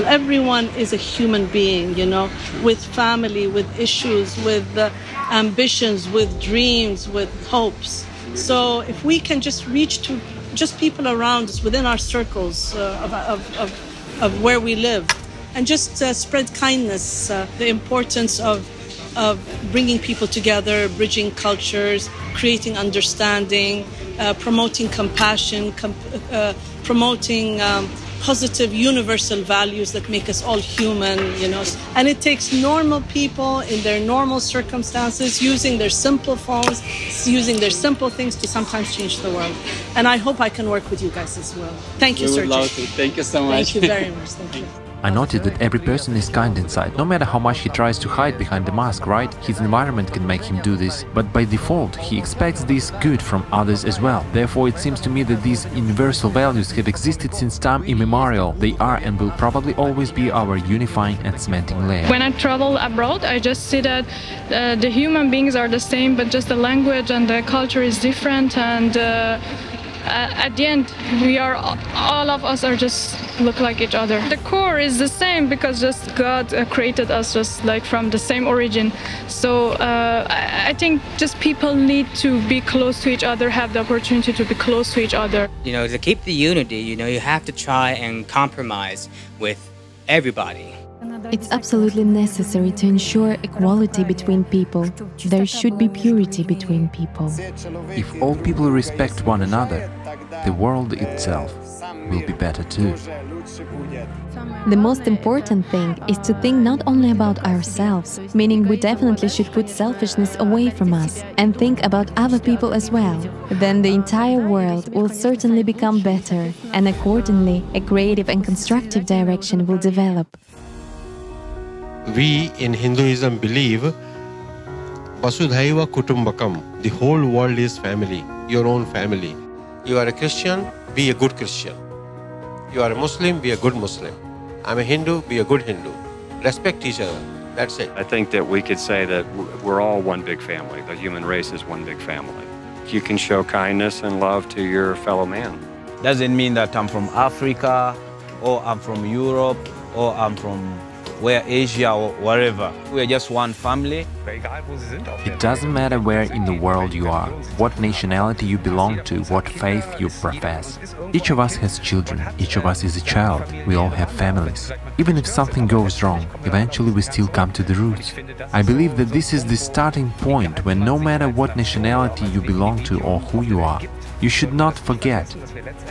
Everyone is a human being, you know, with family, with issues, with uh, ambitions, with dreams, with hopes. So if we can just reach to just people around us within our circles uh, of, of, of, of where we live, and just uh, spread kindness, uh, the importance of, of bringing people together, bridging cultures, creating understanding, uh, promoting compassion, com- uh, promoting um, positive universal values that make us all human, you know. And it takes normal people in their normal circumstances using their simple phones, using their simple things to sometimes change the world. And I hope I can work with you guys as well. Thank you, we sir. would love to. Thank you so much. Thank you very much. Thank you. I noted that every person is kind inside, no matter how much he tries to hide behind the mask, right? His environment can make him do this, but by default he expects this good from others as well. Therefore it seems to me that these universal values have existed since time immemorial. They are and will probably always be our unifying and cementing layer. When I travel abroad, I just see that uh, the human beings are the same, but just the language and the culture is different and uh, at the end we are all of us are just look like each other. The core is the same because just god uh, created us just like from the same origin. So uh, I, think just people need to be close to each other have the opportunity to be close to each other. You know to keep the unity you know you have to try and compromise with everybody it's absolutely necessary to ensure equality between people. There should be purity between people. If all people respect one another, the world itself will be better too. The most important thing is to think not only about ourselves, meaning we definitely should put selfishness away from us and think about other people as well. Then the entire world will certainly become better, and accordingly, a creative and constructive direction will develop we in Hinduism believe Vasudhaiva Kutumbakam, the whole world is family, your own family. You are a Christian, be a good Christian. You are a Muslim, be a good Muslim. I'm a Hindu, be a good Hindu. Respect each other. That's it. I think that we could say that we're all one big family. The human race is one big family. You can show kindness and love to your fellow man. Doesn't mean that I'm from Africa or I'm from Europe or I'm from where Asia or wherever. We are just one family. It doesn't matter where in the world you are, what nationality you belong to, what faith you profess. Each of us has children, each of us is a child, we all have families. Even if something goes wrong, eventually we still come to the roots. I believe that this is the starting point when no matter what nationality you belong to or who you are, you should not forget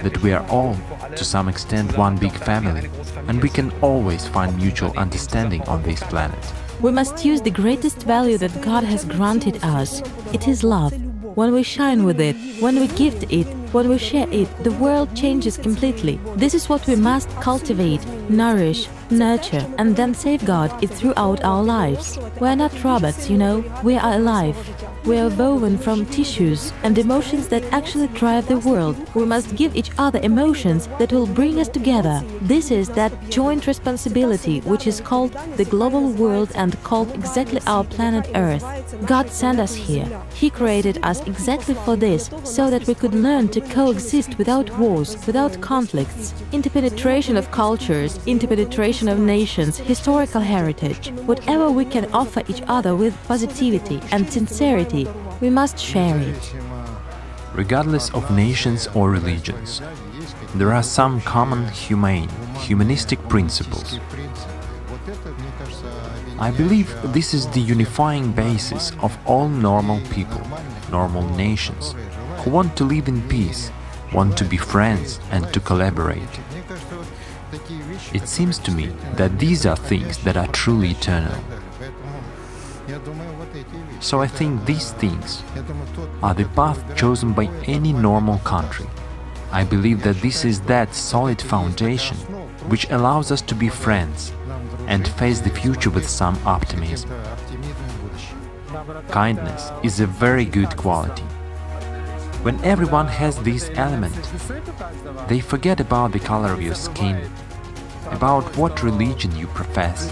that we are all, to some extent, one big family, and we can always find mutual understanding on this planet. We must use the greatest value that God has granted us. It is love. When we shine with it, when we gift it, when we share it, the world changes completely. This is what we must cultivate, nourish, nurture, and then safeguard it throughout our lives. We are not robots, you know, we are alive. We are woven from tissues and emotions that actually drive the world. We must give each other emotions that will bring us together. This is that joint responsibility which is called the global world and called exactly our planet Earth. God sent us here. He created us exactly for this, so that we could learn to coexist without wars, without conflicts, interpenetration of cultures, interpenetration of nations, historical heritage. Whatever we can offer each other with positivity and sincerity, we must share it. Regardless of nations or religions, there are some common humane, humanistic principles. I believe this is the unifying basis of all normal people, normal nations, who want to live in peace, want to be friends and to collaborate. It seems to me that these are things that are truly eternal. So I think these things are the path chosen by any normal country. I believe that this is that solid foundation which allows us to be friends and face the future with some optimism. Kindness is a very good quality. When everyone has this element, they forget about the color of your skin, about what religion you profess,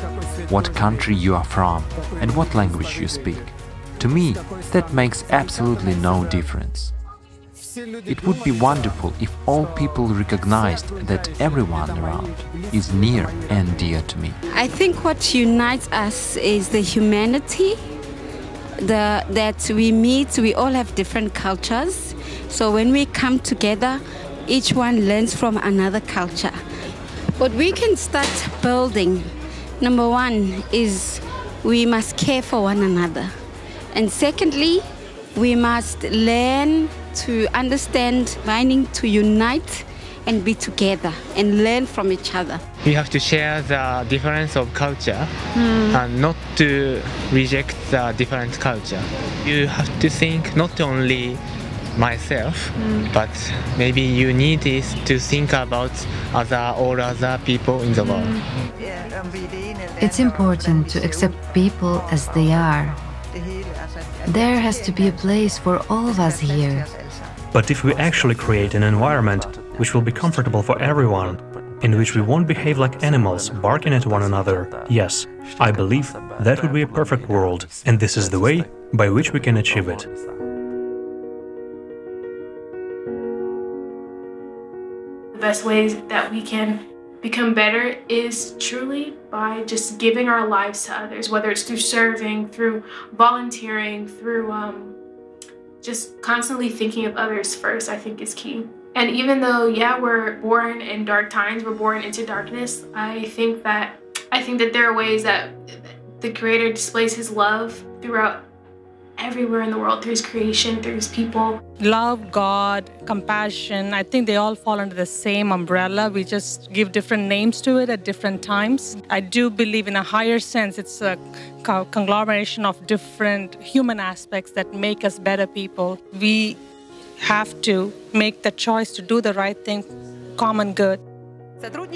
what country you are from, and what language you speak. To me, that makes absolutely no difference. It would be wonderful if all people recognized that everyone around is near and dear to me. I think what unites us is the humanity, the, that we meet, we all have different cultures, so when we come together, each one learns from another culture. What we can start building, number one, is we must care for one another. And secondly, we must learn to understand mining to unite and be together and learn from each other. We have to share the difference of culture Hmm. and not to reject the different culture. You have to think not only myself, Hmm. but maybe you need is to think about other all other people in the world. It's important to accept people as they are. There has to be a place for all of us here. But if we actually create an environment which will be comfortable for everyone, in which we won't behave like animals barking at one another, yes, I believe that would be a perfect world, and this is the way by which we can achieve it. The best ways that we can become better is truly by just giving our lives to others, whether it's through serving, through volunteering, through um, just constantly thinking of others first, I think is key. And even though, yeah, we're born in dark times, we're born into darkness, I think that I think that there are ways that the Creator displays His love throughout everywhere in the world, through His creation, through His people. Love, God, compassion, I think they all fall under the same umbrella. We just give different names to it at different times. I do believe, in a higher sense, it's a conglomeration of different human aspects that make us better people. We have to make the choice to do the right thing, common good.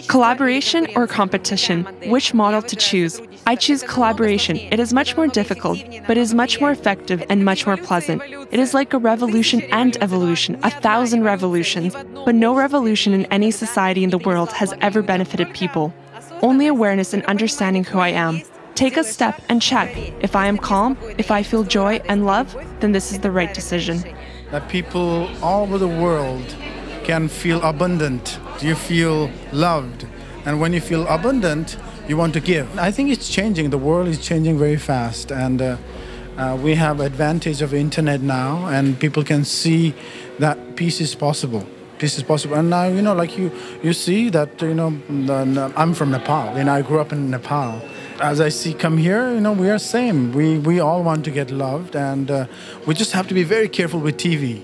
Collaboration or competition? Which model to choose? I choose collaboration. It is much more difficult, but it is much more effective and much more pleasant. It is like a revolution and evolution, a thousand revolutions, but no revolution in any society in the world has ever benefited people. Only awareness and understanding who I am. Take a step and check. If I am calm, if I feel joy and love, then this is the right decision. that people all over the world can feel abundant. You feel loved. And when you feel abundant, you want to give. I think it's changing. The world is changing very fast. And uh, uh, we have advantage of internet now, and people can see that peace is possible. Peace is possible. And now, you know, like you, you see that, you know, the, I'm from Nepal, and I grew up in Nepal as I see come here, you know, we are same. We we all want to get loved, and uh, we just have to be very careful with TV.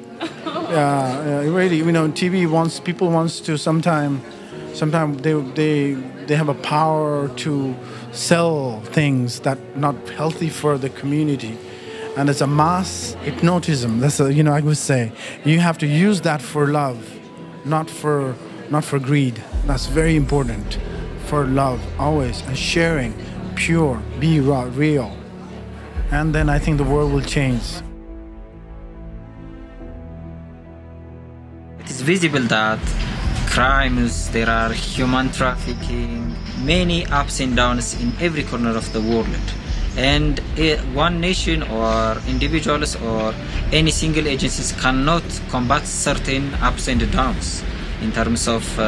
Yeah, really, you know, TV wants people wants to sometime, sometime they they they have a power to sell things that not healthy for the community. And it's a mass hypnotism. That's a, you know I would say you have to use that for love, not for not for greed. That's very important for love always and sharing pure, be raw, real. And then I think the world will change. Is visible that crimes, there are human trafficking, many ups and downs in every corner of the world. And one nation or individuals or any single agencies cannot combat certain ups and downs in terms of uh,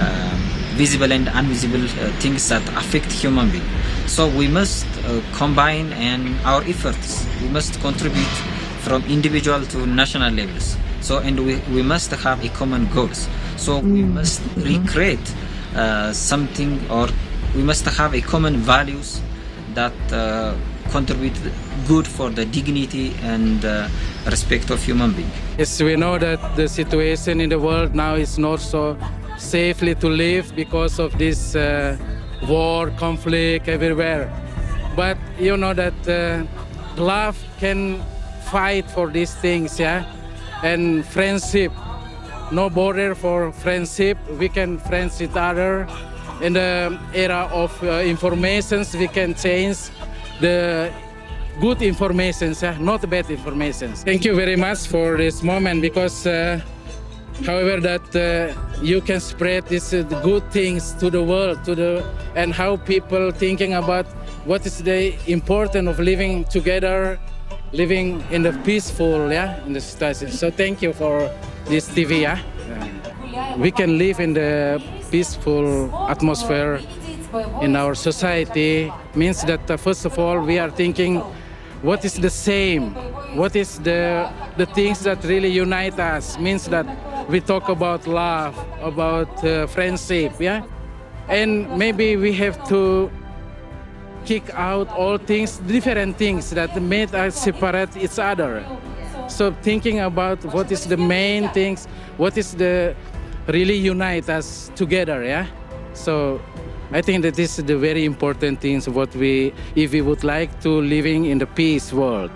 um, visible and invisible uh, things that affect human being. So we must uh, combine and our efforts. We must contribute from individual to national levels. So and we, we must have a common goals. So we must recreate uh, something or we must have a common values that uh, contribute good for the dignity and uh, respect of human being. Yes, we know that the situation in the world now is not so safely to live because of this uh, war, conflict everywhere. But you know that uh, love can fight for these things, yeah? And friendship, no border for friendship. We can friends each other. In the era of uh, informations, we can change the good informations, yeah? not bad informations. Thank you very much for this moment because uh, however that uh, you can spread these uh, good things to the world to the and how people thinking about what is the importance of living together living in the peaceful yeah in the society so thank you for this tv yeah. Uh, we can live in the peaceful atmosphere in our society. Means that uh, first of all we are thinking what is the same? What is the the things that really unite us? Means that we talk about love about uh, friendship yeah. And maybe we have to kick out all things different things that made us separate each other so thinking about what is the main things what is the really unite us together, yeah? So I think that this is the very important things what we, if we would like to living in the peace world.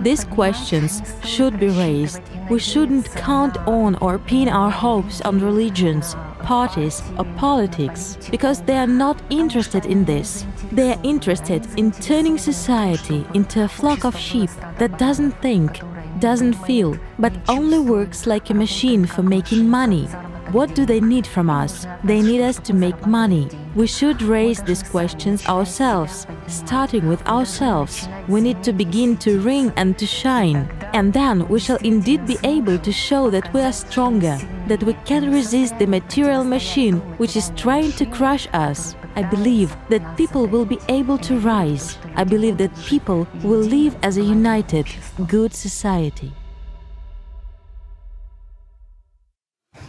These questions should be raised. We shouldn't count on or pin our hopes on religions, parties, or politics because they are not interested in this. They are interested in turning society into a flock of sheep that doesn't think, doesn't feel, but only works like a machine for making money. What do they need from us? They need us to make money. We should raise these questions ourselves, starting with ourselves. We need to begin to ring and to shine. And then we shall indeed be able to show that we are stronger, that we can resist the material machine which is trying to crush us. I believe that people will be able to rise. I believe that people will live as a united, good society.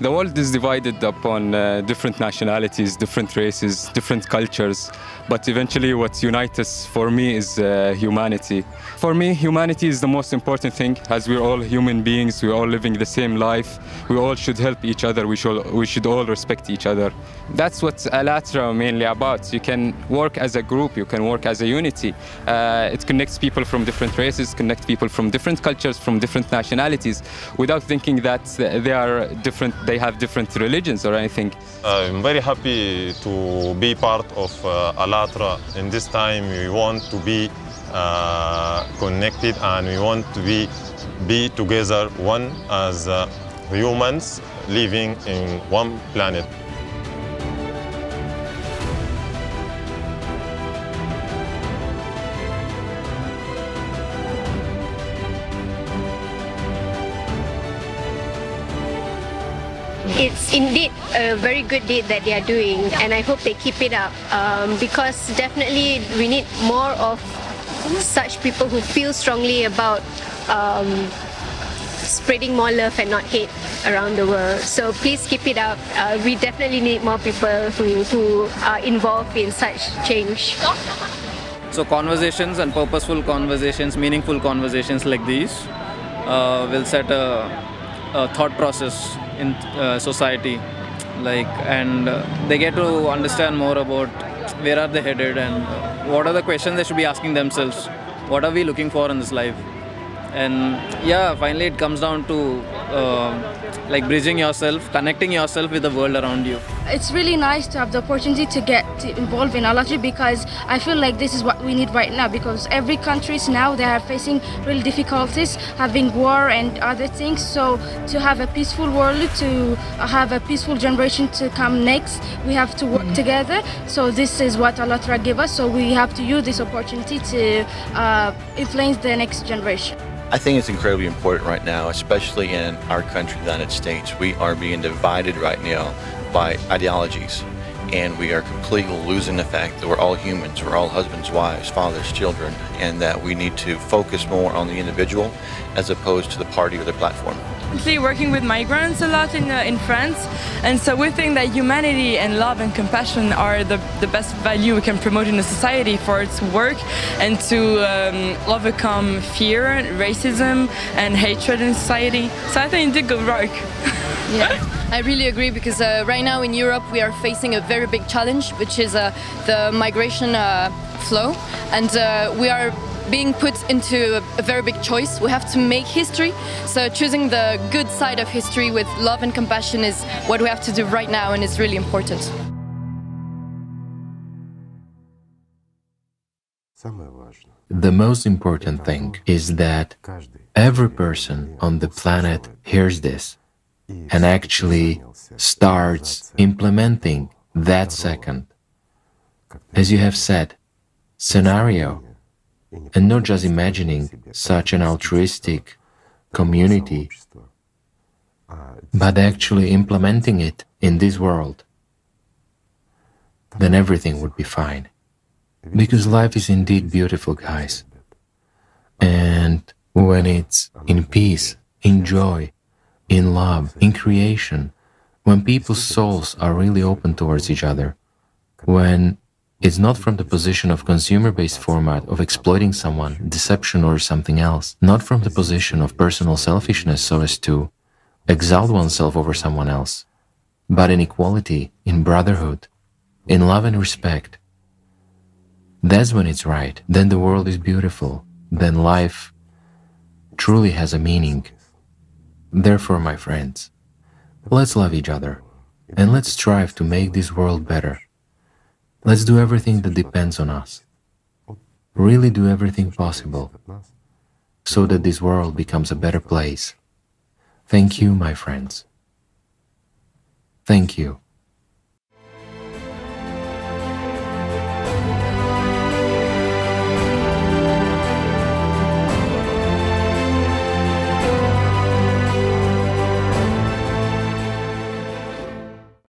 The world is divided upon uh, different nationalities, different races, different cultures, but eventually what unites us for me is uh, humanity. For me, humanity is the most important thing as we're all human beings, we're all living the same life, we all should help each other, we should, we should all respect each other. That's what ALLATRA mainly about. You can work as a group, you can work as a unity. Uh, it connects people from different races, connects people from different cultures, from different nationalities, without thinking that they are different, they have different religions or anything. I'm very happy to be part of uh, ALLATRA. In this time, we want to be uh, connected and we want to be, be together, one as uh, humans living in one planet. It's indeed a very good deed that they are doing and I hope they keep it up um, because definitely we need more of such people who feel strongly about um, spreading more love and not hate around the world. So please keep it up. Uh, we definitely need more people who, who are involved in such change. So conversations and purposeful conversations, meaningful conversations like these uh, will set a, a thought process in uh, society like and uh, they get to understand more about where are they headed and what are the questions they should be asking themselves. What are we looking for in this life? And yeah finally it comes down to uh, like bridging yourself connecting yourself with the world around you? It's really nice to have the opportunity to get involved in ALLATRA because I feel like this is what we need right now because every countries now they are facing real difficulties having war and other things. So to have a peaceful world to have a peaceful generation to come next we have to work together. So this is what ALLATRA gave us. So we have to use this opportunity to uh, influence the next generation I think it's incredibly important right now, especially in our country, the United States. We are being divided right now by ideologies, and we are completely losing the fact that we're all humans, we're all husbands, wives, fathers, children, and that we need to focus more on the individual as opposed to the party or the platform working with migrants a lot in, uh, in France and so we think that humanity and love and compassion are the, the best value we can promote in a society for its work and to um, overcome fear, racism and hatred in society. So I think it did good work. yeah. I really agree because uh, right now in Europe we are facing a very big challenge which is uh, the migration uh, flow and uh, we are being put into a, very big choice. We have to make history. So choosing the good side of history with love and compassion is what we have to do right now and it's really important. The most important thing is that every person on the planet hears this and actually starts implementing that second. As you have said, scenario and not just imagining such an altruistic community, but actually implementing it in this world, then everything would be fine. Because life is indeed beautiful, guys. And when it's in peace, in joy, in love, in creation, when people's souls are really open towards each other, when it's not from the position of consumer-based format of exploiting someone, deception or something else, not from the position of personal selfishness so as to exalt oneself over someone else, but in equality, in brotherhood, in love and respect. That's when it's right. Then the world is beautiful. Then life truly has a meaning. Therefore, my friends, let's love each other and let's strive to make this world better. Let's do everything that depends on us. Really do everything possible so that this world becomes a better place. Thank you, my friends. Thank you.